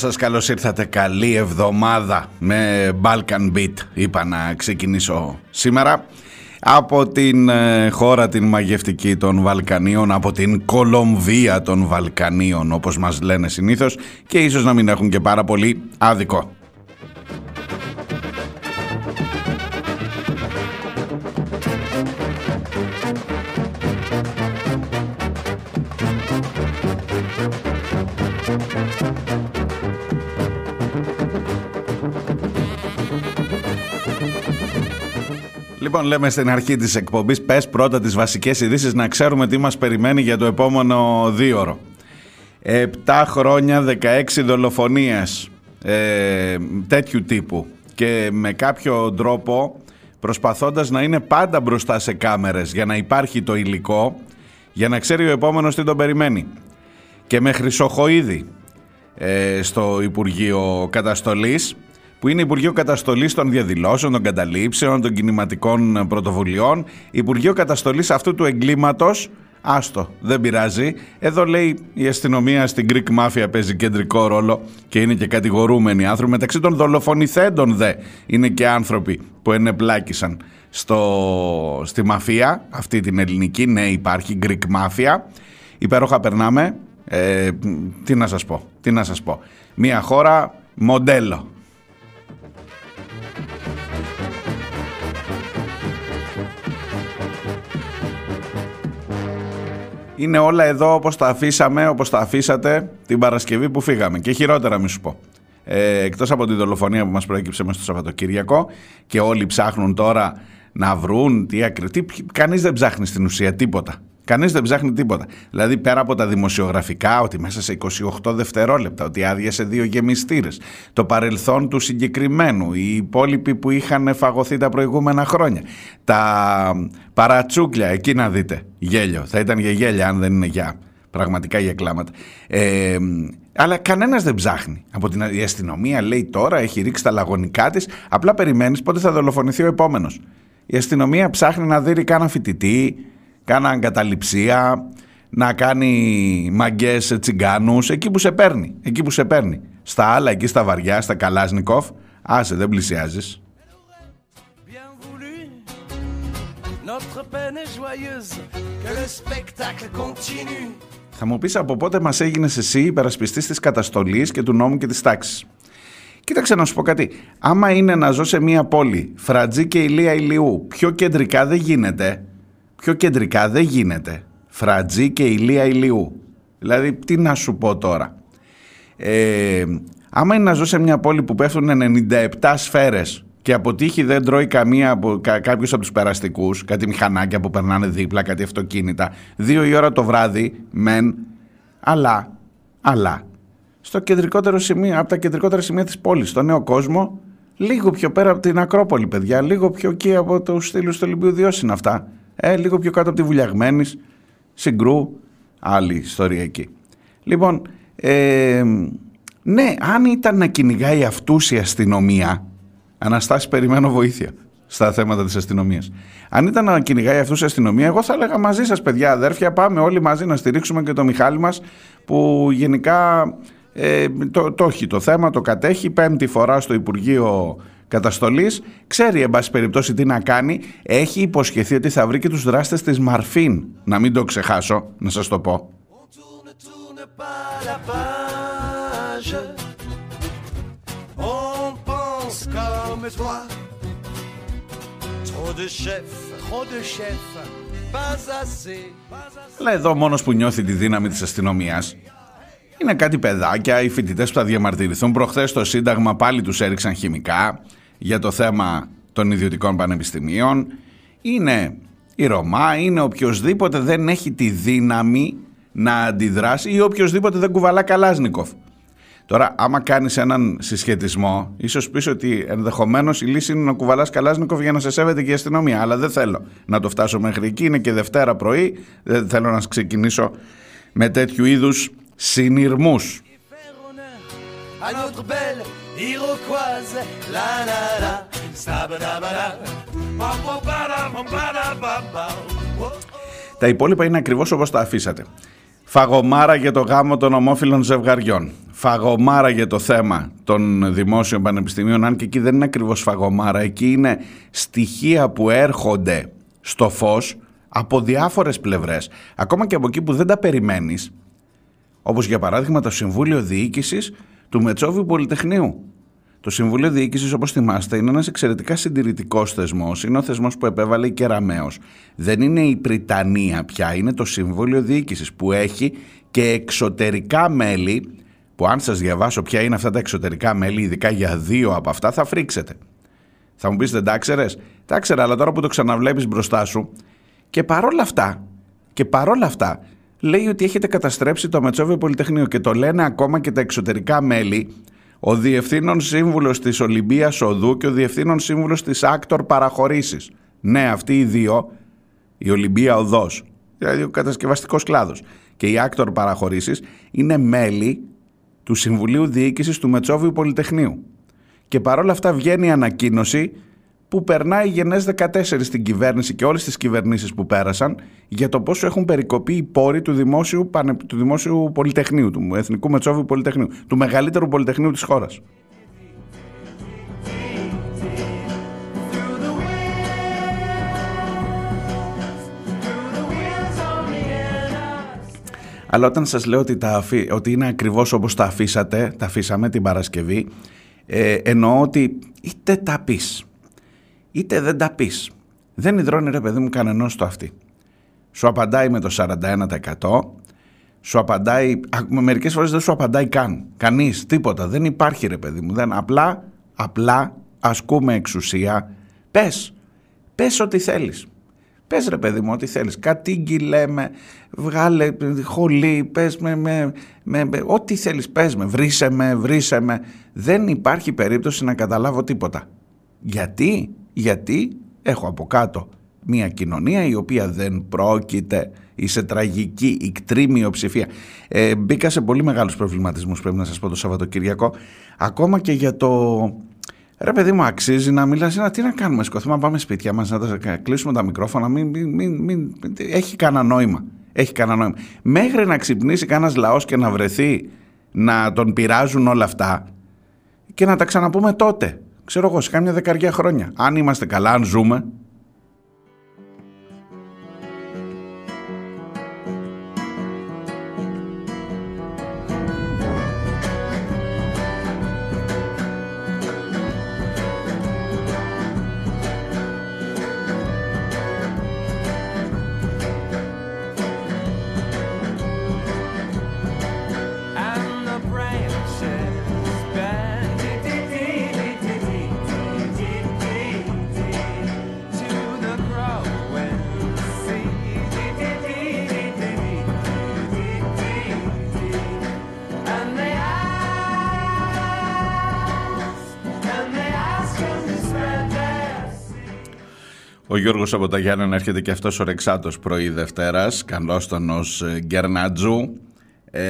Σας, καλώς ήρθατε. Καλή εβδομάδα με Balkan Beat. Είπα να ξεκινήσω σήμερα από την ε, χώρα την μαγευτική των Βαλκανίων, από την Κολομβία των Βαλκανίων όπως μας λένε συνήθως και ίσως να μην έχουν και πάρα πολύ άδικο. Λοιπόν, λέμε στην αρχή της εκπομπής, πες πρώτα τις βασικές ειδήσεις να ξέρουμε τι μας περιμένει για το επόμενο δίωρο. Επτά χρόνια, 16 δολοφονίες ε, τέτοιου τύπου και με κάποιο τρόπο προσπαθώντας να είναι πάντα μπροστά σε κάμερες για να υπάρχει το υλικό για να ξέρει ο επόμενος τι τον περιμένει. Και με Χρυσοχοίδη ε, στο Υπουργείο Καταστολής που είναι Υπουργείο Καταστολής των Διαδηλώσεων, των Καταλήψεων, των Κινηματικών Πρωτοβουλειών. Υπουργείο Καταστολής αυτού του εγκλήματος. Άστο, δεν πειράζει. Εδώ λέει η αστυνομία στην Greek Mafia παίζει κεντρικό ρόλο και είναι και κατηγορούμενοι άνθρωποι. Μεταξύ των δολοφονηθέντων δε είναι και άνθρωποι που ενεπλάκησαν στο, στη μαφία, αυτή την ελληνική. Ναι, υπάρχει Greek Mafia. Υπέροχα περνάμε. Ε, τι να σας πω, τι να σας πω. Μια χώρα μοντέλο είναι όλα εδώ όπως τα αφήσαμε, όπως τα αφήσατε την Παρασκευή που φύγαμε. Και χειρότερα μη σου πω. Ε, εκτός από τη δολοφονία που μας προέκυψε μέσα στο Σαββατοκύριακο και όλοι ψάχνουν τώρα να βρουν τι ακριβώς. Κανείς δεν ψάχνει στην ουσία τίποτα. Κανείς δεν ψάχνει τίποτα. Δηλαδή, πέρα από τα δημοσιογραφικά, ότι μέσα σε 28 δευτερόλεπτα, ότι άδειασε δύο γεμιστήρες, το παρελθόν του συγκεκριμένου, οι υπόλοιποι που είχαν φαγωθεί τα προηγούμενα χρόνια, τα παρατσούκλια, εκεί να δείτε. Γέλιο. Θα ήταν για γέλια, αν δεν είναι για πραγματικά για κλάματα. Ε, αλλά κανένας δεν ψάχνει. Από την η αστυνομία λέει τώρα, έχει ρίξει τα λαγωνικά της, απλά περιμένεις πότε θα δολοφονηθεί ο επόμενος. Η αστυνομία ψάχνει να δει κάνα φοιτητή, κάνα καταληψία, να κάνει μαγκές τσιγκάνους, εκεί που σε παίρνει, εκεί που σε παίρνει. Στα άλλα, εκεί στα βαριά, στα Καλάσνικοφ, άσε δεν πλησιάζεις. Θα μου πεις από πότε μας έγινες εσύ υπερασπιστής της καταστολής και του νόμου και της τάξης. Κοίταξε να σου πω κάτι. Άμα είναι να ζω σε μια πόλη, Φρατζή και Ηλία Ηλιού, πιο κεντρικά δεν γίνεται πιο κεντρικά δεν γίνεται. Φρατζή και ηλία ηλιού. Δηλαδή, τι να σου πω τώρα. Ε, άμα είναι να ζω σε μια πόλη που πέφτουν 97 σφαίρες και από τύχη δεν τρώει καμία από κα, κάποιος από τους περαστικούς, κάτι μηχανάκια που περνάνε δίπλα, κάτι αυτοκίνητα, δύο η ώρα το βράδυ, μεν, αλλά, αλλά, στο κεντρικότερο σημείο, από τα κεντρικότερα σημεία της πόλης, στο νέο κόσμο, λίγο πιο πέρα από την Ακρόπολη, παιδιά, λίγο πιο εκεί από τους στήλους του Ολυμπίου Διός είναι αυτά. Ε, λίγο πιο κάτω από τη Βουλιαγμένης, Συγκρού, άλλη ιστορία εκεί. Λοιπόν, ε, ναι, αν ήταν να κυνηγάει αυτούς η αστυνομία, Αναστάση περιμένω βοήθεια στα θέματα της αστυνομίας. Αν ήταν να κυνηγάει αυτούς η αστυνομία, εγώ θα έλεγα μαζί σας παιδιά αδέρφια, πάμε όλοι μαζί να στηρίξουμε και το Μιχάλη μας που γενικά ε, το, το έχει το θέμα, το κατέχει πέμπτη φορά στο Υπουργείο καταστολής, ξέρει εν πάση περιπτώσει τι να κάνει, έχει υποσχεθεί ότι θα βρει και τους δράστες της Μαρφίν, να μην το ξεχάσω, να σας το πω. Αλλά εδώ μόνος που νιώθει τη δύναμη της αστυνομίας. Είναι κάτι παιδάκια, οι φοιτητές που θα διαμαρτυρηθούν. Προχθές στο Σύνταγμα πάλι τους έριξαν χημικά για το θέμα των ιδιωτικών πανεπιστημίων. Είναι η Ρωμά, είναι οποιοδήποτε δεν έχει τη δύναμη να αντιδράσει ή οποιοδήποτε δεν κουβαλά Καλάζνικοφ. Τώρα, άμα κάνεις έναν συσχετισμό, ίσως πεις ότι ενδεχομένως η λύση είναι να κουβαλάς Καλάζνικοφ για να σε σέβεται και η αστυνομία. Αλλά δεν θέλω να το φτάσω μέχρι εκεί. Είναι και Δευτέρα πρωί. Δεν θέλω να ξεκινήσω με τέτοιου είδους συνειρμούς. Τα υπόλοιπα είναι ακριβώς όπως τα αφήσατε. Φαγωμάρα για το γάμο των ομόφυλων ζευγαριών. Φαγωμάρα για το θέμα των δημόσιων πανεπιστημίων, αν και εκεί δεν είναι ακριβώς φαγωμάρα, εκεί είναι στοιχεία που έρχονται στο φως από διάφορες πλευρές, ακόμα και από εκεί που δεν τα περιμένεις, όπως για παράδειγμα το Συμβούλιο Διοίκησης του Μετσόβιου Πολυτεχνείου. Το Συμβούλιο Διοίκησης, όπως θυμάστε, είναι ένας εξαιρετικά συντηρητικός θεσμός. Είναι ο θεσμός που επέβαλε η Κεραμαίο. Δεν είναι η Πριτανία πια, είναι το Συμβούλιο Διοίκησης που έχει και εξωτερικά μέλη. Που αν σας διαβάσω ποια είναι αυτά τα εξωτερικά μέλη, ειδικά για δύο από αυτά, θα φρίξετε. Θα μου πεις δεν τα ξέρες; Τα 'ξερα, αλλά τώρα που το ξαναβλέπεις μπροστά σου. Και παρόλα αυτά, και παρόλα αυτά, λέει ότι έχετε καταστρέψει το Μετσόβιο Πολυτεχνείο και το λένε ακόμα και τα εξωτερικά μέλη ο διευθύνων σύμβουλος της Ολυμπίας Οδού και ο διευθύνων σύμβουλος της Άκτωρ Παραχωρήσεις. Ναι, αυτοί οι δύο, η Ολυμπία Οδός, δηλαδή ο κατασκευαστικός κλάδος και η Άκτωρ Παραχωρήσεις είναι μέλη του Συμβουλίου Διοίκησης του Μετσόβιου Πολυτεχνείου. Και παρόλα αυτά βγαίνει η ανακοίνωση που περνάει γενές 14 στην κυβέρνηση και όλες τις κυβερνήσεις που πέρασαν για το πόσο έχουν περικοπεί οι πόροι του δημόσιου, του δημόσιου πολυτεχνείου, του Εθνικού Μετσόβιου Πολυτεχνείου, του μεγαλύτερου πολυτεχνείου της χώρας. Αλλά όταν σας λέω ότι, τα ότι είναι ακριβώς όπως τα αφήσατε, τα αφήσαμε την Παρασκευή, ε, εννοώ ότι είτε τα πεις, είτε δεν τα πεις. Δεν υδρώνει ρε παιδί μου κανενός το αυτή. Σου απαντάει με το 41%, σου απαντάει, μερικές φορές δεν σου απαντάει καν, κανείς, τίποτα, δεν υπάρχει ρε παιδί μου, δεν, απλά, απλά ασκούμε εξουσία, πες, πες ό,τι θέλεις. Πες ρε παιδί μου ό,τι θέλεις, κατήγγει λέμε, βγάλε χολή, πες με, με, με, ό,τι θέλεις πες με, βρίσε με, βρίσε με. Δεν υπάρχει περίπτωση να καταλάβω τίποτα. Γιατί, γιατί έχω από κάτω μια κοινωνία η οποία δεν πρόκειται ή σε τραγική, ικτρή μειοψηφία. Ε, μπήκα σε πολύ μεγάλους προβληματισμούς πρέπει να σας πω το Σαββατοκυριακό. Ακόμα και για το ρε παιδί μου αξίζει να μιλάς να, τι να κάνουμε σκοθούμε να πάμε σπίτια μας να τα κλείσουμε τα μικρόφωνα μην, μην, μην, έχει κανένα νόημα έχει κανένα νόημα μέχρι να ξυπνήσει κανένας λαός και να βρεθεί να τον πειράζουν όλα αυτά και να τα ξαναπούμε τότε ξέρω εγώ, σε κάμια δεκαριά χρόνια. Αν είμαστε καλά, αν ζούμε, Γιώργος από τα Γιάννενα έρχεται και αυτός ο Ρεξάτος πρωί Δευτέρας, καλώς τον ως ε, Γκερνάτζου. Ε,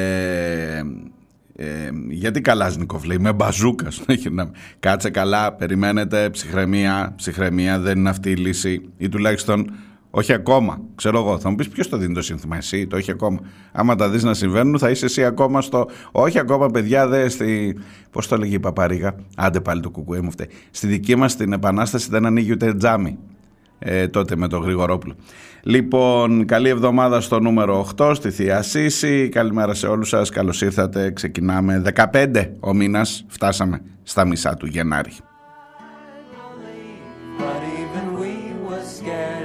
ε, γιατί Καλάζνικοφ λέει, με μπαζούκας. Κάτσε καλά, περιμένετε, ψυχραιμία, ψυχραιμία, δεν είναι αυτή η λύση. Ή τουλάχιστον όχι ακόμα. Ξέρω εγώ. Θα μου πεις ποιος το δίνει το σύνθημα. Εσύ το όχι ακόμα. Άμα τα δεις να συμβαίνουν, θα είσαι εσύ ακόμα στο. Όχι ακόμα, παιδιά, δε στη. Πώς το λέγει η Παπαρίγα; Άντε πάλι το κουκουέ μου φταίει. Στη δική μας την επανάσταση δεν ανοίγει ούτε τζάμι ε, τότε με τον Γρηγορόπουλο. Λοιπόν, καλή εβδομάδα στο νούμερο 8 στη Θεία Σύση. Καλημέρα σε όλους σας. Καλώς ήρθατε. Ξεκινάμε 15 ο μήνας. Φτάσαμε στα μισά του Γενάρη.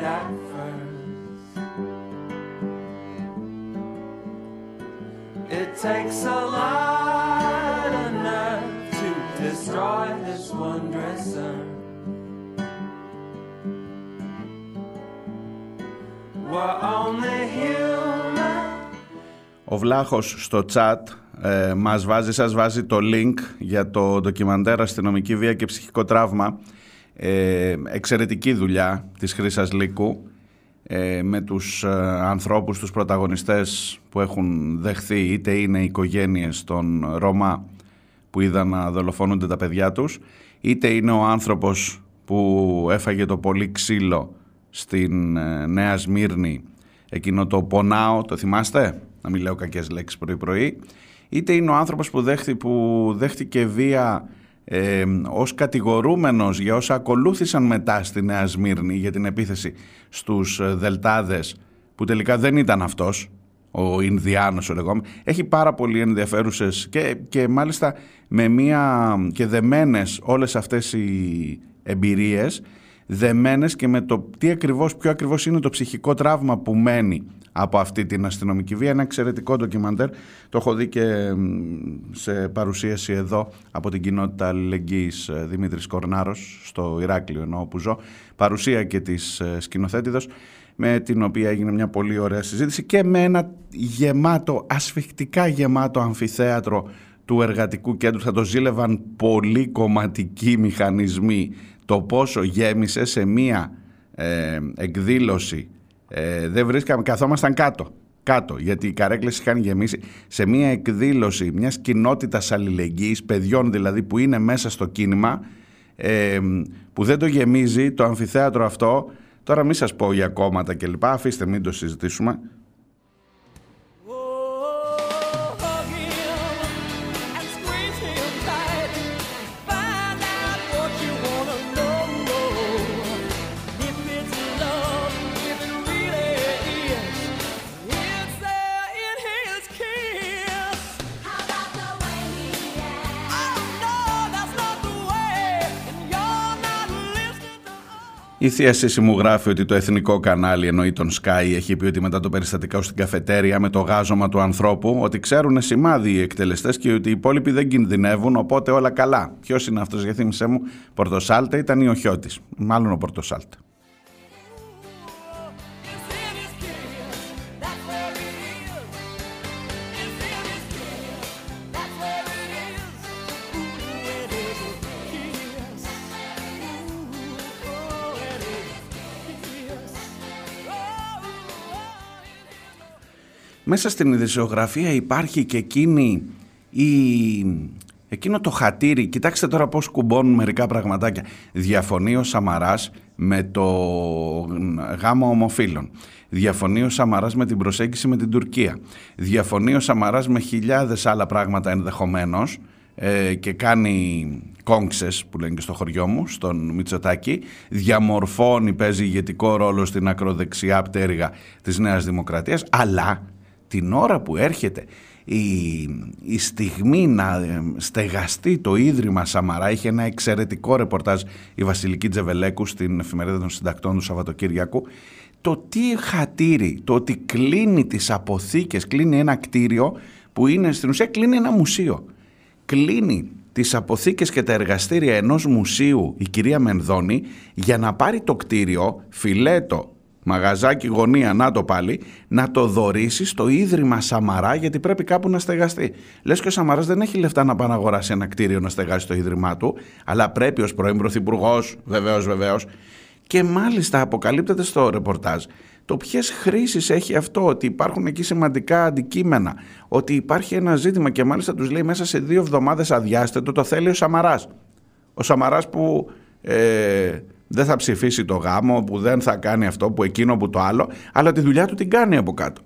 at first. It takes a lot of nerve to destroy this wondrous earth. Ο Βλάχος στο chat ε, μας βάζει, σας βάζει το link για το ντοκιμαντέρ αστυνομική βία και ψυχικό τραύμα. Ε, εξαιρετική δουλειά της Χρύσας Λύκου ε, με τους ε, ανθρώπους, τους πρωταγωνιστές που έχουν δεχθεί είτε είναι οικογένειες των Ρωμά που είδαν να δολοφονούνται τα παιδιά τους είτε είναι ο άνθρωπος που έφαγε το πολύ ξύλο στην ε, Νέα Σμύρνη. Εκείνο το πονάω, το θυμάστε, να μην λέω κακές λέξεις πρωί πρωί. Είτε είναι ο άνθρωπος που, δέχτη, που δέχτηκε βία ε, ως κατηγορούμενος για όσα ακολούθησαν μετά στη Νέα Σμύρνη για την επίθεση στους ε, Δελτάδες που τελικά δεν ήταν αυτός ο Ινδιάνος ο λεγόμενος. Έχει πάρα πολύ ενδιαφέρουσες και, και μάλιστα με μία και δεμένες όλες αυτές οι εμπειρίες δεμένες και με το τι ακριβώς, ποιο ακριβώς είναι το ψυχικό τραύμα που μένει από αυτή την αστυνομική βία. Ένα εξαιρετικό ντοκιμαντέρ. Το έχω δει και σε παρουσίαση εδώ από την κοινότητα αλληλεγγύης ε, Δημήτρης Κορνάρος στο Ηράκλειο ενώ όπου ζω. Παρουσία και της ε, σκηνοθέτηδος με την οποία έγινε μια πολύ ωραία συζήτηση και με ένα γεμάτο, ασφιχτικά γεμάτο αμφιθέατρο του εργατικού κέντρου θα το ζήλευαν πολύ κομματικοί μηχανισμοί το πόσο γέμισε σε μία ε, εκδήλωση ε, δεν βρίσκαμε, καθόμασταν κάτω κάτω, γιατί οι καρέκλες είχαν γεμίσει σε μία εκδήλωση μιας κοινότητας αλληλεγγύης, παιδιών δηλαδή που είναι μέσα στο κίνημα, ε, που δεν το γεμίζει το αμφιθέατρο αυτό. Τώρα μην σας πω για κόμματα κλπ. Αφήστε μην το συζητήσουμε. Η θεία Σύση μου γράφει ότι το εθνικό κανάλι, εννοεί τον Sky, έχει πει ότι μετά το περιστατικό στην καφετέρια με το γάζωμα του ανθρώπου, ότι ξέρουν σημάδι οι εκτελεστές και ότι οι υπόλοιποι δεν κινδυνεύουν, οπότε όλα καλά. Ποιος είναι αυτός, για θύμισέ μου, Πορτοσάλτε ήταν ή ο Χιώτη. Μάλλον ο Πορτοσάλτε. Μέσα στην ειδησιογραφία υπάρχει και εκείνη η... εκείνο το χατήρι. Κοιτάξτε τώρα πώς κουμπώνουν μερικά πραγματάκια. Διαφωνεί ο Σαμαράς με το γάμο ομοφύλων. Διαφωνεί ο Σαμαράς με την προσέγγιση με την Τουρκία. Διαφωνεί ο Σαμαράς με χιλιάδες άλλα πράγματα ενδεχομένως ε, και κάνει κόγξες που λένε και στο χωριό μου, στον Μητσοτάκη, διαμορφώνει, παίζει ηγετικό ρόλο στην ακροδεξιά πτέρυγα της Νέας Δημοκρατίας, αλλά την ώρα που έρχεται η, η στιγμή να ε, στεγαστεί το Ίδρυμα Σαμαρά είχε ένα εξαιρετικό ρεπορτάζ η Βασιλική Τζεβελέκου στην εφημερίδα των συντακτών του Σαββατοκύριακου το τι χατήρι, το ότι κλείνει τις αποθήκες, κλείνει ένα κτίριο που είναι στην ουσία κλείνει ένα μουσείο. Κλείνει τις αποθήκες και τα εργαστήρια ενός μουσείου η κυρία Μενδώνη για να πάρει το κτίριο φιλέτο μαγαζάκι γωνία, να το πάλι, να το δωρήσει στο Ίδρυμα Σαμαρά γιατί πρέπει κάπου να στεγαστεί. Λες και ο Σαμαράς δεν έχει λεφτά να πάει να αγοράσει ένα κτίριο να στεγάσει το Ίδρυμά του, αλλά πρέπει ως πρώην Πρωθυπουργός, βεβαίως, βεβαίως. Και μάλιστα αποκαλύπτεται στο ρεπορτάζ το ποιες χρήσεις έχει αυτό, ότι υπάρχουν εκεί σημαντικά αντικείμενα, ότι υπάρχει ένα ζήτημα και μάλιστα τους λέει μέσα σε δύο εβδομάδες αδειάστε το, το θέλει ο Σαμαράς. Ο Σαμαράς που ε, δεν θα ψηφίσει το γάμο, που δεν θα κάνει αυτό, που εκείνο, που το άλλο, αλλά τη δουλειά του την κάνει από κάτω.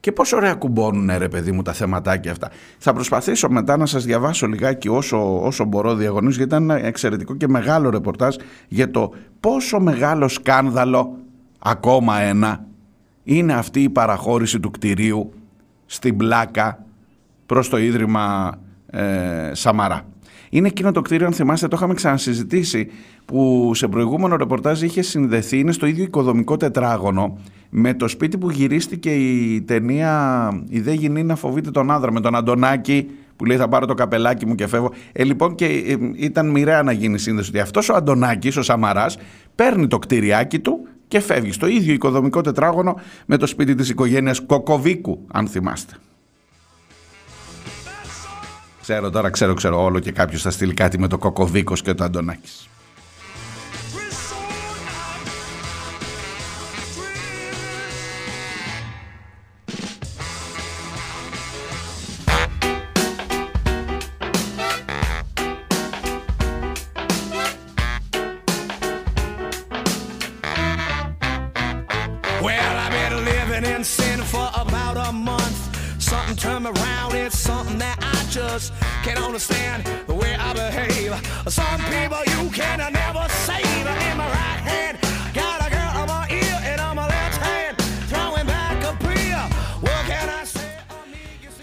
Και πόσο ωραία κουμπώνουν ρε παιδί μου τα θεματάκια αυτά. Θα προσπαθήσω μετά να σας διαβάσω λιγάκι όσο, όσο μπορώ διαγωνίως γιατί ήταν ένα εξαιρετικό και μεγάλο ρεπορτάζ για το πόσο μεγάλο σκάνδαλο, ακόμα ένα, είναι αυτή η παραχώρηση του κτηρίου στην πλάκα προς το Ίδρυμα ε, Σαμαρά. Είναι εκείνο το κτίριο, αν θυμάστε, το είχαμε ξανασυζητήσει, που σε προηγούμενο ρεπορτάζ είχε συνδεθεί, είναι στο ίδιο οικοδομικό τετράγωνο, με το σπίτι που γυρίστηκε η ταινία «Η δε γυνή να φοβείται τον άνδρα» με τον Αντωνάκη που λέει θα πάρω το καπελάκι μου και φεύγω. Ε, λοιπόν και ε, ήταν μοιραία να γίνει σύνδεση ότι αυτός ο Αντωνάκης, ο Σαμαράς, παίρνει το κτηριάκι του και φεύγει στο ίδιο οικοδομικό τετράγωνο με το σπίτι της οικογένειας Κοκοβίκου, αν θυμάστε. Ξέρω τώρα, ξέρω, ξέρω όλο και κάποιος θα στείλει κάτι με το Κοκοβίκος και το Αντωνάκης.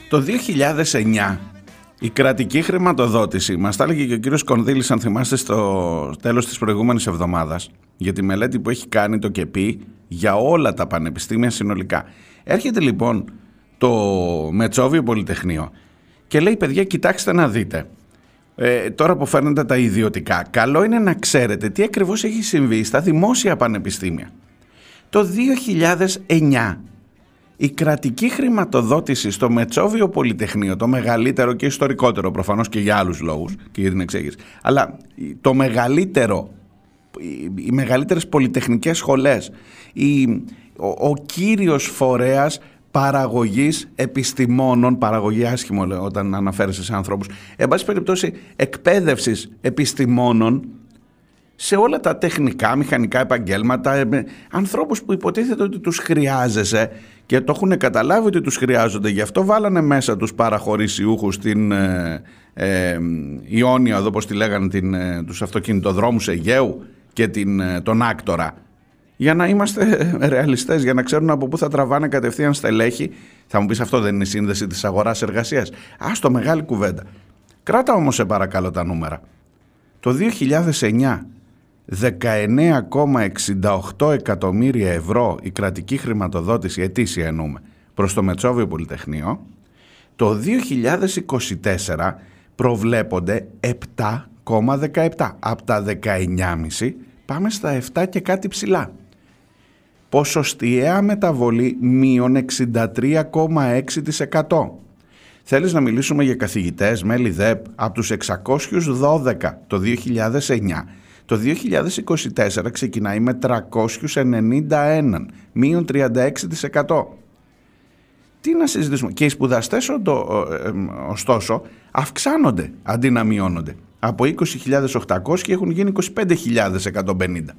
Το 2009 η κρατική χρηματοδότηση, μας τα έλεγε και ο κύριος Κονδύλης αν θυμάστε στο τέλος της προηγούμενης εβδομάδας για τη μελέτη που έχει κάνει το ΚΕΠΗ για όλα τα πανεπιστήμια συνολικά. Έρχεται λοιπόν το Μετσόβιο Πολυτεχνείο και λέει παιδιά κοιτάξτε να δείτε ε, τώρα που φέρνετε τα ιδιωτικά καλό είναι να ξέρετε τι ακριβώς έχει συμβεί στα δημόσια πανεπιστήμια. Το 2009 η κρατική χρηματοδότηση στο Μετσόβιο Πολυτεχνείο, το μεγαλύτερο και ιστορικότερο προφανώς και για άλλους λόγους και για την εξέγερση, αλλά το μεγαλύτερο, οι- οι μεγαλύτερες πολυτεχνικές σχολές, η, ο, ο κύριος φορέας παραγωγής επιστημόνων, παραγωγή άσχημο λέω, όταν αναφέρεσαι σε ανθρώπους, εν πάση περιπτώσει εκπαίδευσης επιστημόνων σε όλα τα τεχνικά, μηχανικά επαγγέλματα, ε, με ανθρώπους που υποτίθεται ότι τους χρειάζεσαι και το έχουν καταλάβει ότι τους χρειάζονται. Γι' αυτό βάλανε μέσα τους παραχωρησιούχους στην ε, ε, Ιόνια, εδώ όπως τη λέγανε, την, ε, τους αυτοκινητοδρόμους Αιγαίου και την, ε, τον Άκτορα. Για να είμαστε ρεαλιστές, για να ξέρουν από πού θα τραβάνε κατευθείαν στελέχη. Θα μου πεις αυτό δεν είναι η σύνδεση της αγοράς εργασίας. Άστο μεγάλη κουβέντα. Κράτα όμως σε παρακαλώ τα νούμερα. Το 2009 19,68 εκατομμύρια ευρώ η κρατική χρηματοδότηση, ετήσια εννοούμε, προς το Μετσόβιο Πολυτεχνείο. Το 2024 προβλέπονται 7,17. Από τα 19,5 πάμε στα 7 και κάτι ψηλά. Ποσοστιαία μεταβολή μείον 63,6%. Θέλεις να μιλήσουμε για καθηγητές, μέλη ΔΕΠ, από τους 612 το 2009. Το 2024 ξεκινάει με 391, μείον 36%. Τι να συζητήσουμε. Και οι σπουδαστές οντο- ε, ε, ωστόσο αυξάνονται αντί να μειώνονται. Από 20.800 και έχουν γίνει 25.150.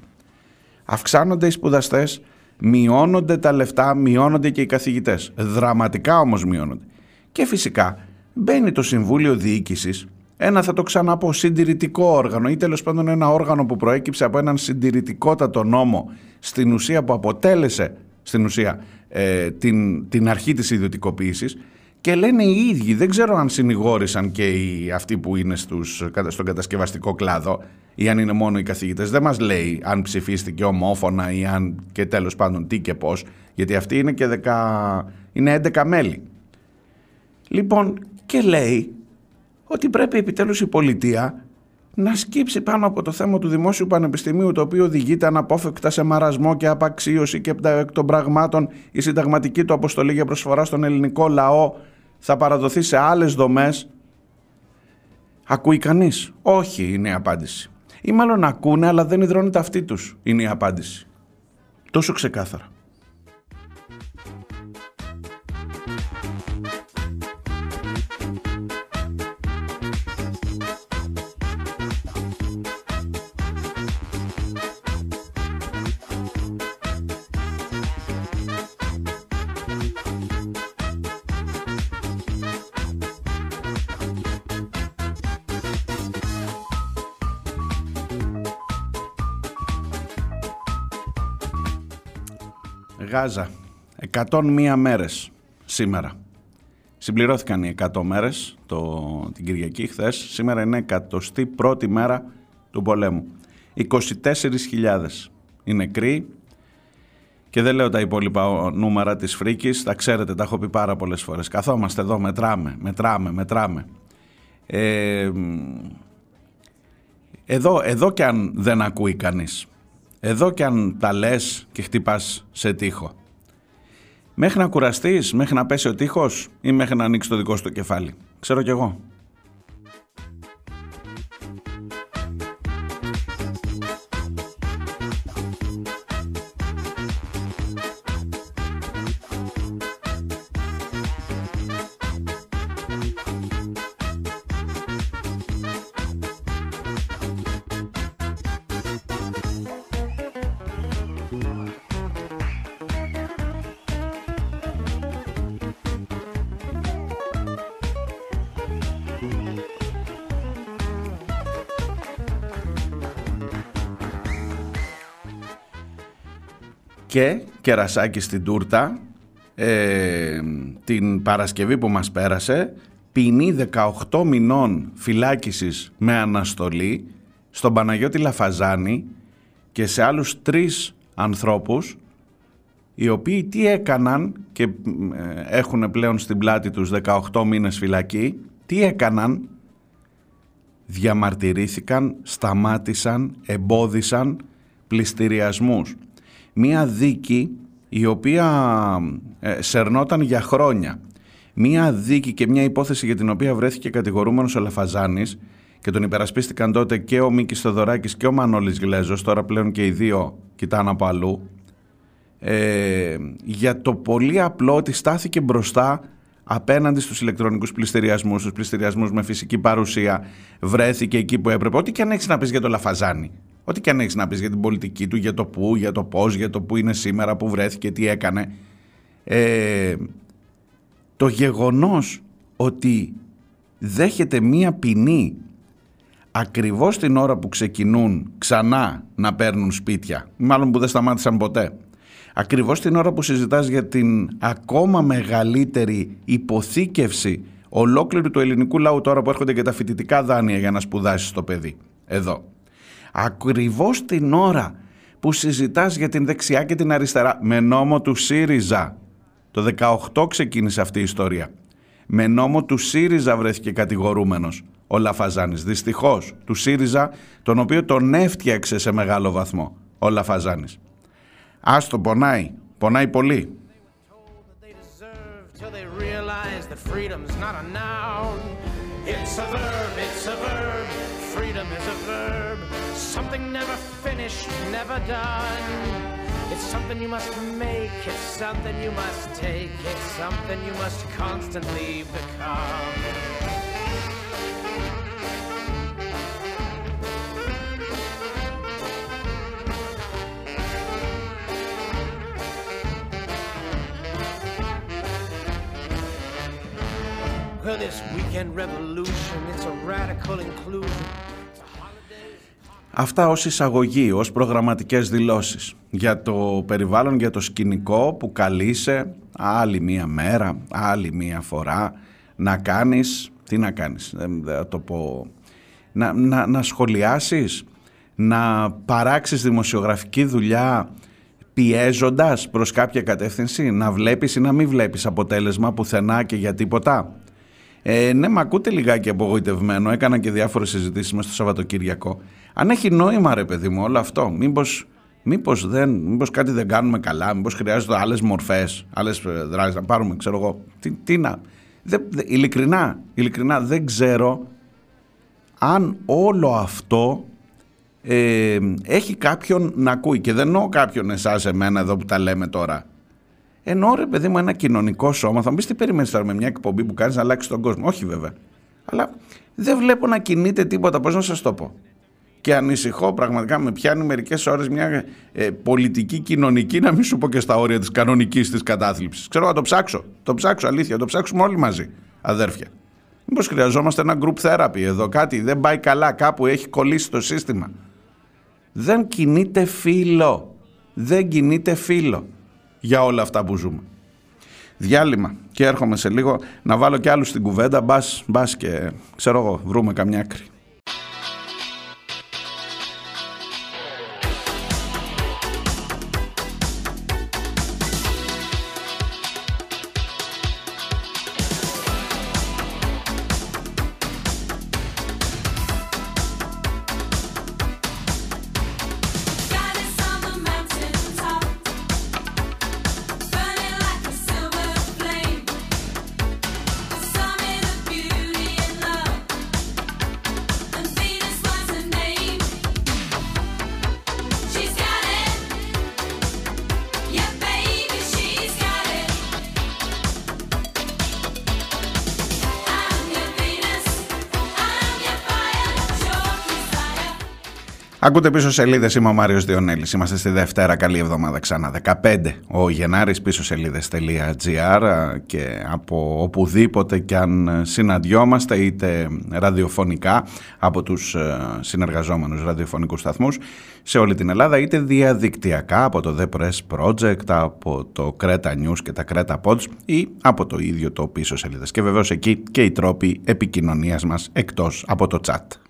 Αυξάνονται οι σπουδαστές, μειώνονται τα λεφτά, μειώνονται και οι καθηγητές. Δραματικά όμως μειώνονται. Και φυσικά μπαίνει το Συμβούλιο Διοίκησης, ένα θα το ξαναπώ συντηρητικό όργανο ή τέλος πάντων ένα όργανο που προέκυψε από έναν συντηρητικότατο νόμο στην ουσία που αποτέλεσε στην ουσία ε, την, την αρχή της ιδιωτικοποίησης και λένε οι ίδιοι, δεν ξέρω αν συνηγόρησαν και οι, αυτοί που είναι στους, στον κατασκευαστικό κλάδο ή αν είναι μόνο οι καθηγητές, δεν μας λέει αν ψηφίστηκε ομόφωνα ή αν και τέλος πάντων τι και πώς, γιατί αυτοί είναι και 10, είναι 11 μέλη. Λοιπόν, και λέει ότι πρέπει επιτέλους η πολιτεία να σκύψει πάνω από το θέμα του Δημόσιου Πανεπιστημίου το οποίο οδηγείται αναπόφευκτα σε μαρασμό και απαξίωση και εκ των πραγμάτων η συνταγματική του αποστολή για προσφορά στον ελληνικό λαό θα παραδοθεί σε άλλες δομές. Ακούει κανείς; Όχι είναι η απάντηση. Ή μάλλον ακούνε αλλά δεν υδρώνεται αυτή τους είναι η απάντηση. Τόσο ξεκάθαρα. Γάζα. 101 μέρες σήμερα. Συμπληρώθηκαν οι 100 μέρες το, την Κυριακή χθες. Σήμερα είναι 101η μέρα του πολέμου. 24.000 οι νεκροί και δεν λέω τα υπόλοιπα νούμερα της φρίκης, τα ξέρετε, τα έχω πει πάρα πολλές φορές. Καθόμαστε εδώ, μετράμε, μετράμε, μετράμε. Ε, εδώ, εδώ και αν δεν ακούει κανείς, εδώ και αν τα λες και χτυπάς σε τείχο, μέχρι να κουραστείς, μέχρι να πέσει ο τείχος ή μέχρι να ανοίξεις το δικό σου το κεφάλι. Ξέρω κι εγώ. Και κερασάκι στην τούρτα ε, την Παρασκευή που μας πέρασε ποινή 18 μηνών φυλάκισης με αναστολή στον Παναγιώτη Λαφαζάνη και σε άλλους τρεις ανθρώπους οι οποίοι τι έκαναν και ε, έχουν πλέον στην πλάτη τους 18 μήνες φυλακή τι έκαναν; Διαμαρτυρήθηκαν, σταμάτησαν, εμπόδισαν πληστηριασμούς μία δίκη η οποία ε, σερνόταν για χρόνια. Μία δίκη και μια υπόθεση για την οποία βρέθηκε κατηγορούμενος ο Λαφαζάνης και τον υπερασπίστηκαν τότε και ο Μίκης Θοδωράκης και ο Μανώλης Γλέζος, τώρα πλέον και οι δύο κοιτάνε από αλλού, ε, για το πολύ απλό ότι στάθηκε μπροστά απέναντι στους ηλεκτρονικούς πληστηριασμούς, στους πληστηριασμούς με φυσική παρουσία, βρέθηκε εκεί που έπρεπε. Ό,τι και αν έχεις να πεις για το Λαφαζάνη. Ό,τι και αν έχεις να πεις για την πολιτική του, για το πού, για το πώς, για το πού είναι σήμερα, πού βρέθηκε, τι έκανε. Ε, το γεγονός ότι δέχεται μία ποινή ακριβώς την ώρα που ξεκινούν ξανά να παίρνουν σπίτια, μάλλον που δεν σταμάτησαν ποτέ, ακριβώς την ώρα που συζητάς για την ακόμα μεγαλύτερη υποθήκευση ολόκληρου του ελληνικού λαού τώρα που έρχονται και τα φοιτητικά δάνεια για να σπουδάσεις το παιδί εδώ ακριβώς την ώρα που συζητάς για την δεξιά και την αριστερά με νόμο του ΣΥΡΙΖΑ. Το 18 ξεκίνησε αυτή η ιστορία. Με νόμο του ΣΥΡΙΖΑ βρέθηκε κατηγορούμενος ο Λαφαζάνης. Δυστυχώς του ΣΥΡΙΖΑ τον οποίο τον έφτιαξε σε μεγάλο βαθμό ο Λαφαζάνης. Άστο πονάει, πονάει πολύ. Something never finished, never done. It's something you must make, it's something you must take, it's something you must constantly become. Well, this weekend revolution, it's a radical inclusion. Αυτά ως εισαγωγή, ως προγραμματικές δηλώσεις για το περιβάλλον, για το σκηνικό που καλείσαι άλλη μία μέρα, άλλη μία φορά να κάνεις, τι να κάνεις, δεν το πω, να, να, να σχολιάσεις, να παράξεις δημοσιογραφική δουλειά πιέζοντας προς κάποια κατεύθυνση, να βλέπεις ή να μην βλέπεις αποτέλεσμα πουθενά και για τίποτα. Ε, ναι, με ακούτε λιγάκι απογοητευμένο. Έκανα και διάφορες συζητήσεις με στο Σαββατοκύριακο. Αν έχει νόημα, ρε παιδί μου, όλο αυτό, μήπως μήπως δεν, μήπως κάτι δεν κάνουμε καλά, μήπως χρειάζονται άλλες μορφές, άλλες ε, δράσεις να πάρουμε, ξέρω εγώ. Τι, τι να... Δεν, ειλικρινά, ειλικρινά δεν ξέρω αν όλο αυτό ε, έχει κάποιον να ακούει και δεν εννοώ κάποιον εσάς εμένα εδώ που τα λέμε τώρα ενώ ρε παιδί μου ένα κοινωνικό σώμα, θα μου πεις τι περιμένεις τώρα με μια εκπομπή που κάνεις να αλλάξει τον κόσμο. Όχι βέβαια. Αλλά δεν βλέπω να κινείται τίποτα. Πώς να σας το πω. Και ανησυχώ πραγματικά με πιάνει μερικές ώρες μια ε, πολιτική κοινωνική, να μην σου πω και στα όρια της κανονικής της κατάθλιψης. Ξέρω να το ψάξω. Το ψάξω αλήθεια. Το ψάξουμε όλοι μαζί, αδέρφια. Μήπως χρειαζόμαστε ένα group therapy εδώ, κάτι δεν πάει καλά, κάπου έχει κολλήσει το σύστημα. Δεν κινείται φίλο. Δεν κινείται φίλο για όλα αυτά που ζούμε. Διάλειμμα και έρχομαι σε λίγο να βάλω κι άλλους στην κουβέντα, μπας, μπας και ξέρω εγώ βρούμε καμιά άκρη. Ακούτε πίσω σελίδες, είμαι ο Μάριος Διονέλης. Είμαστε στη Δευτέρα, καλή εβδομάδα ξανά. 15 ο Γενάρης, πίσω σελίδες.gr και από οπουδήποτε και αν συναντιόμαστε, είτε ραδιοφωνικά από τους ε, συνεργαζόμενους ραδιοφωνικούς σταθμούς σε όλη την Ελλάδα, είτε διαδικτυακά από το The Press Project, από το Creta News και τα Creta Pods ή από το ίδιο το πίσω σελίδες. Και βεβαίως εκεί και οι τρόποι επικοινωνίας μας εκτός από το chat.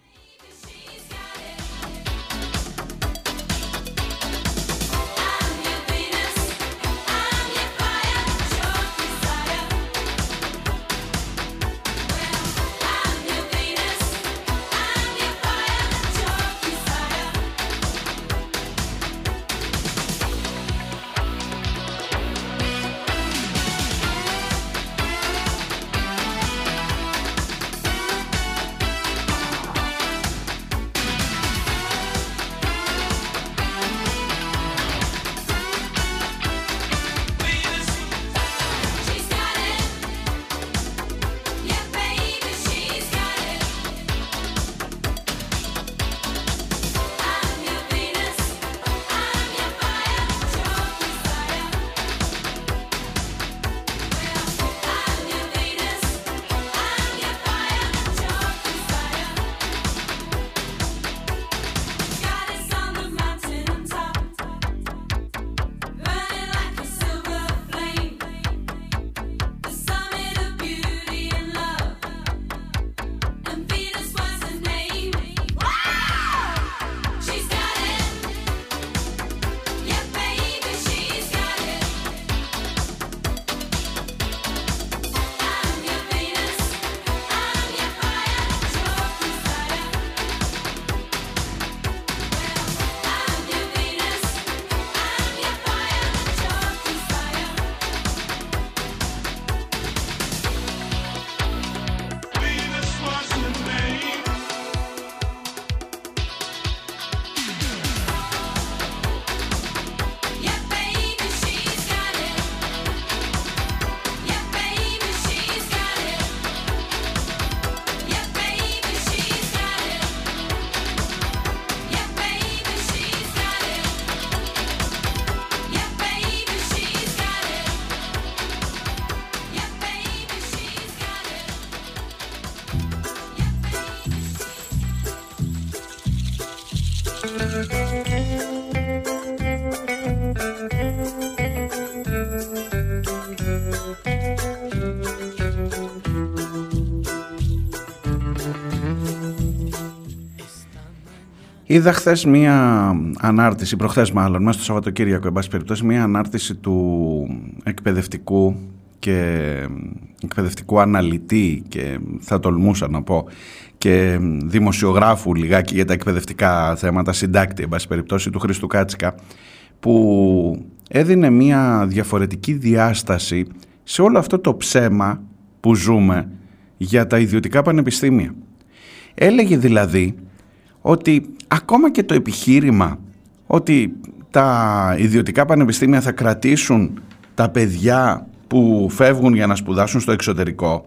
Είδα χθες μία ανάρτηση, προχθές μάλλον, μέσα στο Σαββατοκύριακο, εν πάση περιπτώσει, μία ανάρτηση του εκπαιδευτικού και εκπαιδευτικού αναλυτή και θα τολμούσα να πω και δημοσιογράφου λιγάκι για τα εκπαιδευτικά θέματα, συντάκτη, εν πάση περιπτώσει, του Χρήστου Κάτσικα, που έδινε μία διαφορετική διάσταση σε όλο αυτό το ψέμα που ζούμε για τα ιδιωτικά πανεπιστήμια. Έλεγε δηλαδή ότι ακόμα και το επιχείρημα ότι τα ιδιωτικά πανεπιστήμια θα κρατήσουν τα παιδιά που φεύγουν για να σπουδάσουν στο εξωτερικό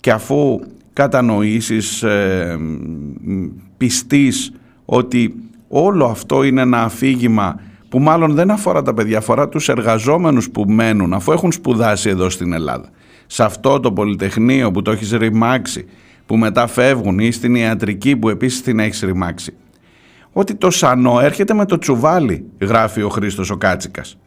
και αφού κατανοήσεις ε, μ, πιστείς ότι όλο αυτό είναι ένα αφήγημα που μάλλον δεν αφορά τα παιδιά, αφορά τους εργαζόμενους που μένουν αφού έχουν σπουδάσει εδώ στην Ελλάδα. Σε αυτό το πολυτεχνείο που το έχεις ρημάξει, που μετά φεύγουν ή στην ιατρική που επίσης την έχεις ρημάξει. Ότι το σανό έρχεται με το τσουβάλι, γράφει ο Χρήστος ο Κάτσικας.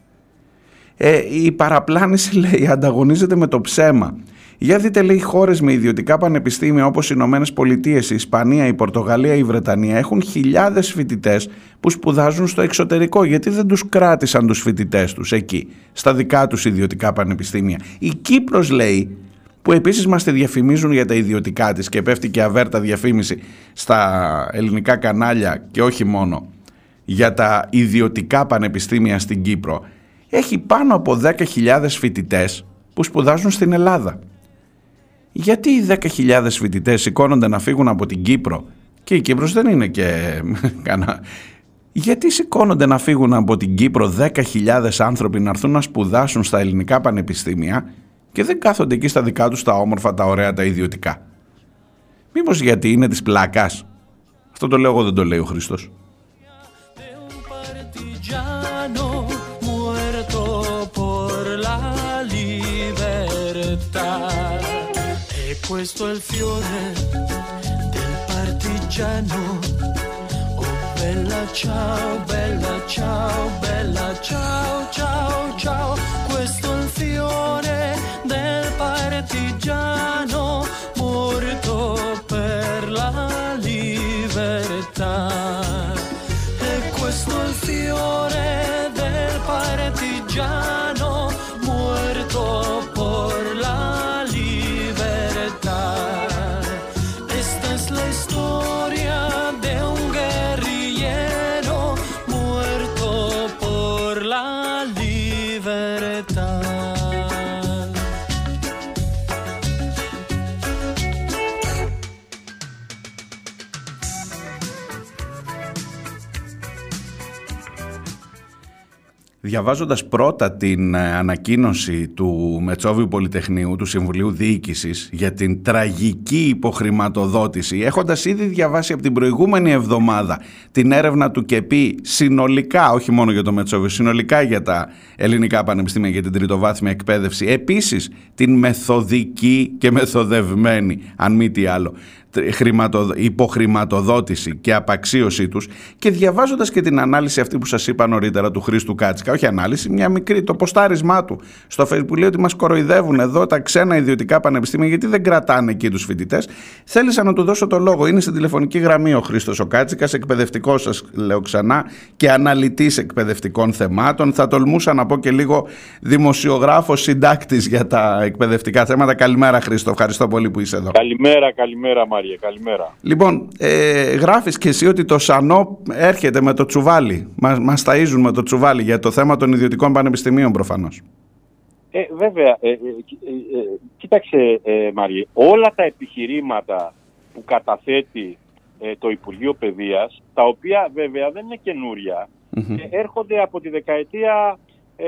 Ε, η παραπλάνηση λέει ανταγωνίζεται με το ψέμα. Για δείτε λέει χώρες με ιδιωτικά πανεπιστήμια όπως οι Ηνωμένες Πολιτείες, η Ισπανία, η Πορτογαλία, η Βρετανία έχουν χιλιάδες φοιτητές που σπουδάζουν στο εξωτερικό. Γιατί δεν τους κράτησαν τους φοιτητές τους εκεί, στα δικά τους ιδιωτικά πανεπιστήμια. Η Κύπρος λέει που επίσης μας τη διαφημίζουν για τα ιδιωτικά της και πέφτει και αβέρτα διαφήμιση στα ελληνικά κανάλια και όχι μόνο για τα ιδιωτικά πανεπιστήμια στην Κύπρο έχει πάνω από 10.000 φοιτητές που σπουδάζουν στην Ελλάδα. Γιατί οι 10.000 φοιτητές σηκώνονται να φύγουν από την Κύπρο και η Κύπρος δεν είναι και κανένα... Γιατί σηκώνονται να φύγουν από την Κύπρο 10.000 άνθρωποι να έρθουν να σπουδάσουν στα ελληνικά πανεπιστήμια και δεν κάθονται εκεί στα δικά τους τα όμορφα τα ωραία τα ιδιωτικά. Μήπως γιατί είναι της πλάκας; Αυτό το λέω δεν το λέει ο Χριστός. castellano Διαβάζοντας πρώτα την ε, ανακοίνωση του Μετσόβιου Πολυτεχνείου, του Συμβουλίου Διοίκησης για την τραγική υποχρηματοδότηση, έχοντας ήδη διαβάσει από την προηγούμενη εβδομάδα την έρευνα του ΚΕΠΗ συνολικά, όχι μόνο για το Μετσόβιο, συνολικά για τα ελληνικά πανεπιστήμια για την τριτοβάθμια εκπαίδευση, επίσης την μεθοδική και μεθοδευμένη, αν μη τι άλλο, χρηματοδο- υποχρηματοδότηση και απαξίωσή τους και διαβάζοντας και την ανάλυση αυτή που σας είπα νωρίτερα του Χρήστου Κάτσικα, όχι ανάλυση, μια μικρή, το ποστάρισμά του στο facebook που λέει ότι μας κοροϊδεύουν εδώ τα ξένα ιδιωτικά πανεπιστήμια γιατί δεν κρατάνε εκεί τους φοιτητές. Θέλησα να του δώσω το λόγο. Είναι στην τηλεφωνική γραμμή ο Χρήστος ο Κάτσικας, εκπαιδευτικός σας λέω ξανά και αναλυτής εκπαιδευτικών θεμάτων. Θα τολμούσα να πω και λίγο δημοσιογράφος συντάκτης για τα εκπαιδευτικά θέματα. Καλημέρα Χρήστο, ευχαριστώ πολύ που είσαι εδώ. Καλημέρα, καλημέρα Μάρια, καλημέρα. Λοιπόν, ε, γράφεις και εσύ ότι το ΣΑΝΟ έρχεται με το τσουβάλι. Μας, μας ταΐζουν με το τσουβάλι για το θέμα των ιδιωτικών πανεπιστημίων προφανώς. Ε, βέβαια, ε, ε, κοι- ε, ε, κοίταξε ε, Μάρια, όλα τα επιχειρήματα που καταθέτει ε, το Υπουργείο Παιδείας, τα οποία βέβαια δεν είναι καινούρια, ε, έρχονται από τη δεκαετία, ε,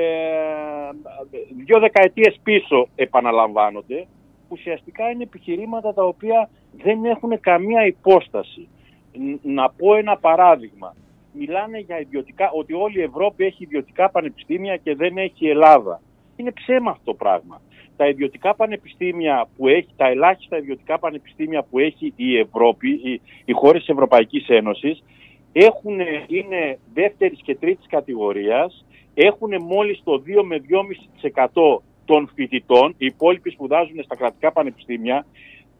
δύο δεκαετίες πίσω επαναλαμβάνονται, ουσιαστικά είναι επιχειρήματα τα οποία δεν έχουν καμία υπόσταση. Ν- Να πω ένα παράδειγμα. Μιλάνε για ιδιωτικά, ότι όλη η Ευρώπη έχει ιδιωτικά πανεπιστήμια και δεν έχει η Ελλάδα. Είναι ψέμα αυτό το πράγμα. Τα ιδιωτικά πανεπιστήμια που έχει, τα ελάχιστα ιδιωτικά πανεπιστήμια που έχει η Ευρώπη, οι, οι χώρες της Ευρωπαϊκής Ένωσης, έχουν, είναι δεύτερης και τρίτης κατηγορίας, έχουν μόλις το 2 με 2,5% των φοιτητών, οι υπόλοιποι σπουδάζουν στα κρατικά πανεπιστήμια,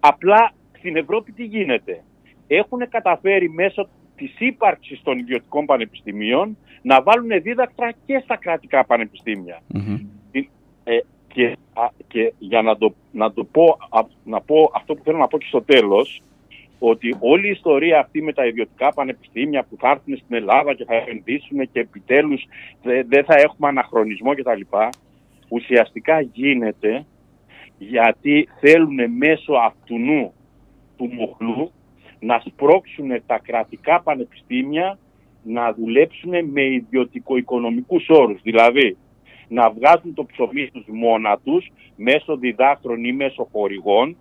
απλά στην Ευρώπη τι γίνεται; Έχουν καταφέρει μέσω της ύπαρξης των ιδιωτικών πανεπιστημίων να βάλουν δίδακτρα και στα κρατικά πανεπιστήμια. Ε, και, α, και για να το, να το πω, α, να πω αυτό που θέλω να πω και στο τέλος, ότι όλη η ιστορία αυτή με τα ιδιωτικά πανεπιστήμια που θα έρθουν στην Ελλάδα και θα επενδύσουν και επιτέλους δε- δεν θα έχουμε αναχρονισμό κτλ. Ουσιαστικά γίνεται γιατί θέλουν μέσω αυτού του μοχλού να σπρώξουν τα κρατικά πανεπιστήμια να δουλέψουν με ιδιωτικο-οικονομικούς όρους. Δηλαδή, να βγάζουν το ψωμί τους μόνα τους μέσω διδάκτρων ή μέσω χορηγών,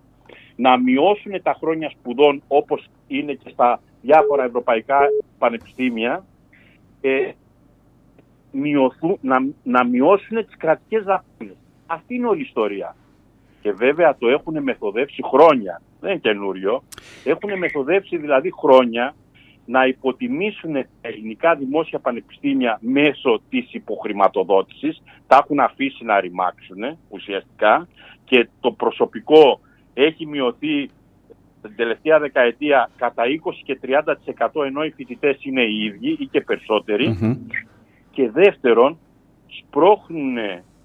να μειώσουν τα χρόνια σπουδών όπως είναι και στα διάφορα ευρωπαϊκά πανεπιστήμια, ε, μειωθούν, να, να μειώσουν τις κρατικές δαπάνες. Αυτή είναι όλη η ιστορία. Και βέβαια το έχουν μεθοδεύσει χρόνια. Δεν είναι καινούριο. Έχουν μεθοδεύσει δηλαδή χρόνια να υποτιμήσουν τα ελληνικά δημόσια πανεπιστήμια μέσω της υποχρηματοδότησης. Τα έχουν αφήσει να ρημάξουν ουσιαστικά και το προσωπικό έχει μειωθεί την τελευταία δεκαετία κατά 20 και 30% ενώ οι φοιτητές είναι οι ίδιοι ή και περισσότεροι. Μμμ. Και δεύτερον, σπρώχνουν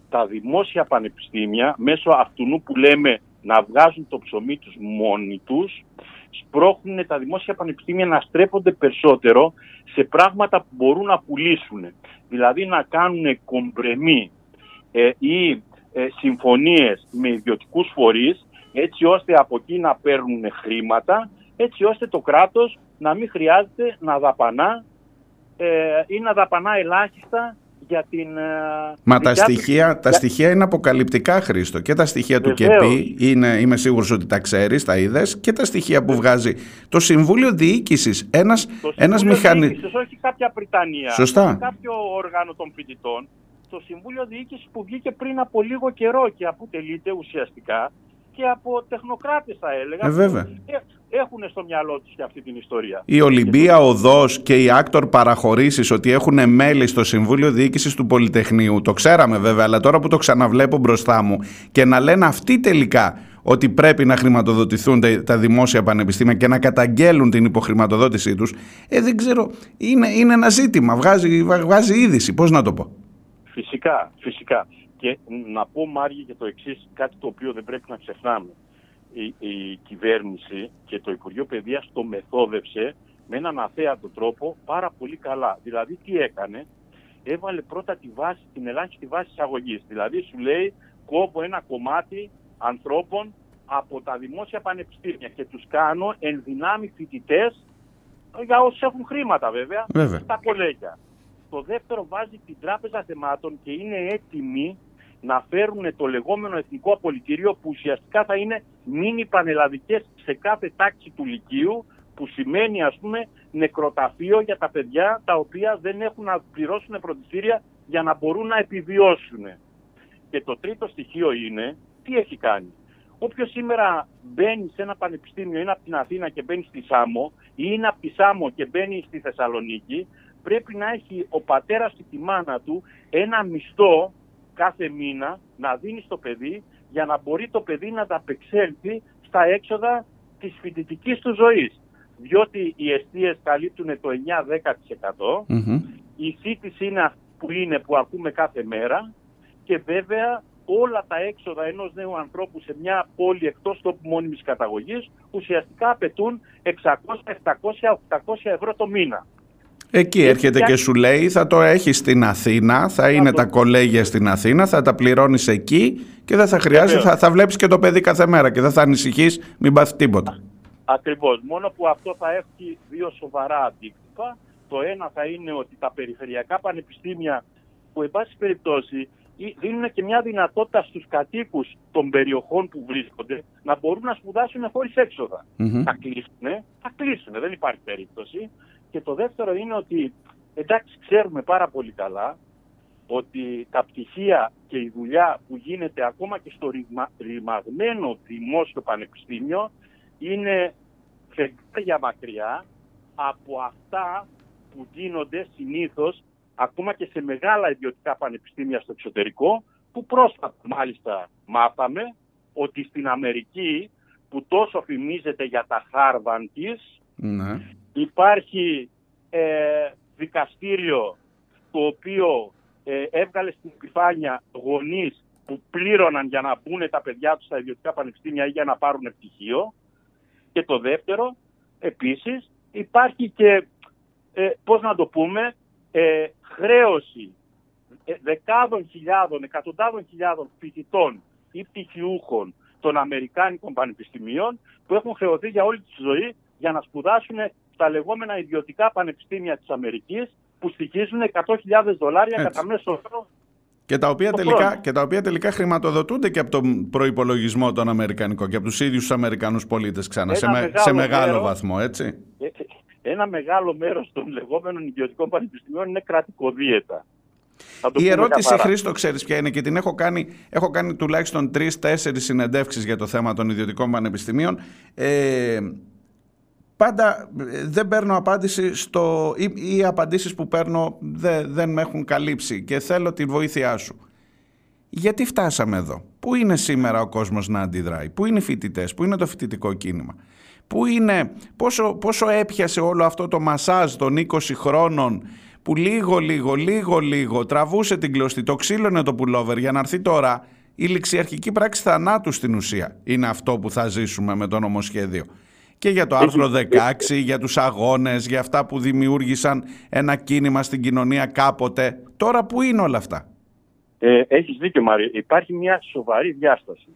τα δημόσια πανεπιστήμια μέσω αυτού που λέμε να βγάζουν το ψωμί τους μόνοι τους, σπρώχνουν τα δημόσια πανεπιστήμια να στρέφονται περισσότερο σε πράγματα που μπορούν να πουλήσουν. Δηλαδή να κάνουν κομπρεμί ε, ή ε, συμφωνίες με ιδιωτικούς φορείς έτσι ώστε από εκεί να παίρνουν χρήματα έτσι ώστε το κράτος να μην χρειάζεται να δαπανά ε, ή να δαπανά ελάχιστα για την... ε, Μα τα δικιά του- στοιχεία, τα για- στοιχεία είναι αποκαλυπτικά, Χρήστο. Και τα στοιχεία του Βεβαίως. ΚΕΠΗ, είναι, είμαι σίγουρος ότι τα ξέρεις, τα είδες, και τα στοιχεία που βγάζει το Συμβούλιο Διοίκησης. Ένας, Το ένας Συμβούλιο μηχανι... Διοίκησης, όχι κάποια Πριτανία, Σωστά. όχι κάποιο όργανο των φοιτητών. Το Συμβούλιο Διοίκησης που βγήκε πριν από λίγο καιρό και αποτελείται ουσιαστικά και από τεχνοκράτες θα έλεγα. Ε, βέβαια. που ε- έχουν στο μυαλό τους και αυτή την ιστορία. Η Ολυμπία Οδός και η Άκτωρ Παραχωρήσεις ότι έχουν μέλη στο Συμβούλιο Διοίκησης του Πολυτεχνείου. Το ξέραμε βέβαια, αλλά τώρα που το ξαναβλέπω μπροστά μου και να λένε αυτοί τελικά ότι πρέπει να χρηματοδοτηθούν τα, τα δημόσια πανεπιστήμια και να καταγγέλλουν την υποχρηματοδότησή τους, ε, δεν ξέρω, είναι, είναι ένα ζήτημα, βγάζει, βγάζει είδηση, πώς να το πω; Φυσικά, φυσικά. Και να πω Μάργη και το εξής, κάτι το οποίο δεν πρέπει να ξεχνάμε. Η, η κυβέρνηση και το Υπουργείο Παιδείας το μεθόδευσε με έναν αθέατο τρόπο πάρα πολύ καλά. Δηλαδή τι έκανε, έβαλε πρώτα τη βάση, την ελάχιστη βάση εισαγωγής. Δηλαδή σου λέει κόβω ένα κομμάτι ανθρώπων από τα δημόσια πανεπιστήμια και τους κάνω ενδυνάμει φοιτητές για όσους έχουν χρήματα βέβαια Βέβαια. στα κολέγια. Το δεύτερο βάζει την Τράπεζα Θεμάτων και είναι έτοιμοι να φέρουν το λεγόμενο εθνικό απολυτήριο που ουσιαστικά θα είναι μίνι πανελλαδικές σε κάθε τάξη του Λυκείου που σημαίνει ας πούμε νεκροταφείο για τα παιδιά τα οποία δεν έχουν να πληρώσουν φροντιστήρια για να μπορούν να επιβιώσουν. Και το τρίτο στοιχείο είναι τι έχει κάνει. Όποιος σήμερα μπαίνει σε ένα πανεπιστήμιο, είναι από την Αθήνα και μπαίνει στη Σάμο ή είναι από τη Σάμο και μπαίνει στη Θεσσαλονίκη, πρέπει να έχει ο πατέρας ή τη μάνα του ένα μισθό κάθε μήνα να δίνεις στο παιδί για να μπορεί το παιδί να ανταπεξέλθει στα έξοδα της φοιτητικής του ζωής. Διότι οι αιστείες καλύπτουν το 9-10%, Μμμ. η σύντηση είναι αυτή που είναι που ακούμε κάθε μέρα και βέβαια όλα τα έξοδα ενός νέου ανθρώπου σε μια πόλη εκτός τόπου μόνιμης καταγωγής ουσιαστικά απαιτούν 600, 700, 800 ευρώ το μήνα. Εκεί έρχεται πια- και σου λέει θα το έχεις στην Αθήνα, θα είναι το- τα κολέγια στην Αθήνα, θα τα πληρώνεις εκεί και δεν θα χρειάζεται, Βεβαίως. θα, θα βλέπεις και το παιδί κάθε μέρα και δεν θα ανησυχείς μην πάθεις τίποτα. Ακριβώς. Μόνο που αυτό θα έχει δύο σοβαρά αντίκτυπα. Το ένα θα είναι ότι τα περιφερειακά πανεπιστήμια που εν πάση περιπτώσει ή- δίνουν και μια δυνατότητα στους κατοίκους των περιοχών που βρίσκονται να μπορούν να σπουδάσουν χωρίς έξοδα. Μμμ. Θα κλείσουν, θα κλείσουν, δεν υπάρχει περίπτωση. Και το δεύτερο είναι ότι, εντάξει, ξέρουμε πάρα πολύ καλά ότι τα πτυχία και η δουλειά που γίνεται ακόμα και στο ρημα, ρημαγμένο δημόσιο πανεπιστήμιο είναι φεγγάρια μακριά από αυτά που γίνονται συνήθως ακόμα και σε μεγάλα ιδιωτικά πανεπιστήμια στο εξωτερικό που πρόσφατα μάλιστα μάθαμε ότι στην Αμερική που τόσο φημίζεται για τα Harvard της Ναι. Υπάρχει ε, δικαστήριο το οποίο ε, έβγαλε στην επιφάνεια γονείς που πλήρωναν για να μπουν τα παιδιά τους στα ιδιωτικά πανεπιστήμια ή για να πάρουν πτυχίο. Και το δεύτερο, επίσης, υπάρχει και, ε, πώς να το πούμε, ε, χρέωση ε, δεκάδων χιλιάδων, εκατοντάδων χιλιάδων φοιτητών ή πτυχιούχων των Αμερικάνικων πανεπιστημίων που έχουν χρεωθεί για όλη τη ζωή για να σπουδάσουν στα λεγόμενα ιδιωτικά πανεπιστήμια της Αμερικής που στοιχίζουν 100.000 δολάρια Έτσι. κατά μέσο όρο. Και τα, οποία Το τελικά, χρόνο. και τα οποία τελικά χρηματοδοτούνται και από τον προϋπολογισμό των Αμερικανικών και από τους ίδιους τους Αμερικανούς πολίτες ξανά, Ένα σε, με- μεγάλο σε μεγάλο μέρος. βαθμό, έτσι. Ε, ε, Ένα μεγάλο μέρος των λεγόμενων ιδιωτικών πανεπιστημίων είναι κρατικοδίαιτα. Θα το Η πούμε ερώτηση, καθαρά. Χρήστο, ξέρεις ποια είναι και την έχω κάνει, έχω κάνει τουλάχιστον τρει-τέσσερι συνεντεύξεις για το θέμα των ιδιωτικών πανεπιστημίων. Ε, πάντα ε, δεν παίρνω απάντηση στο, ή, ή οι απαντήσεις που παίρνω δεν, δεν με έχουν καλύψει και θέλω τη βοήθειά σου. Γιατί φτάσαμε εδώ; Πού είναι σήμερα ο κόσμος να αντιδράει; Πού είναι οι φοιτητές, πού είναι το φοιτητικό κίνημα; Πού είναι, πόσο, πόσο έπιασε όλο αυτό το μασάζ των 20 χρόνων που λίγο λίγο λίγο λίγο τραβούσε την κλωστή, το ξύλωνε το πουλόβερ για να έρθει τώρα; Η ληξιαρχική πράξη θανάτου στην ουσία. Είναι αυτό που θα ζήσουμε με το νομοσχέδιο. Και για το άρθρο 16, για τους αγώνες, για αυτά που δημιούργησαν ένα κίνημα στην κοινωνία κάποτε. Τώρα που είναι όλα αυτά. Ε, έχεις δίκιο Μάρια. Υπάρχει μια σοβαρή διάσταση.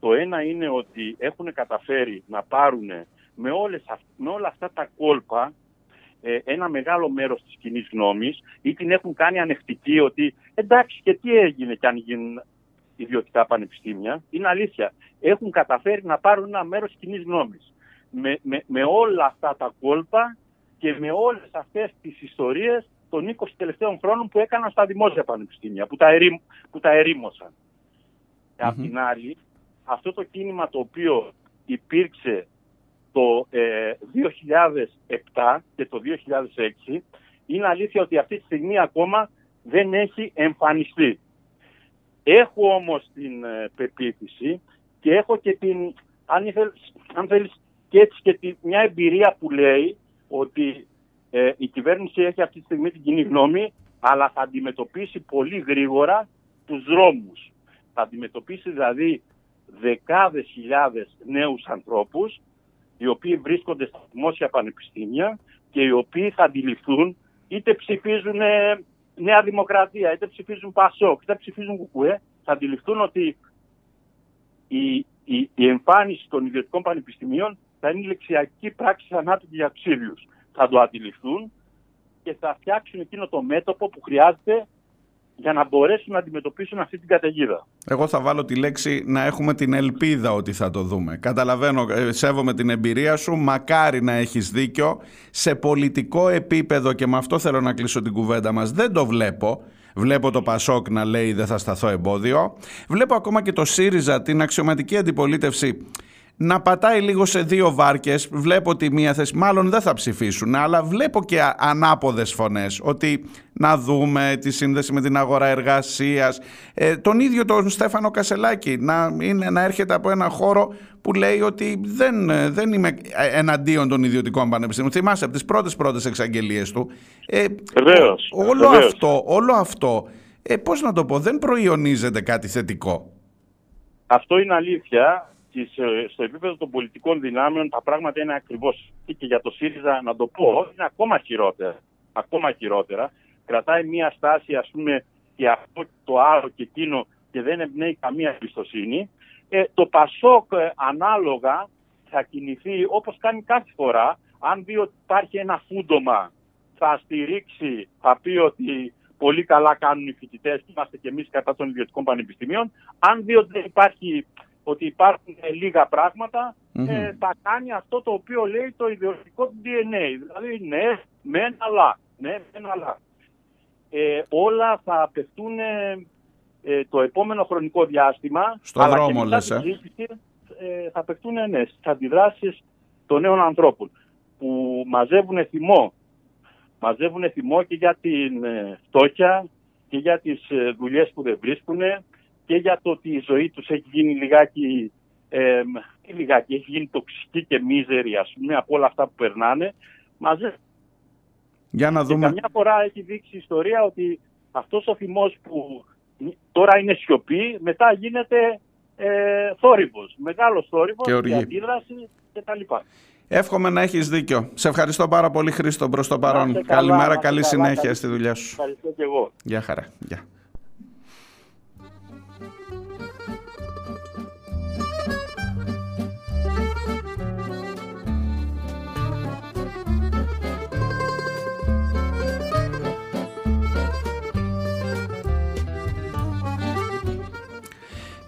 Το ένα είναι ότι έχουν καταφέρει να πάρουν με, όλες, αυ- με όλα αυτά τα κόλπα ε, ένα μεγάλο μέρος της κοινή γνώμης ή την έχουν κάνει ανεκτική ότι εντάξει και τι έγινε κι αν γίνουν ιδιωτικά πανεπιστήμια. Είναι αλήθεια. Έχουν καταφέρει να πάρουν ένα μέρος της κοινής γνώμης. Με, με, με όλα αυτά τα κόλπα και με όλες αυτές τις ιστορίες των 20 τελευταίων χρόνων που έκαναν στα δημόσια πανεπιστήμια, που τα, ερήμ, που τα ερήμωσαν. Απ' την άλλη, αυτό το κίνημα το οποίο υπήρξε το ε, 2007 και το 2006, είναι αλήθεια ότι αυτή τη στιγμή ακόμα δεν έχει εμφανιστεί. Έχω όμως την ε, πεποίθηση και έχω και την, αν θέλεις, αν θέλεις και έτσι και τη, μια εμπειρία που λέει ότι ε, η κυβέρνηση έχει αυτή τη στιγμή την κοινή γνώμη, αλλά θα αντιμετωπίσει πολύ γρήγορα τους δρόμους. Θα αντιμετωπίσει δηλαδή δεκάδες χιλιάδες νέους ανθρώπους, οι οποίοι βρίσκονται στα δημόσια πανεπιστήμια και οι οποίοι θα αντιληφθούν είτε ψηφίζουν ε, Νέα Δημοκρατία, είτε ψηφίζουν Πασόκ, είτε ψηφίζουν Κουκουέ, θα αντιληφθούν ότι η, η, η εμφάνιση των ιδιωτικών πανεπιστημίων θα είναι η λεξιακή πράξη θανάτου για ψήφιους. Θα το αντιληφθούν και θα φτιάξουν εκείνο το μέτωπο που χρειάζεται για να μπορέσουν να αντιμετωπίσουν αυτή την καταιγίδα. Εγώ θα βάλω τη λέξη να έχουμε την ελπίδα ότι θα το δούμε. Καταλαβαίνω, ε, σέβομαι την εμπειρία σου, μακάρι να έχεις δίκιο. Σε πολιτικό επίπεδο και με αυτό θέλω να κλείσω την κουβέντα μας, δεν το βλέπω. Βλέπω το Πασόκ να λέει δεν θα σταθώ εμπόδιο. Βλέπω ακόμα και το ΣΥΡΙΖΑ, την αξιωματική αντιπολίτευση, να πατάει λίγο σε δύο βάρκες. Βλέπω ότι μία θέση, μάλλον δεν θα ψηφίσουν, αλλά βλέπω και α- ανάποδες φωνές, ότι να δούμε τη σύνδεση με την αγορά εργασίας. Ε, τον ίδιο τον Στέφανο Κασελάκη, να, είναι, να έρχεται από ένα χώρο που λέει ότι δεν, ε, δεν είμαι ε, εναντίον των ιδιωτικών πανεπιστήμιων. Θυμάσαι από τις πρώτες πρώτες εξαγγελίες του. Ε, Βεβαίως, όλο βεβαίως. αυτό, όλο αυτό, ε, πώς να το πω, δεν προϊονίζεται κάτι θετικό. Αυτό είναι αλήθεια. Και σε- στο επίπεδο των πολιτικών δυνάμεων τα πράγματα είναι ακριβώς και για το ΣΥΡΙΖΑ να το πω είναι ακόμα χειρότερα. Ακόμα χειρότερα. Κρατάει μία στάση ας πούμε και αυτό και το άλλο και εκείνο και δεν εμπνέει καμία εμπιστοσύνη. Ε, το ΠΑΣΟΚ ε, ανάλογα θα κινηθεί όπως κάνει κάθε φορά. Αν δει ότι υπάρχει ένα φούντομα θα στηρίξει, θα πει ότι πολύ καλά κάνουν οι φοιτητές και είμαστε και εμείς κατά των ιδιωτικών πανεπιστημίων. Αν δει ότι δεν υπάρχει, ότι υπάρχουν ε, λίγα πράγματα, ε, θα κάνει αυτό το οποίο λέει το ιδεολογικό του DNA. Δηλαδή, ναι, μεν αλλά. Ναι, μεν αλλά. Ε, όλα θα απευθούν ε, ε, το επόμενο χρονικό διάστημα. Στο αλλά δρόμο, και μετά λες, τη ε. συζήτηση, ε, θα απευθούν ναι, στις αντιδράσεις των νέων ανθρώπων που μαζεύουν θυμό μαζεύουν θυμό και για την ε, φτώχεια και για τις ε, δουλειές που δεν βρίσκουν και για το ότι η ζωή τους έχει γίνει λιγάκι, ε, τι λιγάκι, έχει γίνει τοξική και μίζερη ας πούμε από όλα αυτά που περνάνε. Μαζεύουν Για να και δούμε. καμιά φορά έχει δείξει η ιστορία ότι αυτός ο θυμός που τώρα είναι σιωπή μετά γίνεται ε, θόρυβος, μεγάλος θόρυβος Και και, οργή. αντίδραση κτλ. Εύχομαι να έχεις δίκιο. Σε ευχαριστώ πάρα πολύ Χρήστο προς το Να παρόν. είστε καλά, Καλημέρα, να είστε καλή καλά, συνέχεια καλή- στη δουλειά σου. Ευχαριστώ και εγώ. Γεια χαρά. Γεια.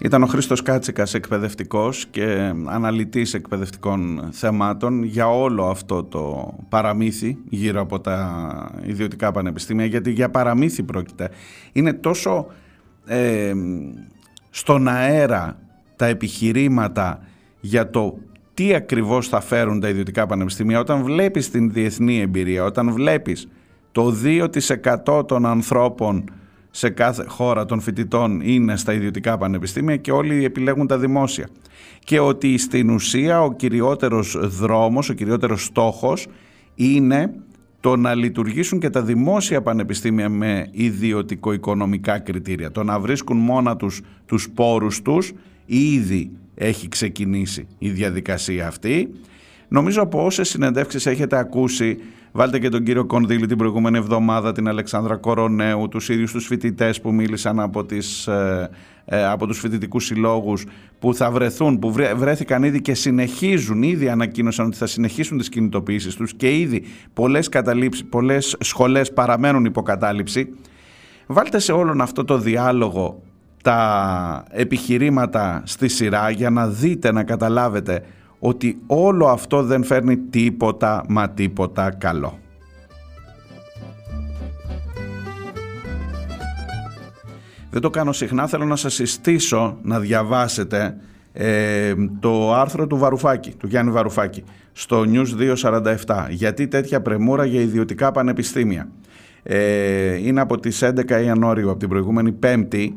Ήταν ο Χρήστος Κάτσικας εκπαιδευτικός και αναλυτής εκπαιδευτικών θεμάτων για όλο αυτό το παραμύθι γύρω από τα ιδιωτικά πανεπιστήμια γιατί για παραμύθι πρόκειται. Είναι τόσο ε, στον αέρα τα επιχειρήματα για το τι ακριβώς θα φέρουν τα ιδιωτικά πανεπιστήμια, όταν βλέπεις την διεθνή εμπειρία, όταν βλέπεις το 2% των ανθρώπων σε κάθε χώρα των φοιτητών είναι στα ιδιωτικά πανεπιστήμια και όλοι επιλέγουν τα δημόσια. Και ότι στην ουσία ο κυριότερος δρόμος, ο κυριότερος στόχος είναι το να λειτουργήσουν και τα δημόσια πανεπιστήμια με ιδιωτικο-οικονομικά κριτήρια. Το να βρίσκουν μόνα τους τους πόρους τους ήδη έχει ξεκινήσει η διαδικασία αυτή. Νομίζω από όσες συνεντεύξεις έχετε ακούσει, βάλτε και τον κύριο Κονδύλη την προηγούμενη εβδομάδα, την Αλεξάνδρα Κορονέου, τους ίδιους τους φοιτητές που μίλησαν από, τις, ε, ε, από τους φοιτητικούς συλλόγους που θα βρεθούν, που βρε- βρέθηκαν ήδη και συνεχίζουν, ήδη ανακοίνωσαν ότι θα συνεχίσουν τις κινητοποιήσεις τους και ήδη πολλές, καταλήψεις, πολλές σχολές παραμένουν υποκατάληψη. Βάλτε σε όλον αυτό το διάλογο τα επιχειρήματα στη σειρά για να δείτε, να καταλάβετε ότι όλο αυτό δεν φέρνει τίποτα μα τίποτα καλό. Δεν το κάνω συχνά, θέλω να σας συστήσω να διαβάσετε ε, το άρθρο του Βαρουφάκη, του Γιάννη Βαρουφάκη, στο News 247. Γιατί τέτοια πρεμούρα για ιδιωτικά πανεπιστήμια. Ε, είναι από τις 11 Ιανουαρίου, από την προηγούμενη Πέμπτη,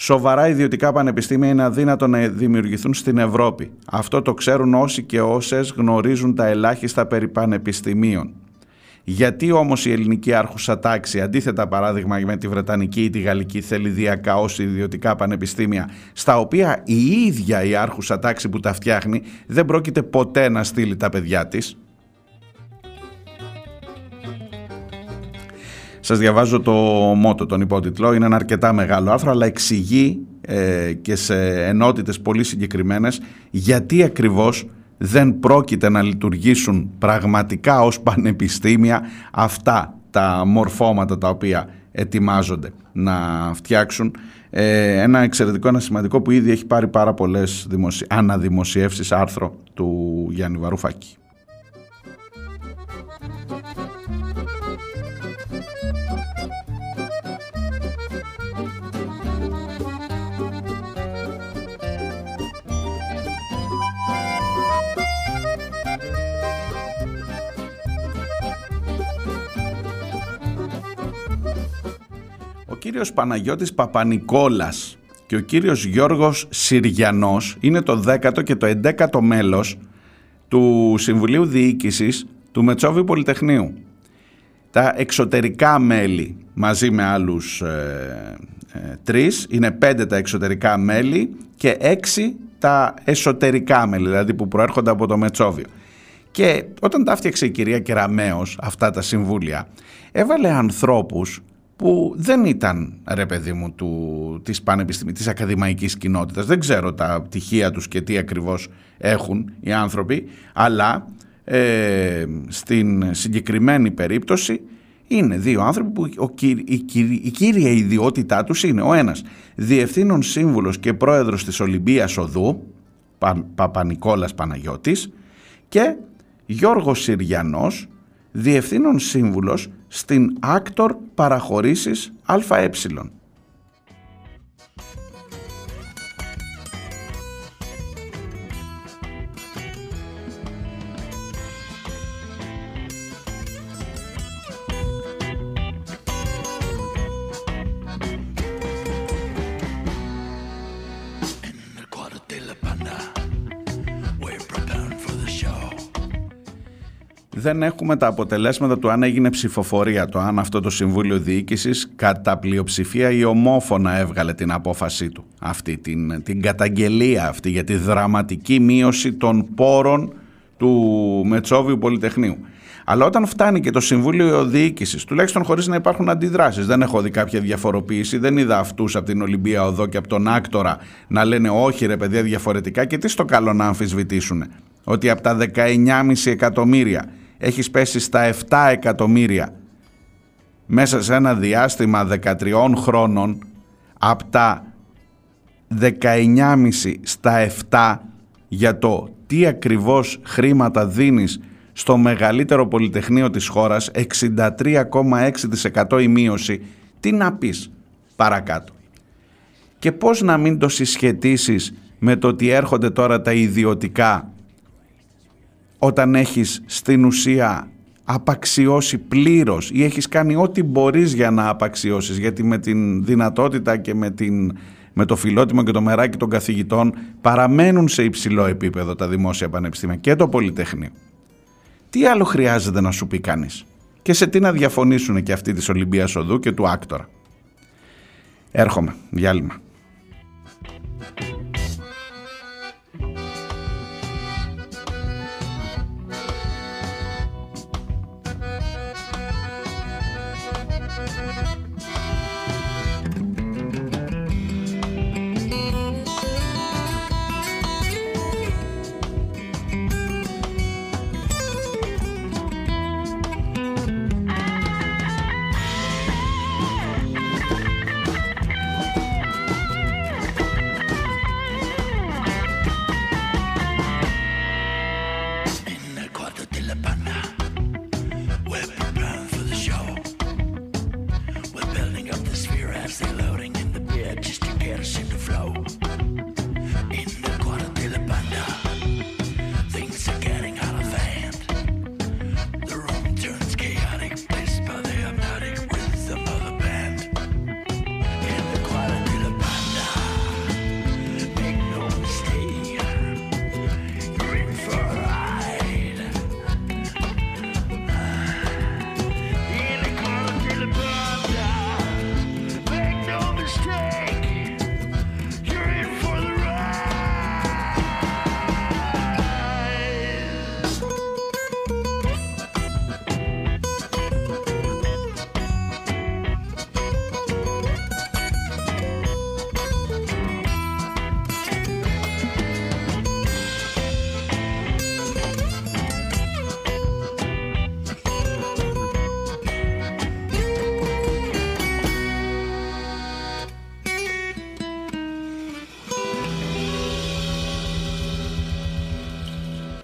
Σοβαρά ιδιωτικά πανεπιστήμια είναι αδύνατο να δημιουργηθούν στην Ευρώπη. Αυτό το ξέρουν όσοι και όσες γνωρίζουν τα ελάχιστα περί πανεπιστημίων. Γιατί όμως η ελληνική άρχουσα τάξη, αντίθετα παράδειγμα με τη Βρετανική ή τη Γαλλική, θέλει διακαώσει ιδιωτικά πανεπιστήμια, στα οποία η ίδια η άρχουσα τάξη που τα φτιάχνει δεν πρόκειται ποτέ να στείλει τα παιδιά της; Σας διαβάζω το μότο, τον υπότιτλο. Είναι ένα αρκετά μεγάλο άρθρο, αλλά εξηγεί ε, και σε ενότητες πολύ συγκεκριμένες γιατί ακριβώς δεν πρόκειται να λειτουργήσουν πραγματικά ως πανεπιστήμια αυτά τα μορφώματα τα οποία ετοιμάζονται να φτιάξουν. Ε, ένα εξαιρετικό, ένα σημαντικό που ήδη έχει πάρει πάρα πολλές δημοσι... αναδημοσιεύσεις άρθρο του Γιάννη Βαρουφάκη. Κύριος Παναγιώτης Παπανικόλας και ο κύριος Γιώργος Συριανός είναι το 10ο και το 11ο μέλος του Συμβουλίου Διοίκησης του Μετσόβιου Πολυτεχνείου. Τα εξωτερικά μέλη μαζί με άλλους ε, ε, τρεις, είναι πέντε τα εξωτερικά μέλη και έξι τα εσωτερικά μέλη, δηλαδή που προέρχονται από το Μετσόβιο. Και όταν τα έφτιαξε η κυρία Κεραμέως αυτά τα συμβούλια, έβαλε ανθρώπους που δεν ήταν ρε παιδί μου του, της πανεπιστημίου, της ακαδημαϊκής κοινότητας. Δεν ξέρω τα πτυχία τους και τι ακριβώς έχουν οι άνθρωποι, αλλά ε, στην συγκεκριμένη περίπτωση είναι δύο άνθρωποι που ο, κυ- η, κυ- η κύρια ιδιότητά τους είναι ο ένας διευθύνων σύμβουλος και πρόεδρος της Ολυμπίας Οδού, Πα, Παπα-Νικόλας Παναγιώτης και Γιώργος Συριανός, διευθύνων σύμβουλος στην Άκτορ Παραχωρήσεις ΑΕ. Δεν έχουμε τα αποτελέσματα του αν έγινε ψηφοφορία, το αν αυτό το Συμβούλιο Διοίκησης κατά πλειοψηφία ή ομόφωνα έβγαλε την απόφασή του. Αυτή την, την καταγγελία αυτή για τη δραματική μείωση των πόρων του Μετσόβιου Πολυτεχνείου. Αλλά όταν φτάνει και το Συμβούλιο Διοίκησης, τουλάχιστον χωρίς να υπάρχουν αντιδράσεις, δεν έχω δει κάποια διαφοροποίηση, δεν είδα αυτούς από την Ολυμπία Οδό και από τον Άκτορα να λένε όχι ρε παιδιά διαφορετικά και τι στο καλό να αμφισβητήσουν. Ότι από τα 19,5 εκατομμύρια έχεις πέσει στα 7 εκατομμύρια. Μέσα σε ένα διάστημα 13 χρόνων από τα 19,5 στα 7 για το τι ακριβώς χρήματα δίνεις στο μεγαλύτερο πολυτεχνείο της χώρας 63,6% η μείωση τι να πεις παρακάτω. Και πώς να μην το συσχετίσεις με το ότι έρχονται τώρα τα ιδιωτικά όταν έχεις στην ουσία απαξιώσει πλήρως ή έχεις κάνει ό,τι μπορείς για να απαξιώσεις γιατί με την δυνατότητα και με, την, με το φιλότιμο και το μεράκι των καθηγητών παραμένουν σε υψηλό επίπεδο τα δημόσια πανεπιστήμια και το Πολυτεχνείο. Τι άλλο χρειάζεται να σου πει κανείς; Και σε τι να διαφωνήσουν και αυτοί της Ολυμπίας Οδού και του Άκτορα; Έρχομαι. Διάλειμμα.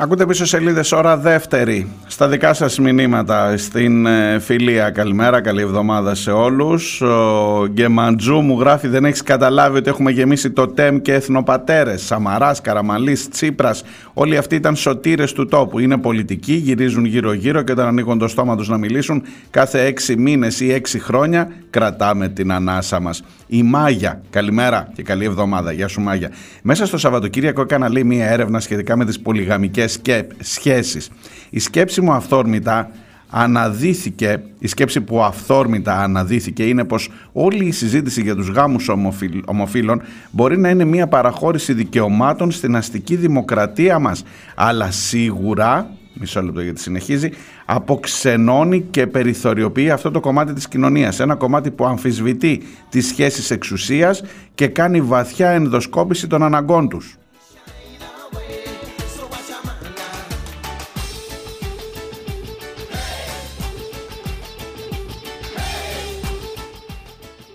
Ακούτε πίσω σελίδες ώρα δεύτερη στα δικά σας μηνύματα στην ε, φιλία. Καλημέρα, καλή εβδομάδα σε όλους. Ο Γκεμαντζού μου γράφει δεν έχεις καταλάβει ότι έχουμε γεμίσει το ΤΕΜ και εθνοπατέρες. Σαμαράς, Καραμαλής, Τσίπρας, όλοι αυτοί ήταν σωτήρες του τόπου. Είναι πολιτικοί, γυρίζουν γύρω-γύρω και όταν ανοίγουν το στόμα τους να μιλήσουν κάθε έξι μήνες ή έξι χρόνια κρατάμε την ανάσα μας. Η Μάγια, καλημέρα και καλή εβδομάδα. Γεια σου Μάγια. Μέσα στο Σαββατοκύριακο έκανα λέει μία έρευνα σχετικά με τις πολυγαμικές σκέ- σχέσεις. Η σκέψη μου αυθόρμητα αναδύθηκε, η σκέψη που αυθόρμητα αναδύθηκε είναι πως όλη η συζήτηση για τους γάμους ομοφυλ- ομοφύλων μπορεί να είναι μια παραχώρηση δικαιωμάτων στην αστική δημοκρατία μας, αλλά σίγουρα μισό λεπτό γιατί συνεχίζει, αποξενώνει και περιθωριοποιεί αυτό το κομμάτι της κοινωνίας. Ένα κομμάτι που αμφισβητεί τις σχέσεις εξουσίας και κάνει βαθιά ενδοσκόπηση των αναγκών τους.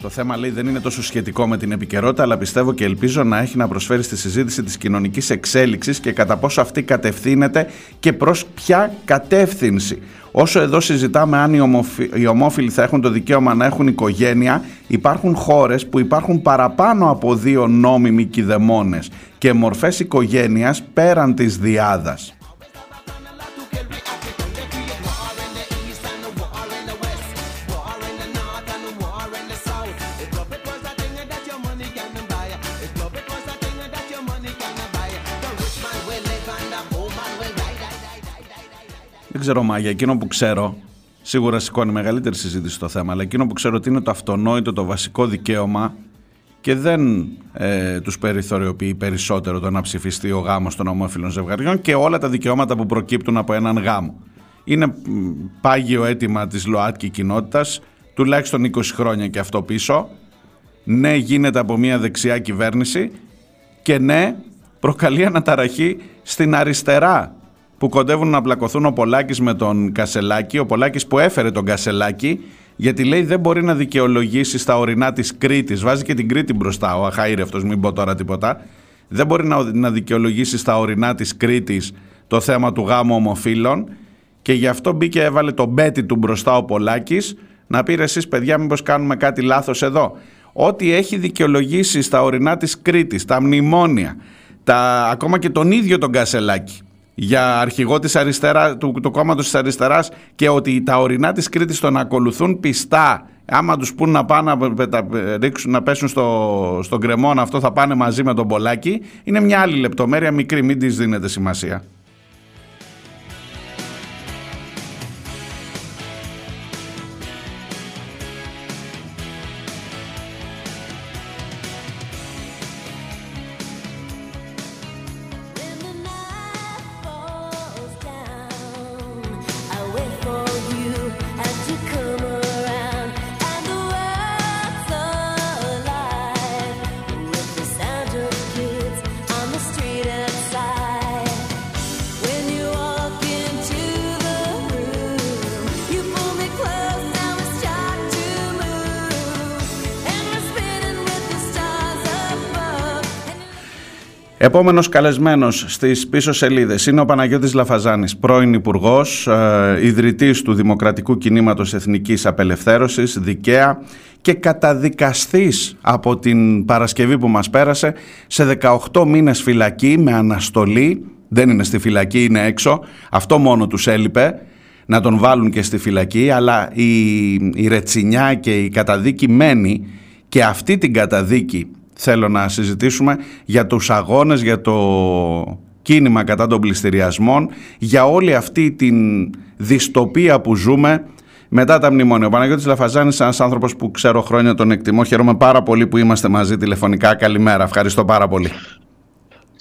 Το θέμα λέει δεν είναι τόσο σχετικό με την επικαιρότητα, αλλά πιστεύω και ελπίζω να έχει να προσφέρει στη συζήτηση της κοινωνικής εξέλιξης και κατά πόσο αυτή κατευθύνεται και προς ποια κατεύθυνση. Όσο εδώ συζητάμε αν οι, ομοφι... οι ομόφυλοι θα έχουν το δικαίωμα να έχουν οικογένεια, υπάρχουν χώρες που υπάρχουν παραπάνω από δύο νόμιμοι κηδεμόνες και μορφές οικογένειας πέραν της διάδας. Δεν ξέρω, Μάγια, εκείνο που ξέρω, σίγουρα σηκώνει μεγαλύτερη συζήτηση στο θέμα, αλλά εκείνο που ξέρω ότι είναι το αυτονόητο, το βασικό δικαίωμα και δεν ε, τους περιθωριοποιεί περισσότερο το να ψηφιστεί ο γάμος των ομόφυλων ζευγαριών και όλα τα δικαιώματα που προκύπτουν από έναν γάμο. Είναι μ, πάγιο αίτημα της ΛΟΑΤΚΙ κοινότητας, τουλάχιστον 20 χρόνια και αυτό πίσω. Ναι, γίνεται από μια δεξιά κυβέρνηση και ναι, προκαλεί αναταραχή στην αριστερά που κοντεύουν να πλακωθούν ο Πολάκης με τον Κασελάκη, ο Πολάκης που έφερε τον Κασελάκη, γιατί λέει δεν μπορεί να δικαιολογήσει στα ορεινά της Κρήτης, βάζει και την Κρήτη μπροστά, ο αχαήρευτος, μην πω τώρα τίποτα, δεν μπορεί να, να δικαιολογήσει στα ορεινά της Κρήτης το θέμα του γάμου ομοφύλων και γι' αυτό μπήκε έβαλε τον μπέτι του μπροστά ο Πολάκης να πει εσείς παιδιά μήπως κάνουμε κάτι λάθος εδώ. Ό,τι έχει δικαιολογήσει στα ορεινά της Κρήτης, τα μνημόνια, τα, ακόμα και τον ίδιο τον Κασελάκη, για αρχηγό της αριστερά, του, του κόμματος της αριστεράς και ότι τα ορεινά της Κρήτης τον ακολουθούν πιστά. Άμα τους πούν να πάνε να, πετα- ρίξουν, να πέσουν στο, στον κρεμόν αυτό θα πάνε μαζί με τον Πολάκη. Είναι μια άλλη λεπτομέρεια μικρή μην της δίνετε σημασία Επόμενος καλεσμένος στις πίσω σελίδες είναι ο Παναγιώτης Λαφαζάνης, πρώην Υπουργός, ε, ιδρυτής του Δημοκρατικού Κινήματος Εθνικής Απελευθέρωσης, δικαία και καταδικαστής από την Παρασκευή που μας πέρασε σε 18 μήνες φυλακή με αναστολή, δεν είναι στη φυλακή, είναι έξω, αυτό μόνο τους έλειπε, να τον βάλουν και στη φυλακή, αλλά η, η ρετσινιά και η καταδίκη μένει και αυτή την καταδίκη θέλω να συζητήσουμε για τους αγώνες, για το κίνημα κατά των πληστηριασμών, για όλη αυτή την δυστοπία που ζούμε μετά τα μνημόνια. Ο Παναγιώτης Λαφαζάνης, ένας άνθρωπος που ξέρω χρόνια τον εκτιμώ, χαίρομαι πάρα πολύ που είμαστε μαζί τηλεφωνικά. Καλημέρα, ευχαριστώ πάρα πολύ.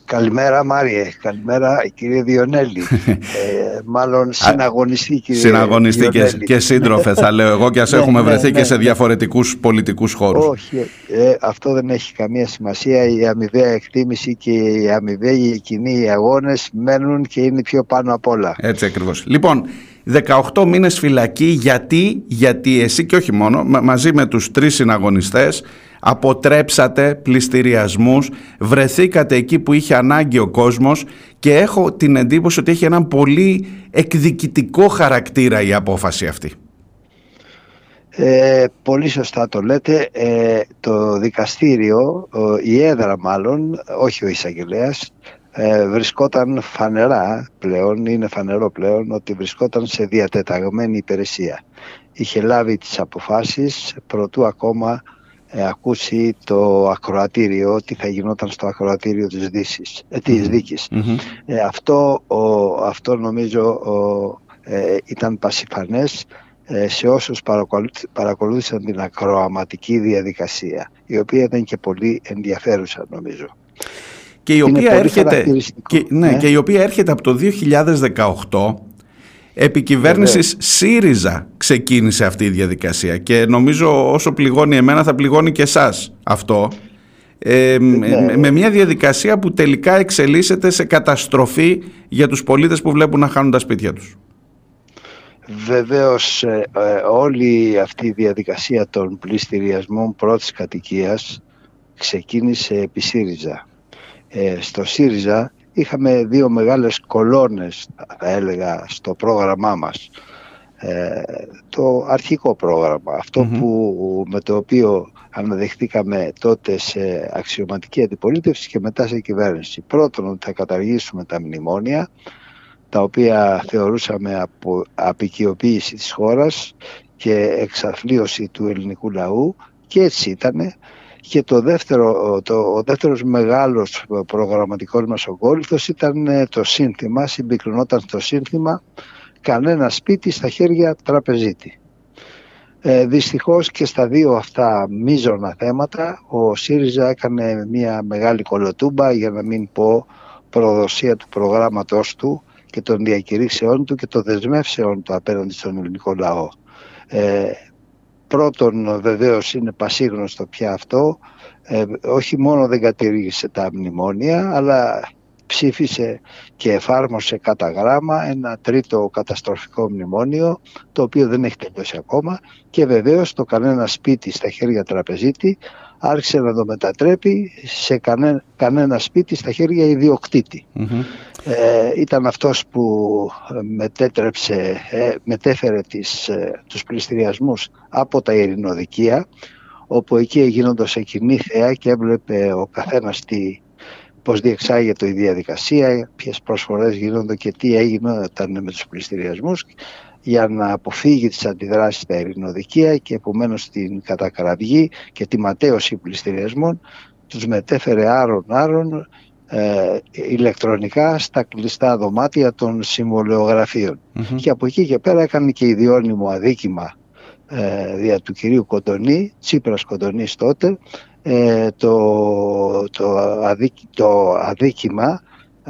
Καλημέρα Μάριε, καλημέρα κύριε Διονέλη. ε, μάλλον συναγωνιστή κύριε Συναγωνιστή και, Διονέλη. και σύντροφε θα λέω εγώ και ας Ναι, έχουμε ναι, βρεθεί ναι, και σε ναι. διαφορετικούς πολιτικούς χώρους. Όχι, ε, αυτό δεν έχει καμία σημασία. Η αμοιβαία εκτίμηση και η αμοιβαία κοινή αγώνες μένουν και είναι πιο πάνω απ' όλα. Έτσι ακριβώς. Λοιπόν, 18 μήνες φυλακή γιατί, γιατί εσύ και όχι μόνο, μα- μαζί με τους τρεις συναγωνιστές αποτρέψατε πληστηριασμούς, βρεθήκατε εκεί που είχε ανάγκη ο κόσμος και έχω την εντύπωση ότι έχει έναν πολύ εκδικητικό χαρακτήρα η απόφαση αυτή. Ε, πολύ σωστά το λέτε. Ε, το δικαστήριο, ο- η έδρα μάλλον, όχι ο εισαγγελέας, ε, βρισκόταν φανερά πλέον, είναι φανερό πλέον, ότι βρισκόταν σε διατεταγμένη υπηρεσία. Είχε λάβει τις αποφάσεις προτού ακόμα ε, ακούσει το ακροατήριο, τι θα γινόταν στο ακροατήριο της, Δύσης, ε, της δίκης. Ε, αυτό, ο, αυτό νομίζω ο, ε, ήταν πασιφανές ε, σε όσους παρακολούθ- παρακολούθησαν την ακροαματική διαδικασία, η οποία ήταν και πολύ ενδιαφέρουσα νομίζω. Και η Είναι οποία πολύ έρχεται, χαρακτηριστικό. και, ναι, Ναι. και η οποία έρχεται από το 2018 επί κυβέρνησης ΣΥΡΙΖΑ ξεκίνησε αυτή η διαδικασία και νομίζω όσο πληγώνει εμένα θα πληγώνει και εσάς αυτό ε, με- με μια διαδικασία που τελικά εξελίσσεται σε καταστροφή για τους πολίτες που βλέπουν να χάνουν τα σπίτια τους. Βεβαίως ε, ε, όλη αυτή η διαδικασία των πληστηριασμών πρώτης κατοικίας ξεκίνησε επί ΣΥΡΙΖΑ. Ε, στο ΣΥΡΙΖΑ είχαμε δύο μεγάλες κολόνες θα έλεγα στο πρόγραμμά μας. Ε, το αρχικό πρόγραμμα, αυτό Μμμ. που, με το οποίο αναδεχτήκαμε τότε σε αξιωματική αντιπολίτευση και μετά σε κυβέρνηση. Πρώτον ότι θα καταργήσουμε τα μνημόνια τα οποία θεωρούσαμε από απεικιοποίηση της χώρας και εξαθλίωση του ελληνικού λαού και έτσι ήτανε. Και το δεύτερο, το, ο δεύτερος μεγάλος προγραμματικός μας ογκόλυθος ήταν ε, το σύνθημα, συμπυκνωνόταν στο σύνθημα «Κανένα σπίτι στα χέρια τραπεζίτη». Ε, δυστυχώς και στα δύο αυτά μείζωνα θέματα ο ΣΥΡΙΖΑ έκανε μια μεγάλη κολοτούμπα για να μην πω προδοσία του προγράμματος του και των διακηρύξεών του και των δεσμεύσεων του απέναντι στον ελληνικό λαό. Ε, πρώτον βεβαίως είναι πασίγνωστο πια αυτό, ε, όχι μόνο δεν κατηργήσε τα μνημόνια αλλά ψήφισε και εφάρμοσε κατά γράμμα ένα τρίτο καταστροφικό μνημόνιο το οποίο δεν έχει τελειώσει ακόμα και βεβαίως το κανένα σπίτι στα χέρια τραπεζίτη άρχισε να το μετατρέπει σε κανέ, κανένα σπίτι στα χέρια ιδιοκτήτη. Ε, ήταν αυτός που ε, μετέτρεψε, ε, μετέφερε τις, ε, τους πληστηριασμούς από τα ειρηνοδικεία όπου εκεί γίνονταν σε κοινή θέα και έβλεπε ο καθένας τι πώς διεξάγεται η διαδικασία, ποιες προσφορές γίνονται και τι έγινε όταν με τους πληστηριασμούς για να αποφύγει τις αντιδράσεις στα ειρηνοδικεία και επομένως την κατακραυγή και τη ματέωση πληστηριασμών τους μετέφερε άρον-άρον ε, ηλεκτρονικά στα κλειστά δωμάτια των συμβολιογραφείων. Και από εκεί και πέρα έκανε και ιδιώνυμο αδίκημα ε, δια του κυρίου Κοντονή, Τσίπρας Κοντονής τότε, ε, το, το, αδίκη- το αδίκημα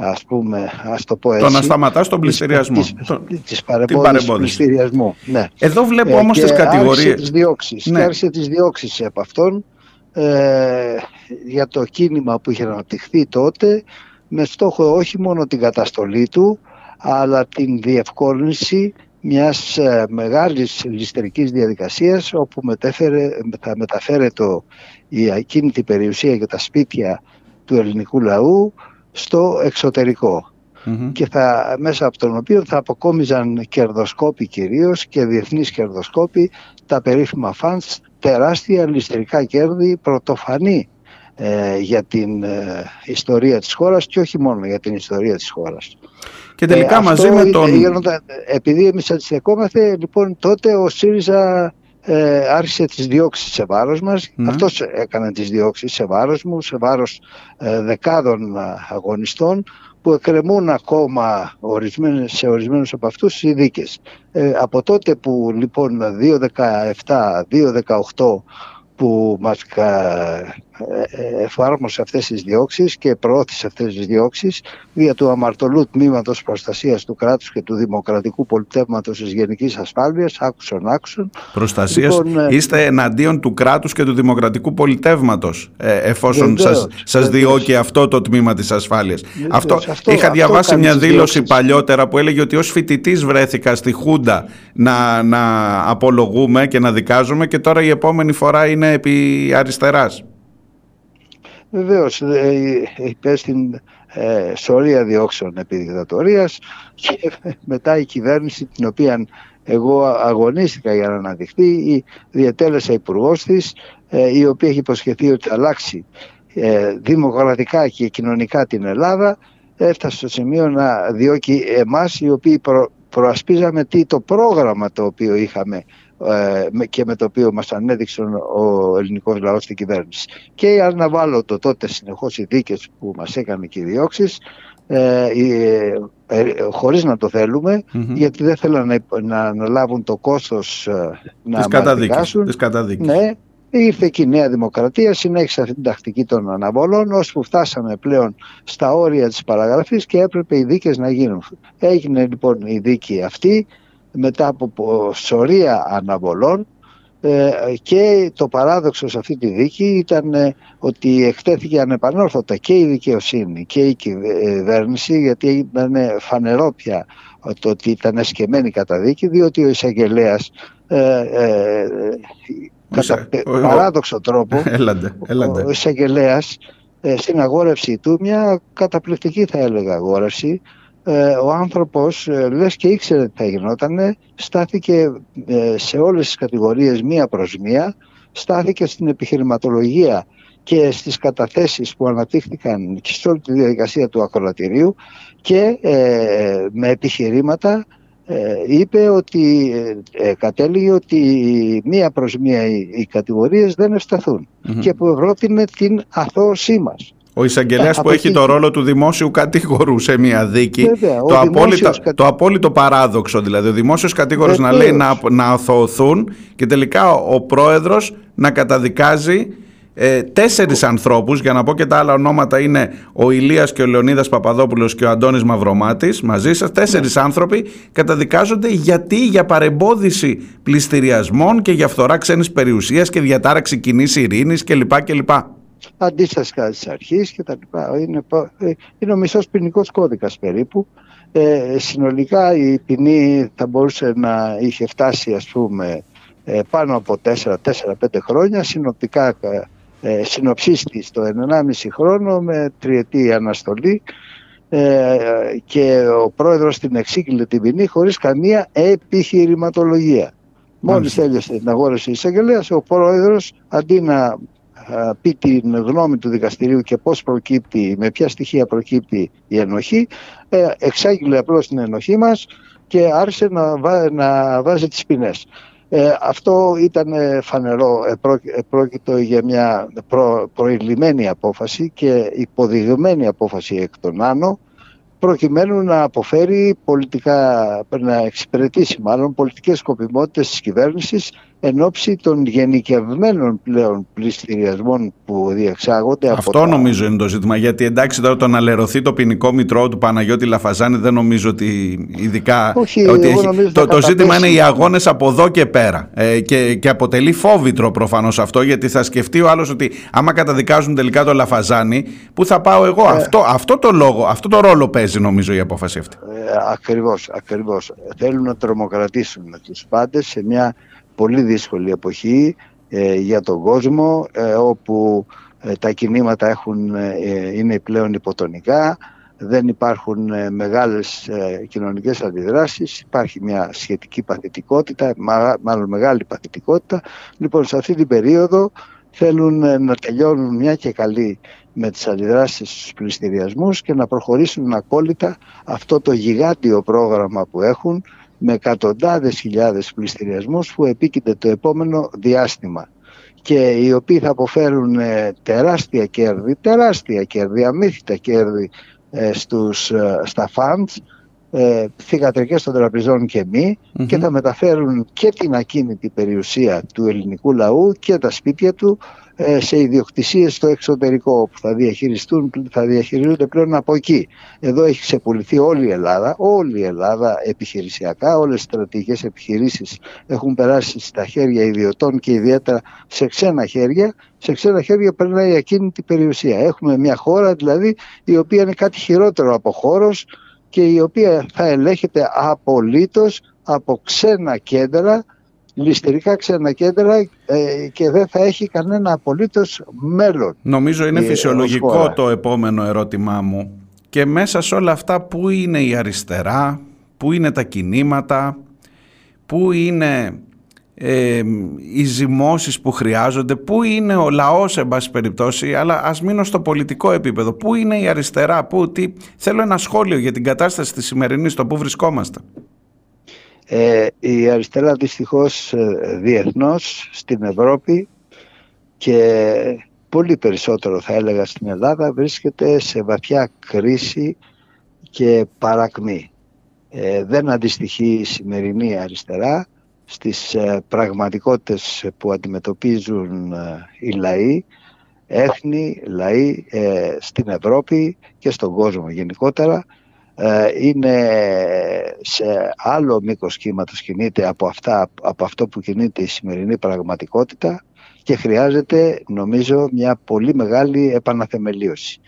ας πούμε, ας το πω έτσι, Το να σταματάς τον πληστηριασμό. της, Το- της, της την παρεμπόδισης παρεμπόδιση. πληστηριασμού. Ναι. Εδώ βλέπω όμως και τις Άρχισε κατηγορίες. τις διώξεις, Ναι. και άρχισε τις διώξεις από αυτόν ε, για το κίνημα που είχε αναπτυχθεί τότε με στόχο όχι μόνο την καταστολή του αλλά την διευκόλυνση μιας ε, μεγάλης ληστερικής διαδικασίας όπου μετέφερε, θα μεταφέρεται η ακίνητη περιουσία και τα σπίτια του ελληνικού λαού στο εξωτερικό Μμμ. και θα, μέσα από τον οποίο θα αποκόμιζαν κερδοσκόποι κυρίως και διεθνείς κερδοσκόποι τα περίφημα φαντς, τεράστια ληστρικά κέρδη πρωτοφανή ε, για την ε, ιστορία της χώρας και όχι μόνο για την ιστορία της χώρας. Και τελικά Ε, μαζί αυτό με είναι- τον... γίνονταν- επειδή εμείς αντιστεκόμαστε, λοιπόν τότε ο ΣΥΡΙΖΑ ε, άρχισε τις διώξεις σε βάρος μας. Ναι. Αυτός έκανε τις διώξεις σε βάρος μου, σε βάρος ε, δεκάδων α, αγωνιστών που εκκρεμούν ακόμα ορισμένες, σε ορισμένους από αυτούς οι δίκες. Ε, από τότε που λοιπόν 2.17, 2.18 που μας κα- ε, ε, εφάρμοσε αυτές τις διώξεις και προώθησε αυτές τις διώξεις δια του αμαρτωλού τμήματος προστασίας του κράτους και του δημοκρατικού πολιτεύματος της γενικής ασφάλειας, άκουσον άκουσον, προστασίας Λοιπόν, ε, είστε εναντίον του κράτους και του δημοκρατικού πολιτεύματος ε, εφόσον Βεβαίως, σας, σας βεβαίως. διώκει αυτό το τμήμα της ασφάλειας. Βεβαίως, Αυτό, αυτό- είχα αυτό διαβάσει κάνει μια τις δήλωση διώξεις. παλιότερα που έλεγε ότι ως φοιτητής βρέθηκα στη Χούντα να, να απολογούμε και να δικάζουμε και τώρα η επόμενη φορά είναι επί αριστεράς. Βεβαίως, ε, υπέστη ε, σωρία διώξεων επί δικτατορίας και μετά η κυβέρνηση την οποία εγώ αγωνίστηκα για να αναδειχθεί η διετέλεσα υπουργός της, η οποία έχει υποσχεθεί ότι θα αλλάξει ε, δημοκρατικά και κοινωνικά την Ελλάδα έφτασε στο σημείο να διώκει εμάς οι οποίοι προ, προασπίζαμε τι το πρόγραμμα το οποίο είχαμε ε, με- και με το οποίο μας ανέδειξε ο ελληνικός λαός στην κυβέρνηση. Και αναβάλλω το τότε συνεχώς οι δίκες που μας έκανε και οι διώξεις ε, ε, ε, χωρίς να το θέλουμε Μμμ. γιατί δεν θέλαν να, υπ- να αναλάβουν το κόστος ε, να Της μας καταδίκης. δικάσουν. Της καταδίκης. Ναι, ήρθε και η Νέα Δημοκρατία, συνέχισε αυτή την τακτική των αναβολών, ώσπου φτάσαμε πλέον στα όρια της παραγραφής και έπρεπε οι δίκες να γίνουν. Έγινε λοιπόν η δίκη αυτή μετά από πο- σωρία αναβολών ε, και το παράδοξο σε αυτή τη δίκη ήταν ε, ότι εκτέθηκε ανεπανόρθωτα και η δικαιοσύνη και η κυβέρνηση γιατί ήταν φανερό πια το ότι ήταν εσκεμμένη η καταδίκη διότι ο εισαγγελέας ε, ε, κατά Ο- ο- παράδοξο τρόπο Έλαντε, έλαντε. ο εισαγγελέας στην αγόρευσή του, μια καταπληκτική θα έλεγα αγόρευση, ε, ο άνθρωπος ε, λες και ήξερε τι θα γινόταν, στάθηκε ε, σε όλες τις κατηγορίες μία προς μία, στάθηκε στην επιχειρηματολογία και στις καταθέσεις που αναπτύχθηκαν και σε όλη τη διαδικασία του ακροατηρίου και ε, με επιχειρήματα ε, είπε ότι ε, ε, κατέληγε ότι μία προς μία οι, οι κατηγορίες δεν ευσταθούν Μμμ. και που πρότεινε την αθώωσή μας. Ο εισαγγελέας που από έχει εκεί- το ρόλο του δημόσιου κατήγορου σε μια δίκη. Βέβαια, ο το, απόλυτο, δημόσιος κατ- το απόλυτο παράδοξο δηλαδή. Ο δημόσιος κατήγορο να Βεβαίως. λέει να, να αθωωωθούν και τελικά ο, ο πρόεδρος να καταδικάζει ε, τέσσερις ανθρώπους. Για να πω και τα άλλα ονόματα είναι ο Ηλίας και ο Λεωνίδας Παπαδόπουλος και ο Αντώνης Μαυρομάτης. Μαζί σας, τέσσερις Ναι. άνθρωποι καταδικάζονται γιατί για παρεμπόδιση πληστηριασμών και για φθορά ξένης περιουσίας και διατάραξη κοινής ειρήνης κλπ. κλπ. Αντίσταση κατά της αρχής και τα λοιπά. Είναι, πα- ε, είναι ο μισός ποινικός κώδικας περίπου. Ε, συνολικά η ποινή θα μπορούσε να είχε φτάσει ας πούμε ε, πάνω από 4-5 χρόνια συνοπτικά ε, ε, συνοψίστη στο 1,5 χρόνο με τριετή αναστολή ε, και ο πρόεδρος την εξήγηλε την ποινή χωρίς καμία επιχειρηματολογία. Μόλις Μάλιστα. τέλειωσε την αγόρευση της εισαγγελίας, ο πρόεδρος αντί να α, πει την γνώμη του δικαστηρίου και πώς προκύπτει, με ποια στοιχεία προκύπτει η ενοχή, ε, εξάγγειλε απλώς την ενοχή μας και άρχισε να, βά- να βάζει τις ποινές. Ε, αυτό ήταν ε, φανερό, ε, πρό- ε, πρόκειτο για μια προ, προηλημένη απόφαση και υποδειγμένη απόφαση εκ των άνω προκειμένου να αποφέρει πολιτικά, να εξυπηρετήσει μάλλον πολιτικές σκοπιμότητες της κυβέρνησης εν ώψη των γενικευμένων πλέον πληστηριασμών που διεξάγονται από Αυτό τα- νομίζω είναι το ζήτημα. Γιατί εντάξει τώρα το να λερωθεί το ποινικό μητρό του Παναγιώτη Λαφαζάνη δεν νομίζω ότι ειδικά. Όχι, ότι εγώ νομίζω το, θα το ζήτημα καταπέσει. είναι οι αγώνες από εδώ και πέρα. Ε, και, και αποτελεί φόβητρο προφανώς αυτό γιατί θα σκεφτεί ο άλλος ότι άμα καταδικάζουν τελικά το Λαφαζάνη, πού θα πάω εγώ; Ε. Αυτό, αυτό το λόγο, αυτό το ρόλο παίζει νομίζω η απόφαση αυτή. Ε, ακριβώς, ακριβώς. Θέλουν να τρομοκρατήσουν τους πάντες σε μια πολύ δύσκολη εποχή ε, για τον κόσμο ε, όπου ε, τα κινήματα έχουν, ε, είναι πλέον υποτονικά δεν υπάρχουν ε, μεγάλες ε, κοινωνικές αντιδράσεις, υπάρχει μια σχετική παθητικότητα, μα- μάλλον μεγάλη παθητικότητα. Λοιπόν, σε αυτή την περίοδο θέλουν ε, να τελειώνουν μια και καλή με τις αντιδράσεις στους πληστηριασμούς και να προχωρήσουν ακόλυτα αυτό το γιγάντιο πρόγραμμα που έχουν με εκατοντάδες χιλιάδες πληστηριασμούς που επίκειται το επόμενο διάστημα και οι οποίοι θα αποφέρουν ε, τεράστια κέρδη, τεράστια κέρδη, αμύθιτα κέρδη ε, στους, ε, στα funds, ε, θηγατρικές των τραπεζών και μη Μμμ. και θα μεταφέρουν και την ακίνητη περιουσία του ελληνικού λαού και τα σπίτια του ε, σε ιδιοκτησίες στο εξωτερικό που θα διαχειριστούν, θα διαχειρίζονται πλέον από εκεί. Εδώ έχει ξεπουληθεί όλη η Ελλάδα, όλη η Ελλάδα επιχειρησιακά, όλες οι στρατηγικές επιχειρήσεις έχουν περάσει στα χέρια ιδιωτών και ιδιαίτερα σε ξένα χέρια. Σε ξένα χέρια περνάει η ακίνητη περιουσία. Έχουμε μια χώρα δηλαδή η οποία είναι κάτι χειρότερο από χώρος και η οποία θα ελέγχεται απολύτως από ξένα κέντρα ληστηρικά ξένα κέντρα ε, και δεν θα έχει κανένα απολύτως μέλλον. Νομίζω είναι Ε, ως φυσιολογικό χώρα. το επόμενο ερώτημά μου. Και μέσα σε όλα αυτά πού είναι η αριστερά, πού είναι τα κινήματα, πού είναι ε, οι ζυμώσεις που χρειάζονται, πού είναι ο λαός εν πάση περιπτώσει, αλλά ας μείνω στο πολιτικό επίπεδο. Πού είναι η αριστερά, πού, τι... Θέλω ένα σχόλιο για την κατάσταση της σημερινής, στο πού βρισκόμαστε. Ε, η αριστερά δυστυχώς ε, διεθνώς στην Ευρώπη και πολύ περισσότερο θα έλεγα στην Ελλάδα βρίσκεται σε βαθιά κρίση και παρακμή. Ε, δεν αντιστοιχεί η σημερινή αριστερά στις ε, πραγματικότητες που αντιμετωπίζουν ε, οι λαοί, έθνη, λαοί ε, στην Ευρώπη και στον κόσμο γενικότερα ε, είναι σε άλλο μήκος κύματος κινείται από, αυτά, από αυτό που κινείται η σημερινή πραγματικότητα και χρειάζεται νομίζω μια πολύ μεγάλη επαναθεμελίωση.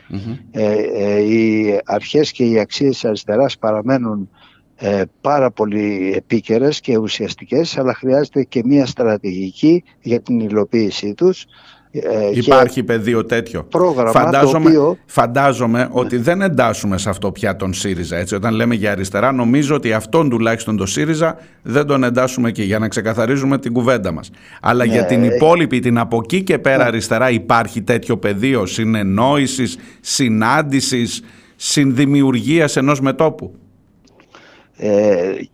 Ε, ε, οι αρχές και οι αξίες της αριστεράς παραμένουν ε, πάρα πολύ επίκαιρες και ουσιαστικές αλλά χρειάζεται και μια στρατηγική για την υλοποίησή τους ε, και Υπάρχει πεδίο τέτοιο. πρόγραμμα Φαντάζομαι, το οποίο φαντάζομαι ότι δεν εντάσσουμε σε αυτό πια τον ΣΥΡΙΖΑ. Έτσι. Όταν λέμε για αριστερά, νομίζω ότι αυτόν τουλάχιστον τον ΣΥΡΙΖΑ δεν τον εντάσσουμε εκεί για να ξεκαθαρίζουμε την κουβέντα μας. Αλλά Ναι, για την ε, υπόλοιπη, την από εκεί και πέρα αριστερά, υπάρχει τέτοιο πεδίο συνεννόησης, συνάντησης, συνδημιουργίας ενός μετόπου; Ε, η,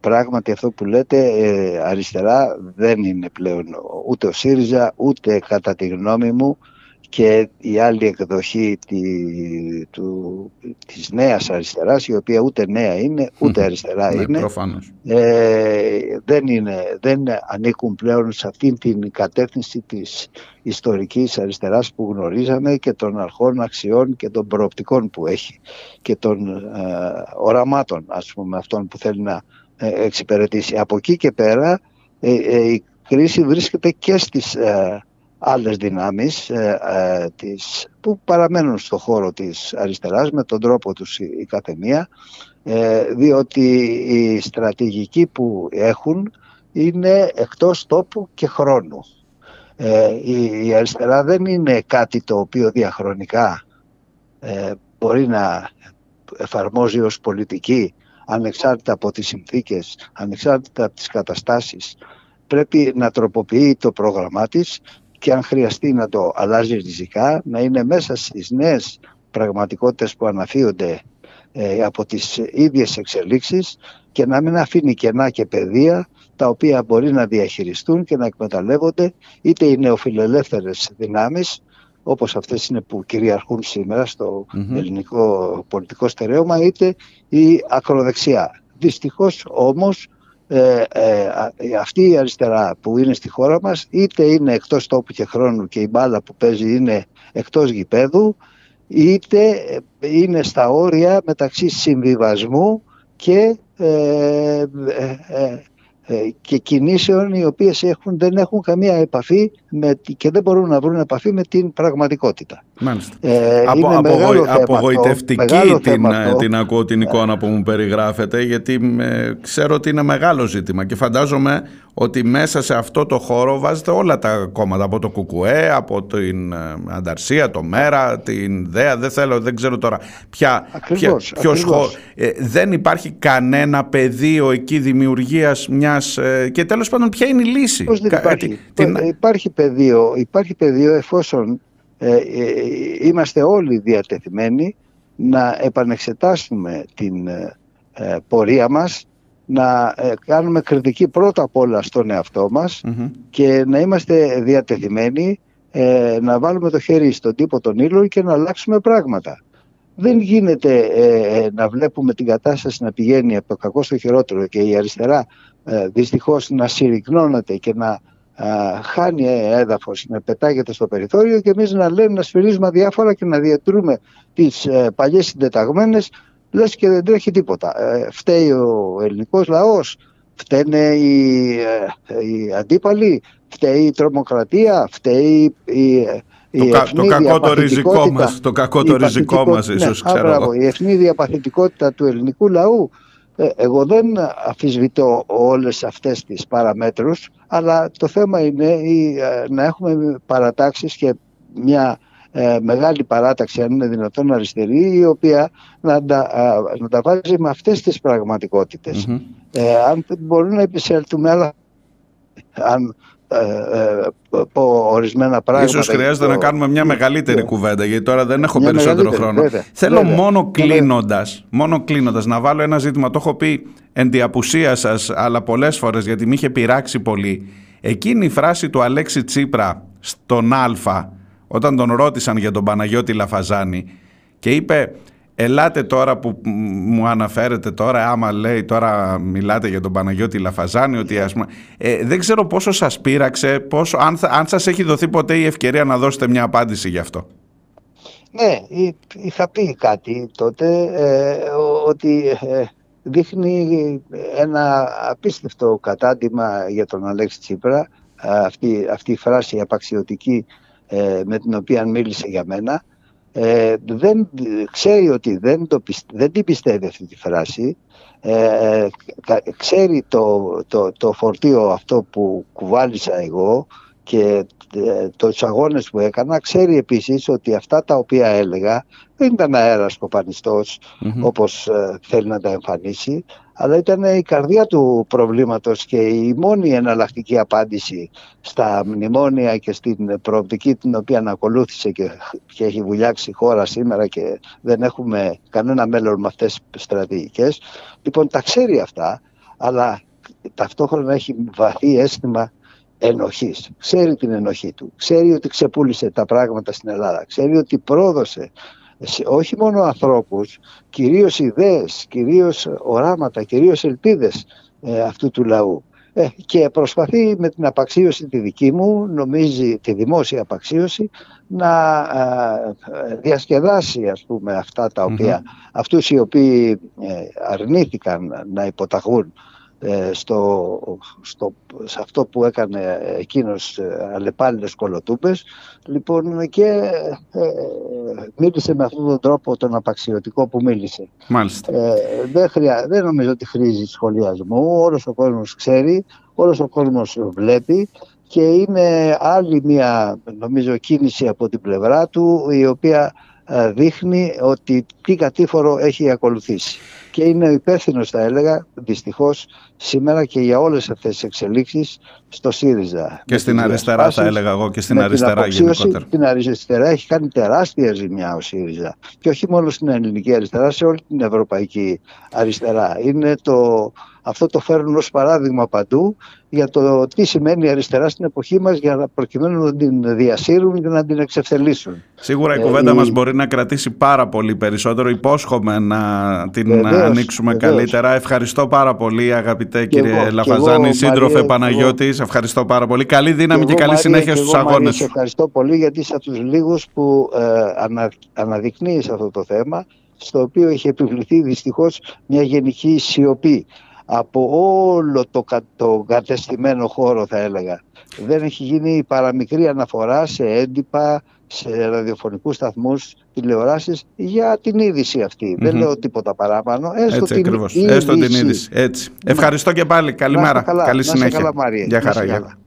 πράγματι αυτό που λέτε ε, αριστερά δεν είναι πλέον ούτε ο ΣΥΡΙΖΑ ούτε κατά τη γνώμη μου και η άλλη εκδοχή τη, του, της νέας αριστεράς η οποία ούτε νέα είναι ούτε αριστερά Ναι, είναι προφανώς. ε, δεν, είναι, δεν ανήκουν πλέον σε αυτήν την κατεύθυνση της ιστορικής αριστεράς που γνωρίζαμε και των αρχών αξιών και των προοπτικών που έχει και των ε, οραμάτων ας πούμε αυτών που θέλει να ε, εξυπηρετήσει. Από εκεί και πέρα ε, ε, η κρίση βρίσκεται και στις ε, άλλες δυνάμεις ε, ε, της, που παραμένουν στο χώρο της αριστεράς με τον τρόπο τους η, η καθεμία ε, διότι η στρατηγική που έχουν είναι εκτός τόπου και χρόνου. Ε, η, η αριστερά δεν είναι κάτι το οποίο διαχρονικά ε, μπορεί να εφαρμόζει ως πολιτική ανεξάρτητα από τις συνθήκες, ανεξάρτητα από τις καταστάσεις. Πρέπει να τροποποιεί το πρόγραμμά της και αν χρειαστεί να το αλλάζει ριζικά, να είναι μέσα στις νέες πραγματικότητες που αναφύονται ε, από τις ίδιες εξελίξεις και να μην αφήνει κενά και πεδία τα οποία μπορεί να διαχειριστούν και να εκμεταλλεύονται είτε οι νεοφιλελεύθερες δυνάμεις όπως αυτές είναι που κυριαρχούν σήμερα στο ελληνικό πολιτικό στερέωμα είτε η ακροδεξιά. Δυστυχώς όμως ε, ε, α- αυτή η αριστερά που είναι στη χώρα μας είτε είναι εκτός τόπου και χρόνου και η μπάλα που παίζει είναι εκτός γηπέδου είτε είναι στα όρια μεταξύ συμβιβασμού και, ε, ε, ε, ε, και κινήσεων οι οποίες έχουν, δεν έχουν καμία επαφή με, τη- και δεν μπορούν να βρουν επαφή με την πραγματικότητα. Μάλιστα. Ε, Απο, είναι απογοη- μεγάλο θέμα αυτό, απογοητευτική μεγάλο την, θέμα αυτό. την ακούω την εικόνα που μου περιγράφετε γιατί ε, ξέρω ότι είναι μεγάλο ζήτημα και φαντάζομαι ότι μέσα σε αυτό το χώρο βάζετε όλα τα κόμματα από το ΚΚΕ, από την ε, Ανταρσία, το ΜΕΡΑ, την ΔΕΑ, δεν θέλω, δεν ξέρω τώρα ποια, Ακριβώς, ποια- ποιος ακριβώς. χω- ε, δεν υπάρχει κανένα πεδίο εκεί δημιουργίας μιας ε, και τέλος πάντων ποια είναι η λύση; Πώς δεν Κα- υπάρχει; τι- την- Ε, υπάρχει, πεδίο, υπάρχει πεδίο εφόσον ε, ε, είμαστε όλοι διατεθειμένοι να επανεξετάσουμε την ε, ε, πορεία μας, να ε, κάνουμε κριτική πρώτα απ' όλα στον εαυτό μας Μμμ. και να είμαστε διατεθειμένοι ε, να βάλουμε το χέρι στον τύπο των ήλων και να αλλάξουμε πράγματα. Δεν γίνεται ε, ε, να βλέπουμε την κατάσταση να πηγαίνει από το κακό στο χειρότερο και η αριστερά ε, δυστυχώς να συρρυκνώνεται και να α, χάνει έδαφος, να πετάγεται στο περιθώριο και εμείς να λέμε να σφυρίζουμε διάφορα και να διατρούμε τις ε, παλιές συντεταγμένες λες και δεν τρέχει τίποτα. Ε, φταίει ο ελληνικός λαός, φταίνε οι, ε, οι αντίπαλοι, φταίει η τρομοκρατία, φταίει η, ε, η Το, κα- το ευνίδια κακό το ριζικό παθητικότητα. μας, το κακό Η το ριζικό παθητικο- μας ίσως, ναι, α, ξέρω μπράβο, εγώ. η ευνίδια παθητικότητα του ελληνικού λαού ε, εγώ δεν αφισβητώ όλες αυτές τις παραμέτρους αλλά το θέμα είναι η, ε, να έχουμε παρατάξεις και μια ε, μεγάλη παράταξη αν είναι δυνατόν αριστερή η οποία να τα, α, να τα βάζει με αυτές τις πραγματικότητες. Μμμ. Ε, αν μπορούν να επισέλθουμε αλλά αν ε, ε, πω ορισμένα πράγματα Ίσως για χρειάζεται το- να κάνουμε μια μεγαλύτερη Ναι. κουβέντα γιατί τώρα δεν έχω Μια περισσότερο μεγαλύτερη, χρόνο. βέβαια, Θέλω βέβαια. μόνο Ναι, ναι. κλείνοντας, μόνο κλείνοντας να βάλω ένα ζήτημα. Το έχω πει εν τη απουσία σας αλλά πολλές φορές γιατί με είχε πειράξει πολύ. Εκείνη η φράση του Αλέξη Τσίπρα στον Α όταν τον ρώτησαν για τον Παναγιώτη Λαφαζάνη και είπε Ελάτε τώρα που μ, μου αναφέρετε τώρα, άμα λέει τώρα μιλάτε για τον Παναγιώτη Λαφαζάνη, ότι ας πούμε, ε, δεν ξέρω πόσο σας πείραξε, πόσο, αν, θα- αν σας έχει δοθεί ποτέ η ευκαιρία να δώσετε μια απάντηση γι' αυτό. Ναι, εί- είχα πει κάτι τότε ε, ο- ότι ε, δείχνει ένα απίστευτο κατάντημα για τον Αλέξη Τσίπρα ε, αυτή, αυτή η φράση απαξιωτική ε, με την οποία μίλησε για μένα ε, δεν, ξέρει ότι δεν, το, πισ- δεν την πιστεύει αυτή τη φράση. Ε, κα- ξέρει το, το, το φορτίο αυτό που κουβάλισα εγώ και ε, τους αγώνες που έκανα ξέρει επίσης ότι αυτά τα οποία έλεγα δεν ήταν αέρας κοπανιστός Μμμ. όπως ε, θέλει να τα εμφανίσει αλλά ήταν η καρδιά του προβλήματος και η μόνη εναλλακτική απάντηση στα μνημόνια και στην προοπτική την οποία ακολούθησε και, και έχει βουλιάξει η χώρα σήμερα και δεν έχουμε κανένα μέλλον με αυτές τις στρατηγικές. Λοιπόν, τα ξέρει αυτά, αλλά ταυτόχρονα έχει βαθύ αίσθημα ενοχής. Ξέρει την ενοχή του. Ξέρει ότι ξεπούλησε τα πράγματα στην Ελλάδα. Ξέρει ότι πρόδωσε σε- όχι μόνο ανθρώπους, κυρίως ιδέες, κυρίως οράματα, κυρίως ελπίδες ε, αυτού του λαού. Ε, και προσπαθεί με την απαξίωση τη δική μου, νομίζει τη δημόσια απαξίωση, να ε, διασκεδάσει ας πούμε αυτά τα οποία, αυτούς οι οποίοι ε, αρνήθηκαν να υποταγούν ε, στο, στο, σε αυτό που έκανε εκείνος ε, αλλεπάλληλες κολοτούμπες λοιπόν και ε, μίλησε με αυτόν τον τρόπο τον απαξιωτικό που μίλησε Μάλιστα. ε, δεν, χρειά, δεν νομίζω ότι χρήζει σχολιασμού όλος ο κόσμος ξέρει όλος ο κόσμος βλέπει και είναι άλλη μια νομίζω κίνηση από την πλευρά του η οποία ε, δείχνει ότι τι κατήφορο έχει ακολουθήσει. Και είναι υπεύθυνο, θα έλεγα, δυστυχώς σήμερα και για όλες αυτές τις εξελίξεις στο ΣΥΡΙΖΑ. Και Με στην τις αριστερά, θα διασπάσεις, έλεγα εγώ, και στην με αριστερά την αποξίωση, γενικότερα. Την αριστερά έχει κάνει τεράστια ζημιά ο ΣΥΡΙΖΑ. Και όχι μόνο στην ελληνική αριστερά, σε όλη την ευρωπαϊκή αριστερά. Είναι το, αυτό το φέρνουν ως παράδειγμα παντού για το τι σημαίνει η αριστερά στην εποχή μας για να προκειμένου να την διασύρουν και να την εξευθελίσουν. Σίγουρα η Ε, κουβέντα η- μας μπορεί να κρατήσει πάρα πολύ περισσότερο. Υπόσχομαι να την Βεβαίως, ανοίξουμε βεβαίως. καλύτερα. Ευχαριστώ πάρα πολύ αγαπητέ Και κύριε εγώ, και Λαφαζάνη, εγώ, σύντροφε Μαρία, και Παναγιώτη. Σε ευχαριστώ πάρα πολύ. Καλή δύναμη και, εγώ, καλή Μαρία, συνέχεια και στους εγώ, Μαρία, αγώνες. Σε ευχαριστώ πολύ γιατί είσαι από τους λίγους που ε, ανα, αναδεικνύεις αυτό το θέμα στο οποίο έχει επιβληθεί δυστυχώς μια γενική σιωπή από όλο το, κα- το κατεστημένο χώρο θα έλεγα. Δεν έχει γίνει παραμικρή αναφορά σε έντυπα, σε ραδιοφωνικούς σταθμούς, τηλεοράσεις για την είδηση αυτή. Δεν Μμμ. λέω τίποτα παράπανω. Έστω Έτσι την ακριβώς. είδηση. Έστω την είδηση. Έτσι. Ευχαριστώ και πάλι. Να είστε Καλημέρα. καλά, Καλή να είστε συνέχεια. καλά, Μαρία. Γεια Να είστε χαρά.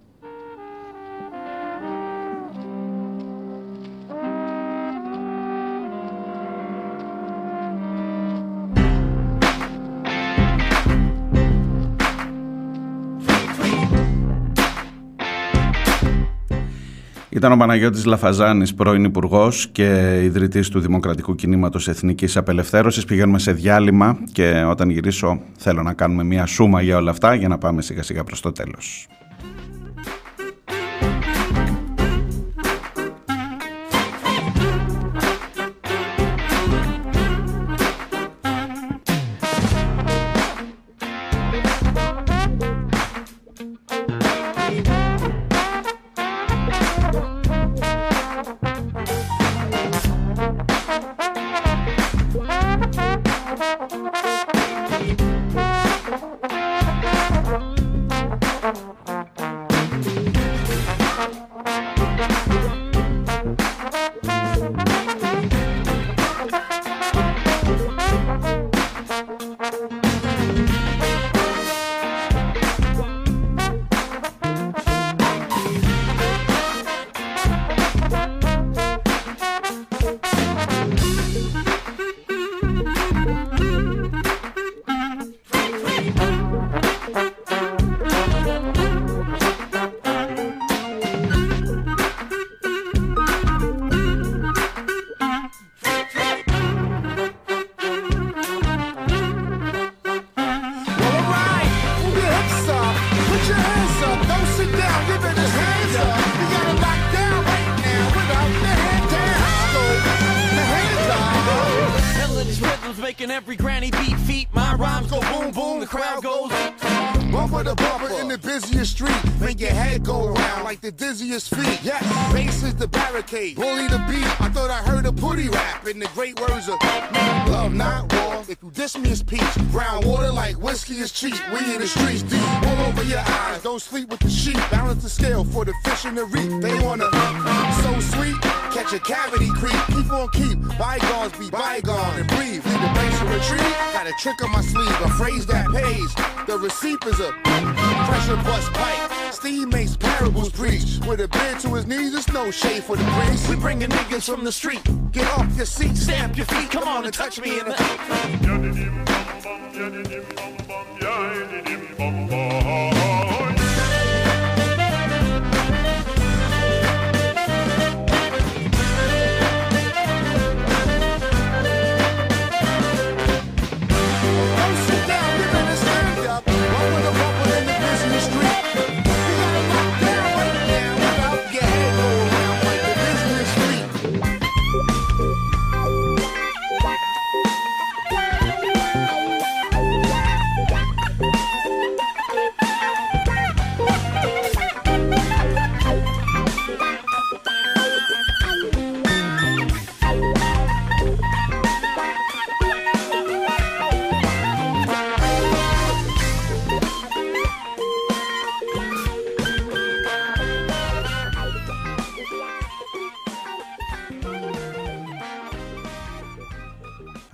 Ήταν ο Παναγιώτης Λαφαζάνης, πρώην υπουργός και ιδρυτής του Δημοκρατικού Κινήματος Εθνικής Απελευθέρωσης. Πηγαίνουμε σε διάλειμμα και όταν γυρίσω θέλω να κάνουμε μια σούμα για όλα αυτά για να πάμε σιγά σιγά προς το τέλος. Niggas from the street. Get off your seat, Stamp your feet, come on and touch me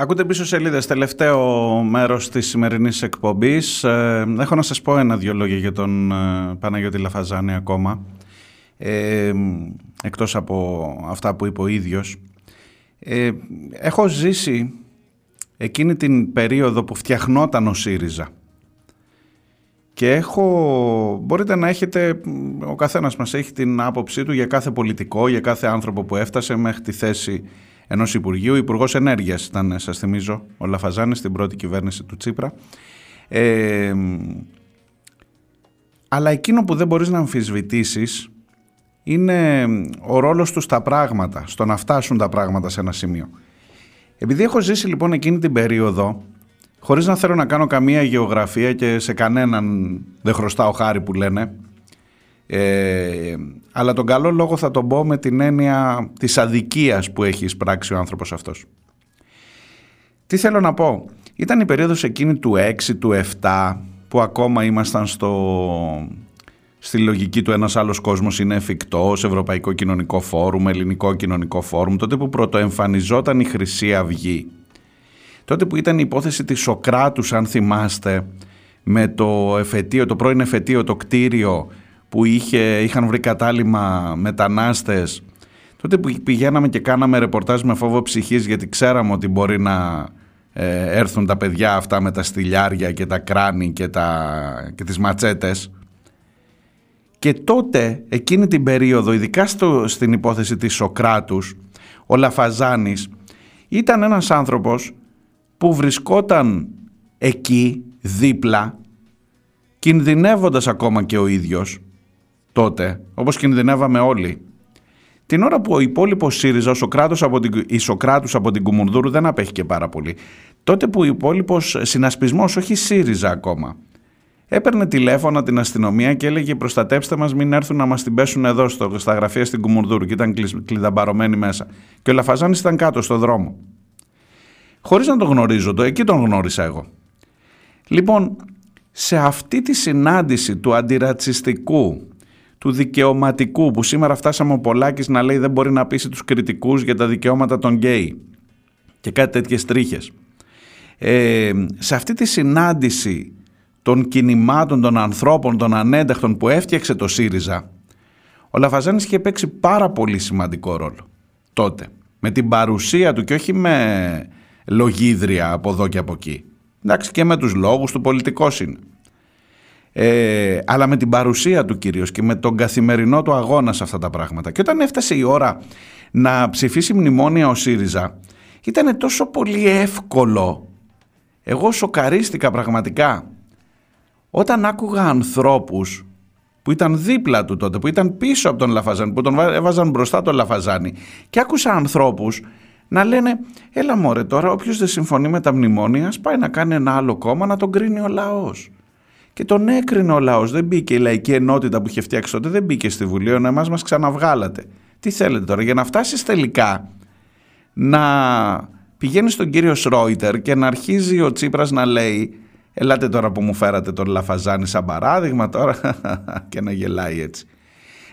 Ακούτε πίσω σελίδες, τελευταίο μέρος της σημερινής εκπομπής. Ε, έχω να σας πω ένα-δυο λόγια για τον ε, Παναγιώτη Λαφαζάνη ακόμα. Ε, εκτός από αυτά που είπε ο ίδιος. Ε, έχω ζήσει εκείνη την περίοδο που φτιαχνόταν ο ΣΥΡΙΖΑ. Και έχω, μπορείτε να έχετε, ο καθένας μας έχει την άποψή του για κάθε πολιτικό, για κάθε άνθρωπο που έφτασε μέχρι τη θέση ενός Υπουργείου. Υπουργός Ενέργειας ήταν, σας θυμίζω, ο Λαφαζάνης στην πρώτη κυβέρνηση του Τσίπρα. Ε, αλλά εκείνο που δεν μπορείς να αμφισβητήσεις είναι ο ρόλος τους στα πράγματα, στο να φτάσουν τα πράγματα σε ένα σημείο. Επειδή έχω ζήσει λοιπόν εκείνη την περίοδο, χωρίς να θέλω να κάνω καμία γεωγραφία και σε κανέναν δεν χρωστάω χάρη που λένε, ε, αλλά τον καλό λόγο θα τον πω με την έννοια της αδικίας που έχει εισπράξει ο άνθρωπος αυτός. Τι θέλω να πω, ήταν η περίοδος εκείνη του 6, του 7, που ακόμα ήμασταν στο, στη λογική του ένας άλλος κόσμος είναι εφικτός, Ευρωπαϊκό Κοινωνικό Φόρουμ, Ελληνικό Κοινωνικό Φόρουμ, τότε που πρωτοεμφανιζόταν η Χρυσή Αυγή, τότε που ήταν η υπόθεση της Σοκράτους, αν θυμάστε, με το εφετείο, το πρώην εφετείο, το κτίριο που είχε, είχαν βρει κατάλημα μετανάστες, τότε που πηγαίναμε και κάναμε ρεπορτάζ με φόβο ψυχής γιατί ξέραμε ότι μπορεί να ε, έρθουν τα παιδιά αυτά με τα στυλιάρια και τα κράνη και, τα, και τις ματσέτες. Και τότε εκείνη την περίοδο ειδικά στο, στην υπόθεση της Σοκράτους ο Λαφαζάνης ήταν ένας άνθρωπος που βρισκόταν εκεί δίπλα κινδυνεύοντας ακόμα και ο ίδιος τότε όπως κινδυνεύαμε όλοι την ώρα που ο υπόλοιπος ΣΥΡΙΖΑ, ο Σοκράτος από την, η Σοκράτους από την Κουμουνδούρου δεν απέχει και πάρα πολύ. Τότε που ο υπόλοιπος συνασπισμός, όχι ΣΥΡΙΖΑ ακόμα, έπαιρνε τηλέφωνα την αστυνομία και έλεγε προστατέψτε μας μην έρθουν να μας την πέσουν εδώ στο, στα γραφεία στην Κουμουνδούρου και ήταν κλειδαμπαρωμένοι μέσα. Και ο Λαφαζάνης ήταν κάτω στο δρόμο. Χωρίς να τον γνωρίζω το, εκεί τον γνώρισα εγώ. Λοιπόν, σε αυτή τη συνάντηση του αντιρατσιστικού του δικαιωματικού που σήμερα φτάσαμε ο Πολάκης να λέει δεν μπορεί να πείσει τους κριτικούς για τα δικαιώματα των γκέι και κάτι τέτοιες τρίχες. Ε, σε αυτή τη συνάντηση των κινημάτων, των ανθρώπων, των ανένταχτων που έφτιαξε το ΣΥΡΙΖΑ ο Λαφαζάνης είχε παίξει πάρα πολύ σημαντικό ρόλο τότε με την παρουσία του και όχι με λογίδρια από εδώ και από εκεί. Εντάξει και με τους λόγους του πολιτικός είναι ε, αλλά με την παρουσία του κυρίως και με τον καθημερινό του αγώνα σε αυτά τα πράγματα. Και όταν έφτασε η ώρα να ψηφίσει μνημόνια ο ΣΥΡΙΖΑ, ήταν τόσο πολύ εύκολο. Εγώ σοκαρίστηκα πραγματικά. Όταν άκουγα ανθρώπους που ήταν δίπλα του τότε, που ήταν πίσω από τον Λαφαζάνη, που τον έβαζαν μπροστά τον Λαφαζάνη και άκουσα ανθρώπους να λένε έλα μωρέ τώρα όποιος δεν συμφωνεί με τα μνημόνια ας πάει να κάνει ένα άλλο κόμμα να τον κρίνει ο λαός. Και τον έκρινε ο λαός. Δεν μπήκε η λαϊκή ενότητα που είχε φτιάξει τότε, δεν μπήκε στη Βουλή, ενώ εμάς μας ξαναβγάλατε. Τι θέλετε τώρα, για να φτάσεις τελικά να πηγαίνεις στον κύριο Σρόιτερ και να αρχίζει ο Τσίπρας να λέει ελάτε τώρα που μου φέρατε τον Λαφαζάνη σαν παράδειγμα τώρα και να γελάει έτσι.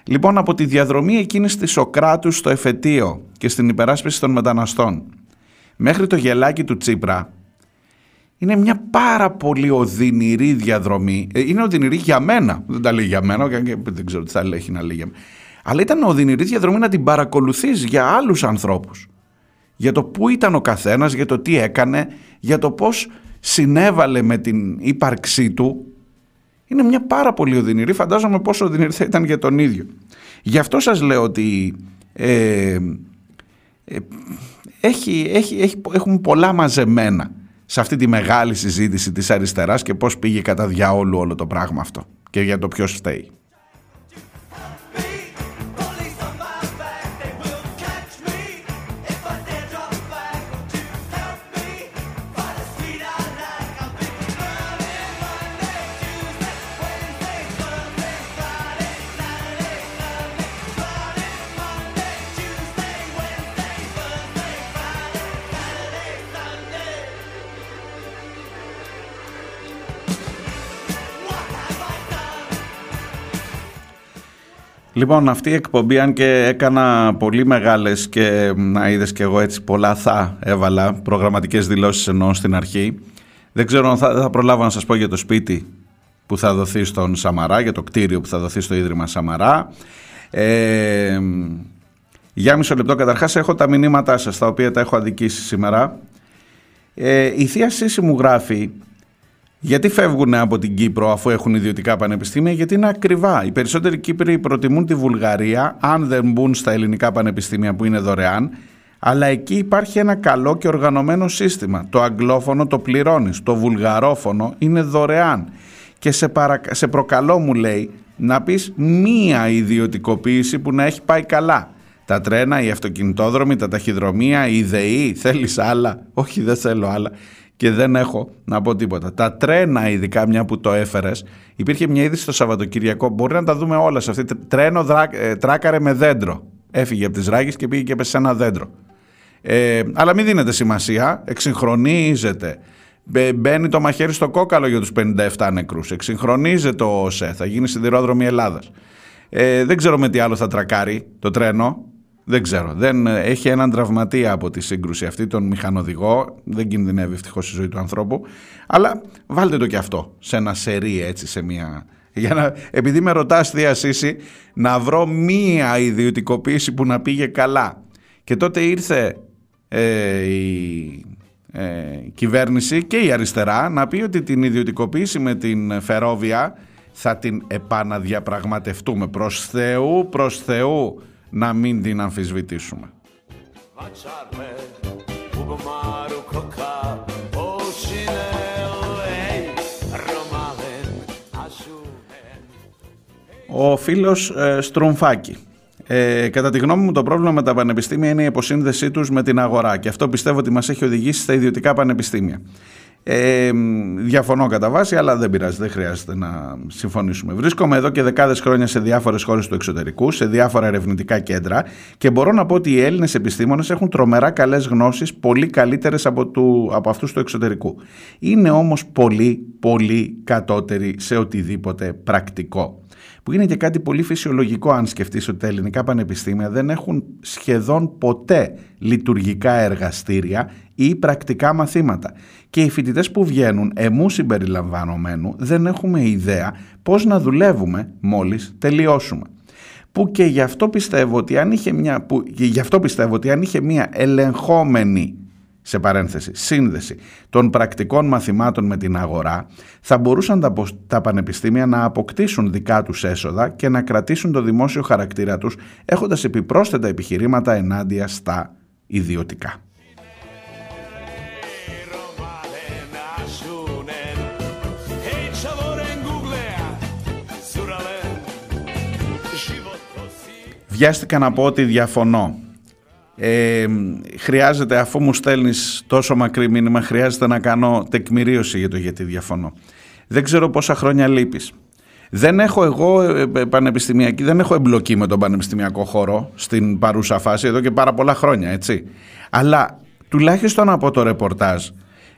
Λοιπόν από τη διαδρομή εκείνης της Σοκράτους στο εφετείο και στην υπεράσπιση των μεταναστών μέχρι το γελάκι του Τσίπρα είναι μια πάρα πολύ οδυνηρή διαδρομή. Ε, είναι οδυνηρή για μένα. Δεν τα λέει για μένα, δεν ξέρω τι θα έχει να λέει για μένα. Αλλά ήταν οδυνηρή διαδρομή να την παρακολουθείς για άλλους ανθρώπους. Για το πού ήταν ο καθένας, για το τι έκανε, για το πώς συνέβαλε με την ύπαρξή του. Είναι μια πάρα πολύ οδυνηρή, φαντάζομαι πόσο οδυνηρή θα ήταν για τον ίδιο. Γι' αυτό σας λέω ότι ε, ε, έχει, έχει, έχει, έχουν πολλά μαζεμένα σε αυτή τη μεγάλη συζήτηση της αριστεράς και πώς πήγε κατά διαόλου όλο το πράγμα αυτό και για το ποιος φταίει. Λοιπόν, αυτή η εκπομπή, αν και έκανα πολύ μεγάλες και να είδες και εγώ έτσι πολλά θα έβαλα προγραμματικές δηλώσεις εννοώ στην αρχή. Δεν ξέρω αν θα, θα προλάβω να σας πω για το σπίτι που θα δοθεί στον Σαμαρά, για το κτίριο που θα δοθεί στο Ίδρυμα Σαμαρά. Ε, για μισό λεπτό καταρχάς έχω τα μηνύματά σας, τα οποία τα έχω αδικήσει σήμερα. Ε, η Θεία Σύση μου γράφει γιατί φεύγουν από την Κύπρο αφού έχουν ιδιωτικά πανεπιστήμια, γιατί είναι ακριβά. Οι περισσότεροι Κύπροι προτιμούν τη Βουλγαρία αν δεν μπουν στα ελληνικά πανεπιστήμια που είναι δωρεάν, αλλά εκεί υπάρχει ένα καλό και οργανωμένο σύστημα. Το αγγλόφωνο το πληρώνεις, το βουλγαρόφωνο είναι δωρεάν. Και σε, παρα... σε προκαλώ μου λέει να πεις μία ιδιωτικοποίηση που να έχει πάει καλά. Τα τρένα, οι αυτοκινητόδρομοι, τα ταχυδρομεία, η ΔΕΗ, θέλεις άλλα; Όχι δεν θέλω άλλα και δεν έχω να πω τίποτα. Τα τρένα, ειδικά μια που το έφερες, υπήρχε μια είδηση το Σαββατοκυριακό. Μπορεί να τα δούμε όλα σε αυτή. Τρένο δρά, ε, τράκαρε με δέντρο. Έφυγε από τις Ράγες και πήγε και έπεσε σε ένα δέντρο. Ε, αλλά μην δίνετε σημασία. Εξυγχρονίζεται. Μπε- Μπαίνει το μαχαίρι στο κόκαλο για τους 57 νεκρούς. Εξυγχρονίζεται ο ΟΣΕ. Θα γίνει σιδηρόδρομη Ελλάδας. Ε, δεν ξέρω με τι άλλο θα τρακάρει το τρένο. Δεν ξέρω. Δεν, ε, έχει έναν τραυματία από τη σύγκρουση αυτή, τον μηχανοδηγό. Δεν κινδυνεύει ευτυχώς η ζωή του ανθρώπου. Αλλά βάλτε το και αυτό σε ένα σερί έτσι, σε μια. Για να, επειδή με ρωτάς, Θεία Σύση, να βρω μία ιδιωτικοποίηση που να πήγε καλά. Και τότε ήρθε ε, η ε, κυβέρνηση και η αριστερά να πει ότι την ιδιωτικοποίηση με την Φερόβια θα την επαναδιαπραγματευτούμε. Προς Θεού, προς Θεού να μην την αμφισβητήσουμε. Facciarle Ugomaru Koka Oshinele Romalen Ashuhen Ο φίλος ε, Στρουμφάκη. Ε, κατά τη γνώμη μου το πρόβλημα με τα πανεπιστήμια είναι η υποσύνδεσή τους με την αγορά και αυτό πιστεύω ότι μας έχει οδηγήσει στα ιδιωτικά πανεπιστήμια. Ε, διαφωνώ κατά βάση, αλλά δεν πειράζει, δεν χρειάζεται να συμφωνήσουμε. Βρίσκομαι εδώ και δεκάδες χρόνια σε διάφορες χώρες του εξωτερικού, σε διάφορα ερευνητικά κέντρα και μπορώ να πω ότι οι Έλληνες επιστήμονες έχουν τρομερά καλές γνώσεις, πολύ καλύτερες από, του, από αυτούς του εξωτερικού. Είναι όμως πολύ, πολύ κατώτεροι σε οτιδήποτε πρακτικό. Που είναι και κάτι πολύ φυσιολογικό αν σκεφτείς ότι τα ελληνικά πανεπιστήμια δεν έχουν σχεδόν ποτέ λειτουργικά εργαστήρια ή πρακτικά μαθήματα. Και οι φοιτητές που βγαίνουν, εμού συμπεριλαμβανομένου, δεν έχουμε ιδέα πώς να δουλεύουμε μόλις τελειώσουμε. Που και γι' αυτό πιστεύω ότι αν είχε μια, που, και γι' αυτό πιστεύω ότι αν είχε μια ελεγχόμενη σε παρένθεση, σύνδεση των πρακτικών μαθημάτων με την αγορά, θα μπορούσαν τα, πο- τα πανεπιστήμια να αποκτήσουν δικά τους έσοδα και να κρατήσουν το δημόσιο χαρακτήρα τους, έχοντας επιπρόσθετα επιχειρήματα ενάντια στα ιδιωτικά. Βιάστηκα να πω ότι διαφωνώ. Ε, χρειάζεται, αφού μου στέλνεις τόσο μακρύ μήνυμα, χρειάζεται να κάνω τεκμηρίωση για το γιατί διαφωνώ. Δεν ξέρω πόσα χρόνια λείπεις. Δεν έχω εγώ ε, ε, πανεπιστημιακή, δεν έχω εμπλοκή με τον πανεπιστημιακό χώρο στην παρούσα φάση εδώ και πάρα πολλά χρόνια, έτσι. Αλλά τουλάχιστον από το ρεπορτάζ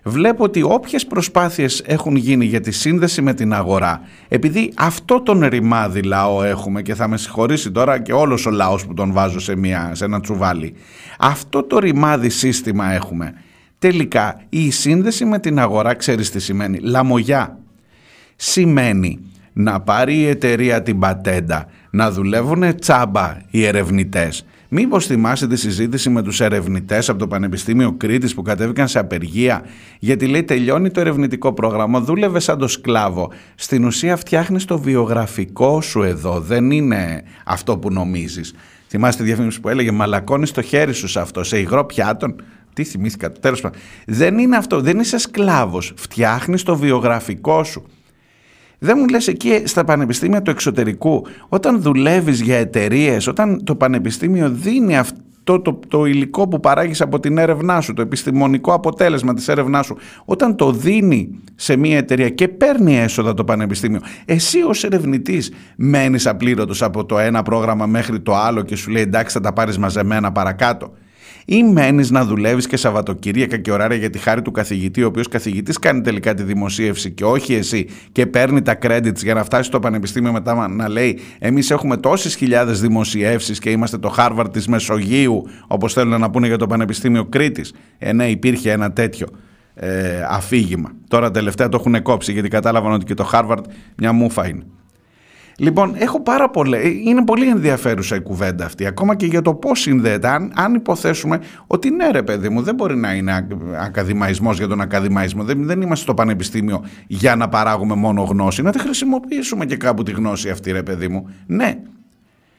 βλέπω ότι όποιες προσπάθειες έχουν γίνει για τη σύνδεση με την αγορά, επειδή αυτό τον ρημάδι λαό έχουμε και θα με συγχωρήσει τώρα και όλος ο λαός που τον βάζω σε, μια, σε ένα τσουβάλι, αυτό το ρημάδι σύστημα έχουμε. Τελικά η σύνδεση με την αγορά ξέρεις τι σημαίνει, λαμογιά. Σημαίνει να πάρει η εταιρεία την πατέντα, να δουλεύουν τσάμπα οι ερευνητές. Μήπως θυμάσαι τη συζήτηση με τους ερευνητές από το Πανεπιστήμιο Κρήτης που κατέβηκαν σε απεργία; Γιατί λέει τελειώνει το ερευνητικό πρόγραμμα, δούλευε σαν το σκλάβο. Στην ουσία φτιάχνεις το βιογραφικό σου εδώ, δεν είναι αυτό που νομίζεις. Θυμάστε τη διαφήμιση που έλεγε μαλακώνεις το χέρι σου σε αυτό, σε υγρό πιάτον. Τι θυμήθηκα, τέλος πάντων. Δεν είναι αυτό, δεν είσαι σκλάβος, φτιάχνεις το βιογραφικό σου. Δεν μου λες εκεί στα πανεπιστήμια του εξωτερικού, όταν δουλεύεις για εταιρείες, όταν το πανεπιστήμιο δίνει αυτό το, το υλικό που παράγεις από την έρευνά σου, το επιστημονικό αποτέλεσμα της έρευνάς σου, όταν το δίνει σε μια εταιρεία και παίρνει έσοδα το πανεπιστήμιο, εσύ ως ερευνητής μένεις απλήρωτος από το ένα πρόγραμμα μέχρι το άλλο και σου λέει εντάξει θα τα πάρεις μαζεμένα παρακάτω ή μένεις να δουλεύεις και Σαββατοκύριακα και ωράρια για τη χάρη του καθηγητή, ο οποίος καθηγητής κάνει τελικά τη δημοσίευση και όχι εσύ, και παίρνει τα credits για να φτάσει στο πανεπιστήμιο μετά να λέει: Εμείς έχουμε τόσες χιλιάδες δημοσιεύσεις και είμαστε το Harvard της Μεσογείου, όπως θέλουν να πούνε για το Πανεπιστήμιο Κρήτης. Ε, ναι, υπήρχε ένα τέτοιο ε, αφήγημα. Τώρα τελευταία το έχουν κόψει γιατί κατάλαβαν ότι και το Harvard μια μούφα είναι. Λοιπόν, έχω πάρα πολλά. ε, Είναι πολύ ενδιαφέρουσα η κουβέντα αυτή, ακόμα και για το πώς συνδέεται. Αν, αν υποθέσουμε ότι ναι, ρε παιδί μου, δεν μπορεί να είναι ακαδημαϊσμός για τον ακαδημαϊσμό. Δεν, δεν είμαστε στο πανεπιστήμιο για να παράγουμε μόνο γνώση. Να τη χρησιμοποιήσουμε και κάπου τη γνώση αυτή, ρε παιδί μου. Ναι,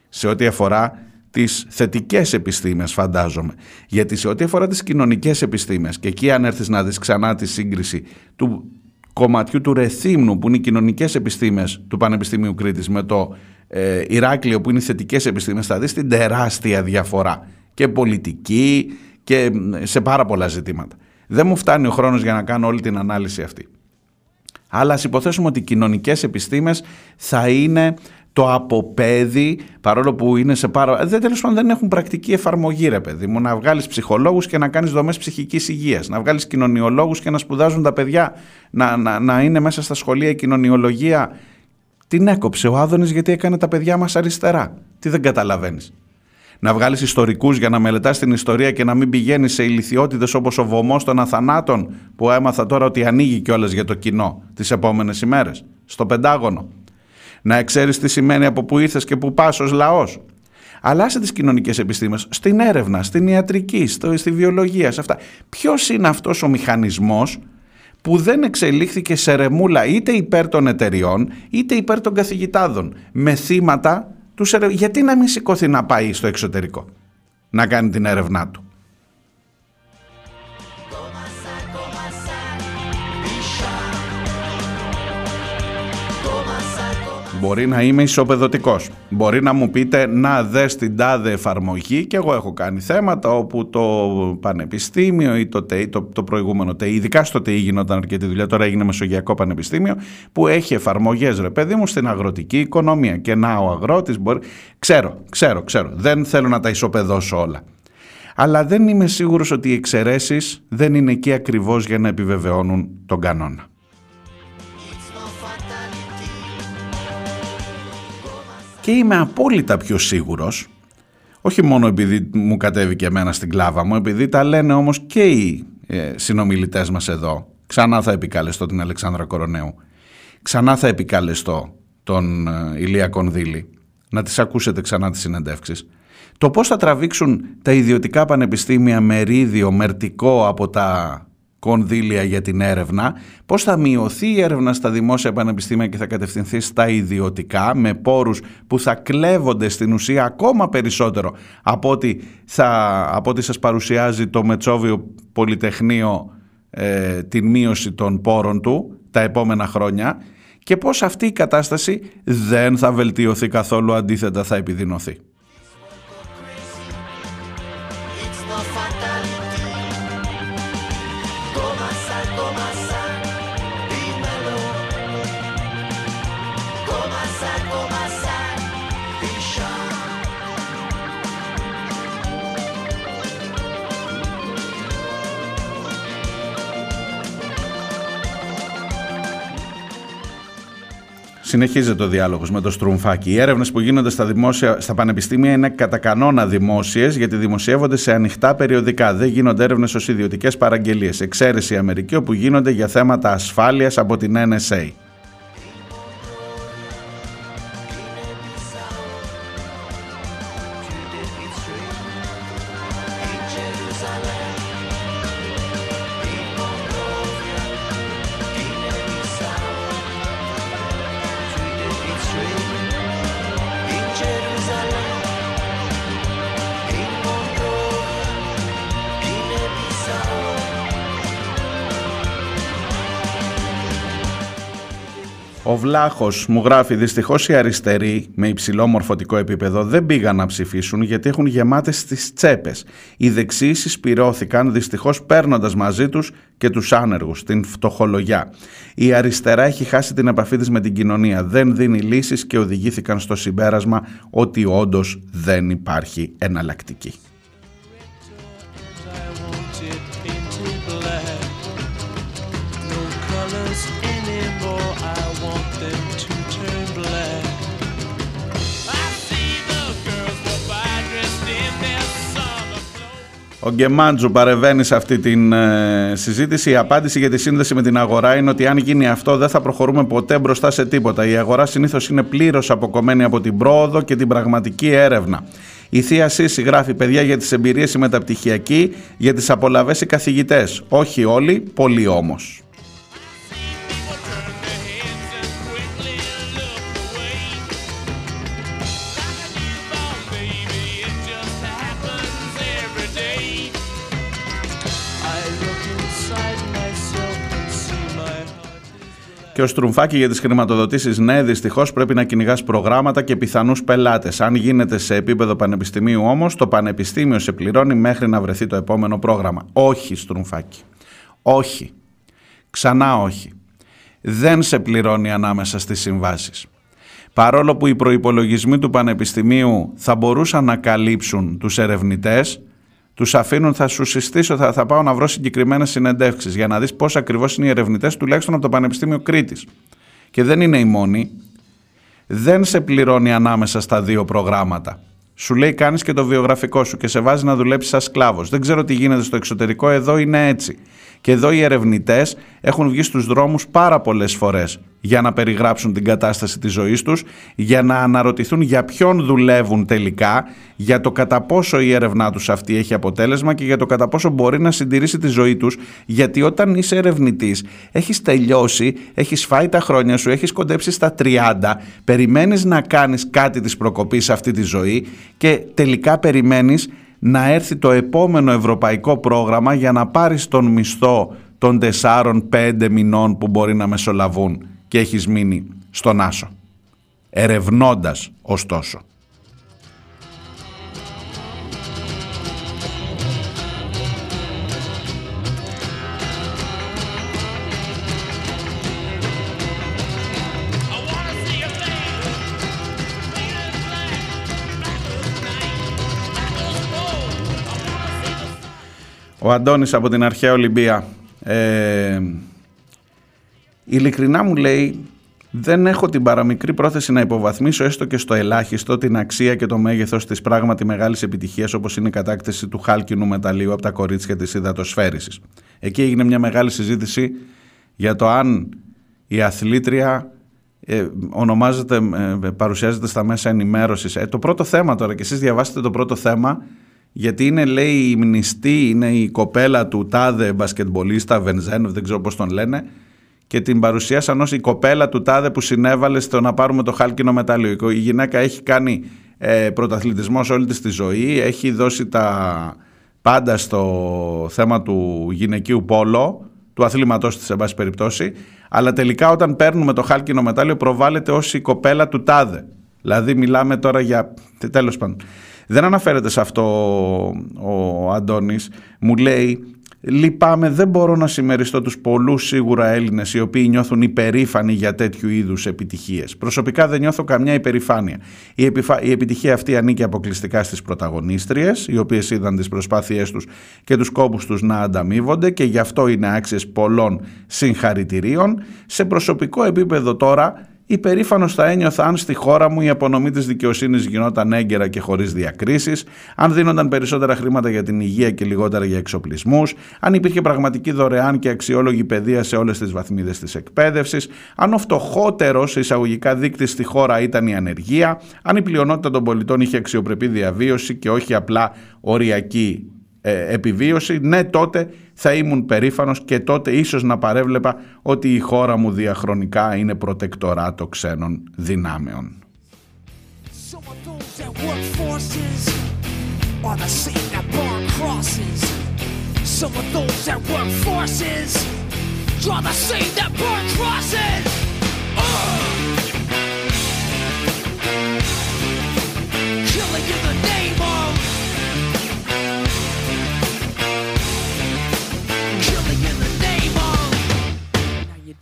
σε ό,τι αφορά τις θετικές επιστήμες φαντάζομαι. Γιατί σε ό,τι αφορά τις κοινωνικές επιστήμες και εκεί αν έρθεις να δεις ξανά τη σύγκριση του κομματιού του Ρεθύμνου που είναι οι κοινωνικές επιστήμες του Πανεπιστημίου Κρήτης με το ε, Ηράκλειο που είναι οι θετικές επιστήμες θα δεις την τεράστια διαφορά και πολιτική και σε πάρα πολλά ζητήματα. Δεν μου φτάνει ο χρόνος για να κάνω όλη την ανάλυση αυτή. Αλλά ας υποθέσουμε ότι οι κοινωνικές επιστήμες θα είναι το αποπέδι, παρόλο που είναι σε πάρα... Δεν, τέλος πάντων δεν έχουν πρακτική εφαρμογή ρε παιδί μου. Να βγάλεις ψυχολόγους και να κάνεις δομές ψυχικής υγείας. Να βγάλεις κοινωνιολόγους και να σπουδάζουν τα παιδιά. Να, να, να είναι μέσα στα σχολεία η κοινωνιολογία. Την έκοψε ο Άδωνης γιατί έκανε τα παιδιά μας αριστερά. Τι δεν καταλαβαίνεις. Να βγάλεις ιστορικούς για να μελετάς την ιστορία και να μην πηγαίνεις σε ηλικιότητες όπως ο βωμός των Αθανάτων που έμαθα τώρα ότι ανοίγει κιόλας για το κοινό τις επόμενες ημέρες. Στο Πεντάγωνο να ξέρεις τι σημαίνει από που ήρθες και που πας ως λαός. Αλλά σε τις κοινωνικές επιστήμες, στην έρευνα, στην ιατρική, στο, στη βιολογία, σε αυτά. Ποιος είναι αυτός ο μηχανισμός που δεν εξελίχθηκε σε ρεμούλα είτε υπέρ των εταιριών είτε υπέρ των καθηγητάδων με θύματα τους ερε... γιατί να μην σηκώθει να πάει στο εξωτερικό να κάνει την έρευνά του; Μπορεί να είμαι ισοπεδωτικός. Μπορεί να μου πείτε να δες την τάδε εφαρμογή και εγώ έχω κάνει θέματα όπου το πανεπιστήμιο ή το ΤΕΙ, το, το προηγούμενο ΤΕΙ, ειδικά στο ΤΕΙ γινόταν αρκετή δουλειά, τώρα έγινε Μεσογειακό Πανεπιστήμιο, που έχει εφαρμογές ρε παιδί μου στην αγροτική οικονομία και να ο αγρότης μπορεί... Ξέρω, ξέρω, ξέρω. Δεν θέλω να τα ισοπεδώσω όλα. Αλλά δεν είμαι σίγουρος ότι οι εξαιρέσεις δεν είναι εκεί ακριβώς για να επιβεβαιώνουν τον κανόνα. Και είμαι απόλυτα πιο σίγουρος, όχι μόνο επειδή μου κατέβηκε εμένα στην κλάβα μου, επειδή τα λένε όμως και οι ε, συνομιλητές μας εδώ. Ξανά θα επικαλεστώ την Αλεξάνδρα Κορονέου. Ξανά θα επικαλεστώ τον ε, Ηλία Κονδύλη. Να τις ακούσετε ξανά τις συνεντεύξεις. Το πώς θα τραβήξουν τα ιδιωτικά πανεπιστήμια μερίδιο μερτικό από τα κονδύλια για την έρευνα, πώς θα μειωθεί η έρευνα στα δημόσια πανεπιστήμια και θα κατευθυνθεί στα ιδιωτικά με πόρους που θα κλέβονται στην ουσία ακόμα περισσότερο από ό,τι, θα, από ό,τι σας παρουσιάζει το Μετσόβιο Πολυτεχνείο ε, την μείωση των πόρων του τα επόμενα χρόνια και πώς αυτή η κατάσταση δεν θα βελτιωθεί καθόλου, αντίθετα θα επιδεινωθεί. Συνεχίζεται ο διάλογος με το Στρουμφάκι. Οι έρευνες που γίνονται στα, δημόσια, στα πανεπιστήμια είναι κατά κανόνα δημόσιες γιατί δημοσιεύονται σε ανοιχτά περιοδικά. Δεν γίνονται έρευνες ως ιδιωτικές παραγγελίες. Εξαίρεση Αμερική όπου γίνονται για θέματα ασφάλειας από την NSA. Βλάχο μου γράφει: Δυστυχώς οι αριστεροί με υψηλό μορφωτικό επίπεδο δεν πήγαν να ψηφίσουν γιατί έχουν γεμάτες τις τσέπες. Οι δεξιοί συσπηρώθηκαν δυστυχώς παίρνοντας μαζί τους και τους άνεργους, την φτωχολογιά. Η αριστερά έχει χάσει την επαφή της με την κοινωνία. Δεν δίνει λύσεις και οδηγήθηκαν στο συμπέρασμα ότι όντως δεν υπάρχει εναλλακτική. Ο Γκεμάντζου παρεβαίνει σε αυτή την ε, συζήτηση. Η απάντηση για τη σύνδεση με την αγορά είναι ότι αν γίνει αυτό δεν θα προχωρούμε ποτέ μπροστά σε τίποτα. Η αγορά συνήθως είναι πλήρως αποκομμένη από την πρόοδο και την πραγματική έρευνα. Η Θεία Σύση γράφει παιδιά για τις εμπειρίες οι μεταπτυχιακοί, για τις απολαυέ οι καθηγητές. Όχι όλοι, πολλοί όμως. Και ο Στρουμφάκη για τις χρηματοδοτήσεις, ναι, δυστυχώς πρέπει να κυνηγάς προγράμματα και πιθανούς πελάτες. Αν γίνεται σε επίπεδο πανεπιστημίου όμως, το πανεπιστήμιο σε πληρώνει μέχρι να βρεθεί το επόμενο πρόγραμμα. Όχι, Στρουμφάκη. Όχι. Ξανά όχι. Δεν σε πληρώνει ανάμεσα στις συμβάσεις. Παρόλο που οι προϋπολογισμοί του Πανεπιστημίου θα μπορούσαν να καλύψουν τους ερευνητές, τους αφήνουν, θα σου συστήσω, θα, θα πάω να βρω συγκεκριμένες συνεντεύξεις για να δεις πώς ακριβώς είναι οι ερευνητές, τουλάχιστον από το Πανεπιστήμιο Κρήτης. Και δεν είναι οι μόνοι. Δεν σε πληρώνει ανάμεσα στα δύο προγράμματα. Σου λέει κάνεις και το βιογραφικό σου και σε βάζει να δουλέψεις σαν σκλάβος. Δεν ξέρω τι γίνεται στο εξωτερικό, εδώ είναι έτσι. Και εδώ οι ερευνητές έχουν βγει στους δρόμους πάρα πολλές φορές για να περιγράψουν την κατάσταση της ζωής τους, για να αναρωτηθούν για ποιον δουλεύουν τελικά, για το κατά πόσο η έρευνά τους αυτή έχει αποτέλεσμα και για το κατά πόσο μπορεί να συντηρήσει τη ζωή τους, γιατί όταν είσαι ερευνητής, έχεις τελειώσει, έχεις φάει τα χρόνια σου, έχεις κοντέψει στα 30, περιμένεις να κάνεις κάτι της προκοπής σε αυτή τη ζωή και τελικά περιμένεις να έρθει το επόμενο ευρωπαϊκό πρόγραμμα για να πάρεις τον μισθό των 4-5 μηνών που μπορεί να μεσολαβούν και έχεις μείνει στον άσο. Ερευνώντας ωστόσο. Ο Αντώνης από την αρχαία Ολυμπία. Ε, ειλικρινά μου λέει δεν έχω την παραμικρή πρόθεση να υποβαθμίσω έστω και στο ελάχιστο την αξία και το μέγεθος της πράγματι μεγάλης επιτυχίας όπως είναι η κατάκτηση του χάλκινου μεταλλίου από τα κορίτσια της υδατοσφαίρισης. Εκεί έγινε μια μεγάλη συζήτηση για το αν η αθλήτρια ε, ονομάζεται, ε, παρουσιάζεται στα μέσα ενημέρωσης. Ε, το πρώτο θέμα τώρα, και εσείς διαβάσετε το πρώτο θέμα, γιατί είναι λέει η μνηστή, είναι η κοπέλα του τάδε μπασκετμπολίστα, Βενζένοφ, δεν ξέρω πώς τον λένε, και την παρουσίασαν ως η κοπέλα του τάδε που συνέβαλε στο να πάρουμε το χάλκινο μετάλλιο. Η γυναίκα έχει κάνει ε, πρωταθλητισμός σε όλη της τη ζωή, έχει δώσει τα πάντα στο θέμα του γυναικείου πόλο, του αθλήματός της σε βάση περιπτώσει, αλλά τελικά όταν παίρνουμε το χάλκινο μετάλλιο προβάλλεται ως η κοπέλα του τάδε. Δηλαδή μιλάμε τώρα για... τέλος πάντων. Δεν αναφέρεται σε αυτό ο Αντώνης. Μου λέει Λυπάμαι, δεν μπορώ να συμμεριστώ τους πολλούς σίγουρα Έλληνες οι οποίοι νιώθουν υπερήφανοι για τέτοιου είδους επιτυχίες. Προσωπικά δεν νιώθω καμιά υπερηφάνεια. Η, επιφα... η επιτυχία αυτή ανήκει αποκλειστικά στις πρωταγωνίστριες, οι οποίες είδαν τις προσπάθειές τους και τους κόπους τους να ανταμείβονται και γι' αυτό είναι άξιες πολλών συγχαρητηρίων. Σε προσωπικό επίπεδο τώρα Υπερήφανος θα ένιωθα αν στη χώρα μου η απονομή της δικαιοσύνης γινόταν έγκαιρα και χωρίς διακρίσεις, αν δίνονταν περισσότερα χρήματα για την υγεία και λιγότερα για εξοπλισμούς, αν υπήρχε πραγματική δωρεάν και αξιόλογη παιδεία σε όλες τις βαθμίδες της εκπαίδευσης, αν ο φτωχότερος εισαγωγικά δείκτης στη χώρα ήταν η ανεργία, αν η πλειονότητα των πολιτών είχε αξιοπρεπή διαβίωση και όχι απλά οριακή ε, επιβίωση, ναι τότε θα ήμουν περήφανος και τότε ίσως να παρέβλεπα ότι η χώρα μου διαχρονικά είναι προτεκτοράτο ξένων δυνάμεων. Some of those that work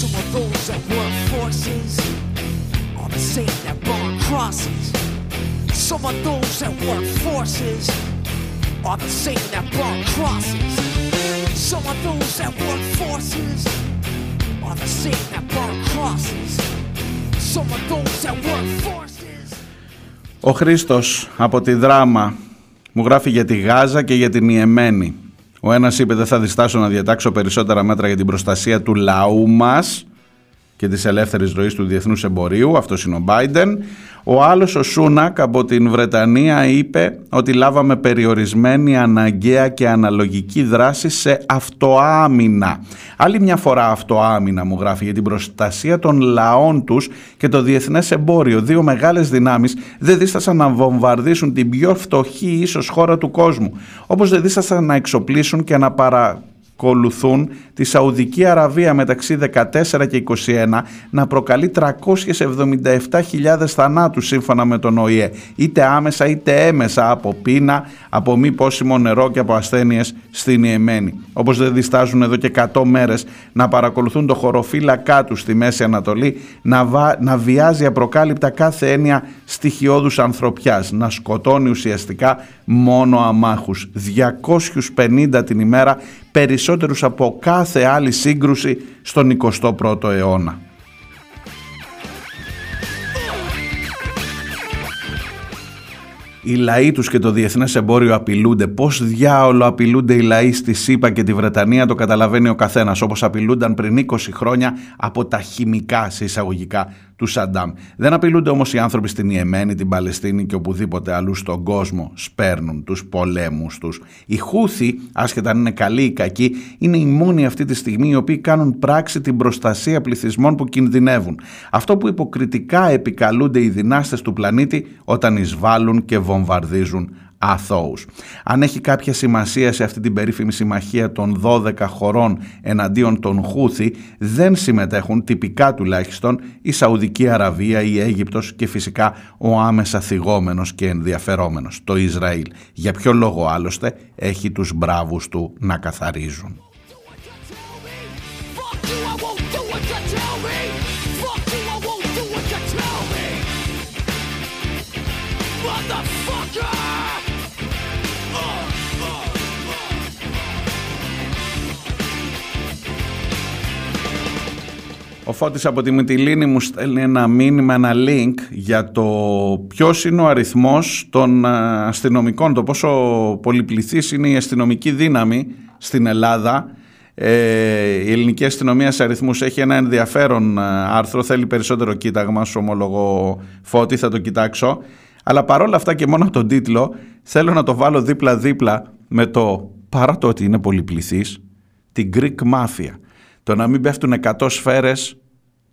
Some of those and war forces on the same that burn crosses. Some of those that work forces Ο Χρήστος από τη Δράμα μου γράφει για τη Γάζα και για την Ιεμένη. Ο ένας είπε: Δεν θα διστάσω να διατάξω περισσότερα μέτρα για την προστασία του λαού μας και της ελεύθερης ροής του διεθνούς εμπορίου, αυτός είναι ο Biden. Ο άλλος, ο Σούνακ από την Βρετανία, είπε ότι λάβαμε περιορισμένη, αναγκαία και αναλογική δράση σε αυτοάμυνα. Άλλη μια φορά αυτοάμυνα μου γράφει για την προστασία των λαών τους και το διεθνές εμπόριο. Δύο μεγάλες δυνάμεις δεν δίστασαν να βομβαρδίσουν την πιο φτωχή ίσως χώρα του κόσμου. Όπως δεν δίστασαν να εξοπλίσουν και να παρα ακολουθούν τη Σαουδική Αραβία μεταξύ 14 και 21 να προκαλεί 377.000 θανάτους σύμφωνα με τον ΟΗΕ είτε άμεσα είτε έμεσα από πείνα, από μη πόσιμο νερό και από ασθένειες στην Ιεμένη. Όπως δεν διστάζουν εδώ και 100 μέρες να παρακολουθούν το χωροφύλακά τους στη Μέση Ανατολή να, βα... να βιάζει απροκάλυπτα κάθε έννοια στοιχειώδους ανθρωπιάς, να σκοτώνει ουσιαστικά μόνο αμάχους. 250 την ημέρα περισσότερους από κάθε άλλη σύγκρουση στον 21ο αιώνα. Οι λαοί τους και το διεθνές εμπόριο απειλούνται. Πώς διάολο απειλούνται οι λαοί στη ΣΥΠΑ και τη Βρετανία το καταλαβαίνει ο καθένας όπως απειλούνταν πριν 20 χρόνια από τα χημικά σε εισαγωγικά του Σαντάμ. Δεν απειλούνται όμως οι άνθρωποι στην Ιεμένη, την Παλαιστίνη και οπουδήποτε αλλού στον κόσμο σπέρνουν τους πολέμους τους. Οι Χούθοι, άσχετα αν είναι καλοί ή κακοί, είναι οι μόνοι αυτή τη στιγμή οι οποίοι κάνουν πράξη την προστασία πληθυσμών που κινδυνεύουν. Αυτό που υποκριτικά επικαλούνται οι δυνάστες του πλανήτη όταν εισβάλλουν και βομβαρδίζουν αθώους. Αν έχει κάποια σημασία σε αυτή την περίφημη συμμαχία των 12 χωρών εναντίον των Χούθη δεν συμμετέχουν τυπικά τουλάχιστον η Σαουδική Αραβία, η Αίγυπτος και φυσικά ο άμεσα θυγόμενος και ενδιαφερόμενος, το Ισραήλ. Για ποιο λόγο άλλωστε έχει τους μπράβους του να καθαρίζουν. Fuck Ο Φώτης από τη Μυτιλίνη μου στέλνει ένα μήνυμα, ένα link για το ποιος είναι ο αριθμός των α, αστυνομικών, το πόσο πολυπληθής είναι η αστυνομική δύναμη στην Ελλάδα. Ε, η ελληνική αστυνομία σε αριθμούς έχει ένα ενδιαφέρον α, άρθρο, θέλει περισσότερο κοίταγμα, σου ομολογώ Φώτη, θα το κοιτάξω. Αλλά παρόλα αυτά και μόνο από τον τίτλο θέλω να το βάλω δίπλα-δίπλα με το, παρά το ότι είναι πολυπληθής, την Greek Mafia. Το να μην πέφτουν 100 σφαίρες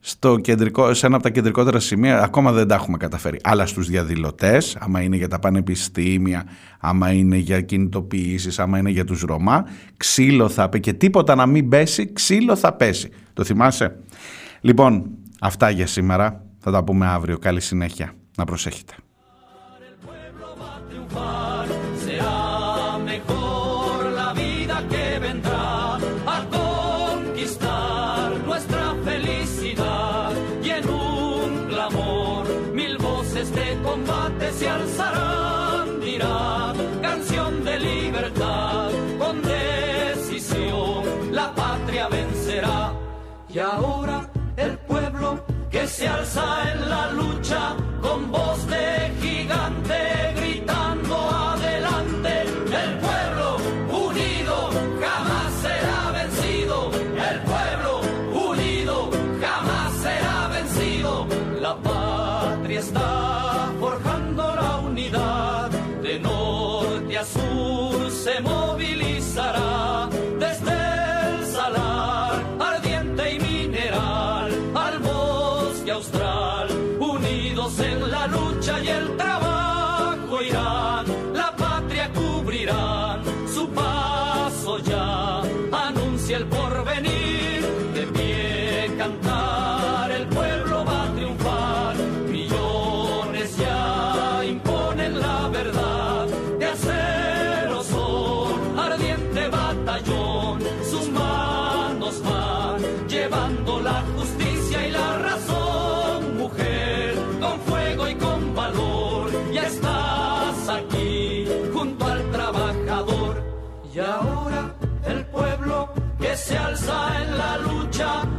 στο κεντρικό, σε ένα από τα κεντρικότερα σημεία ακόμα δεν τα έχουμε καταφέρει. Αλλά στους διαδηλωτές, άμα είναι για τα πανεπιστήμια, άμα είναι για κινητοποιήσεις, άμα είναι για τους Ρωμά, ξύλο θα πέσει και τίποτα να μην πέσει, ξύλο θα πέσει. Το θυμάσαι; Λοιπόν, αυτά για σήμερα. Θα τα πούμε αύριο. Καλή συνέχεια. Να προσέχετε. Se alza en la lucha con voz de gigante 자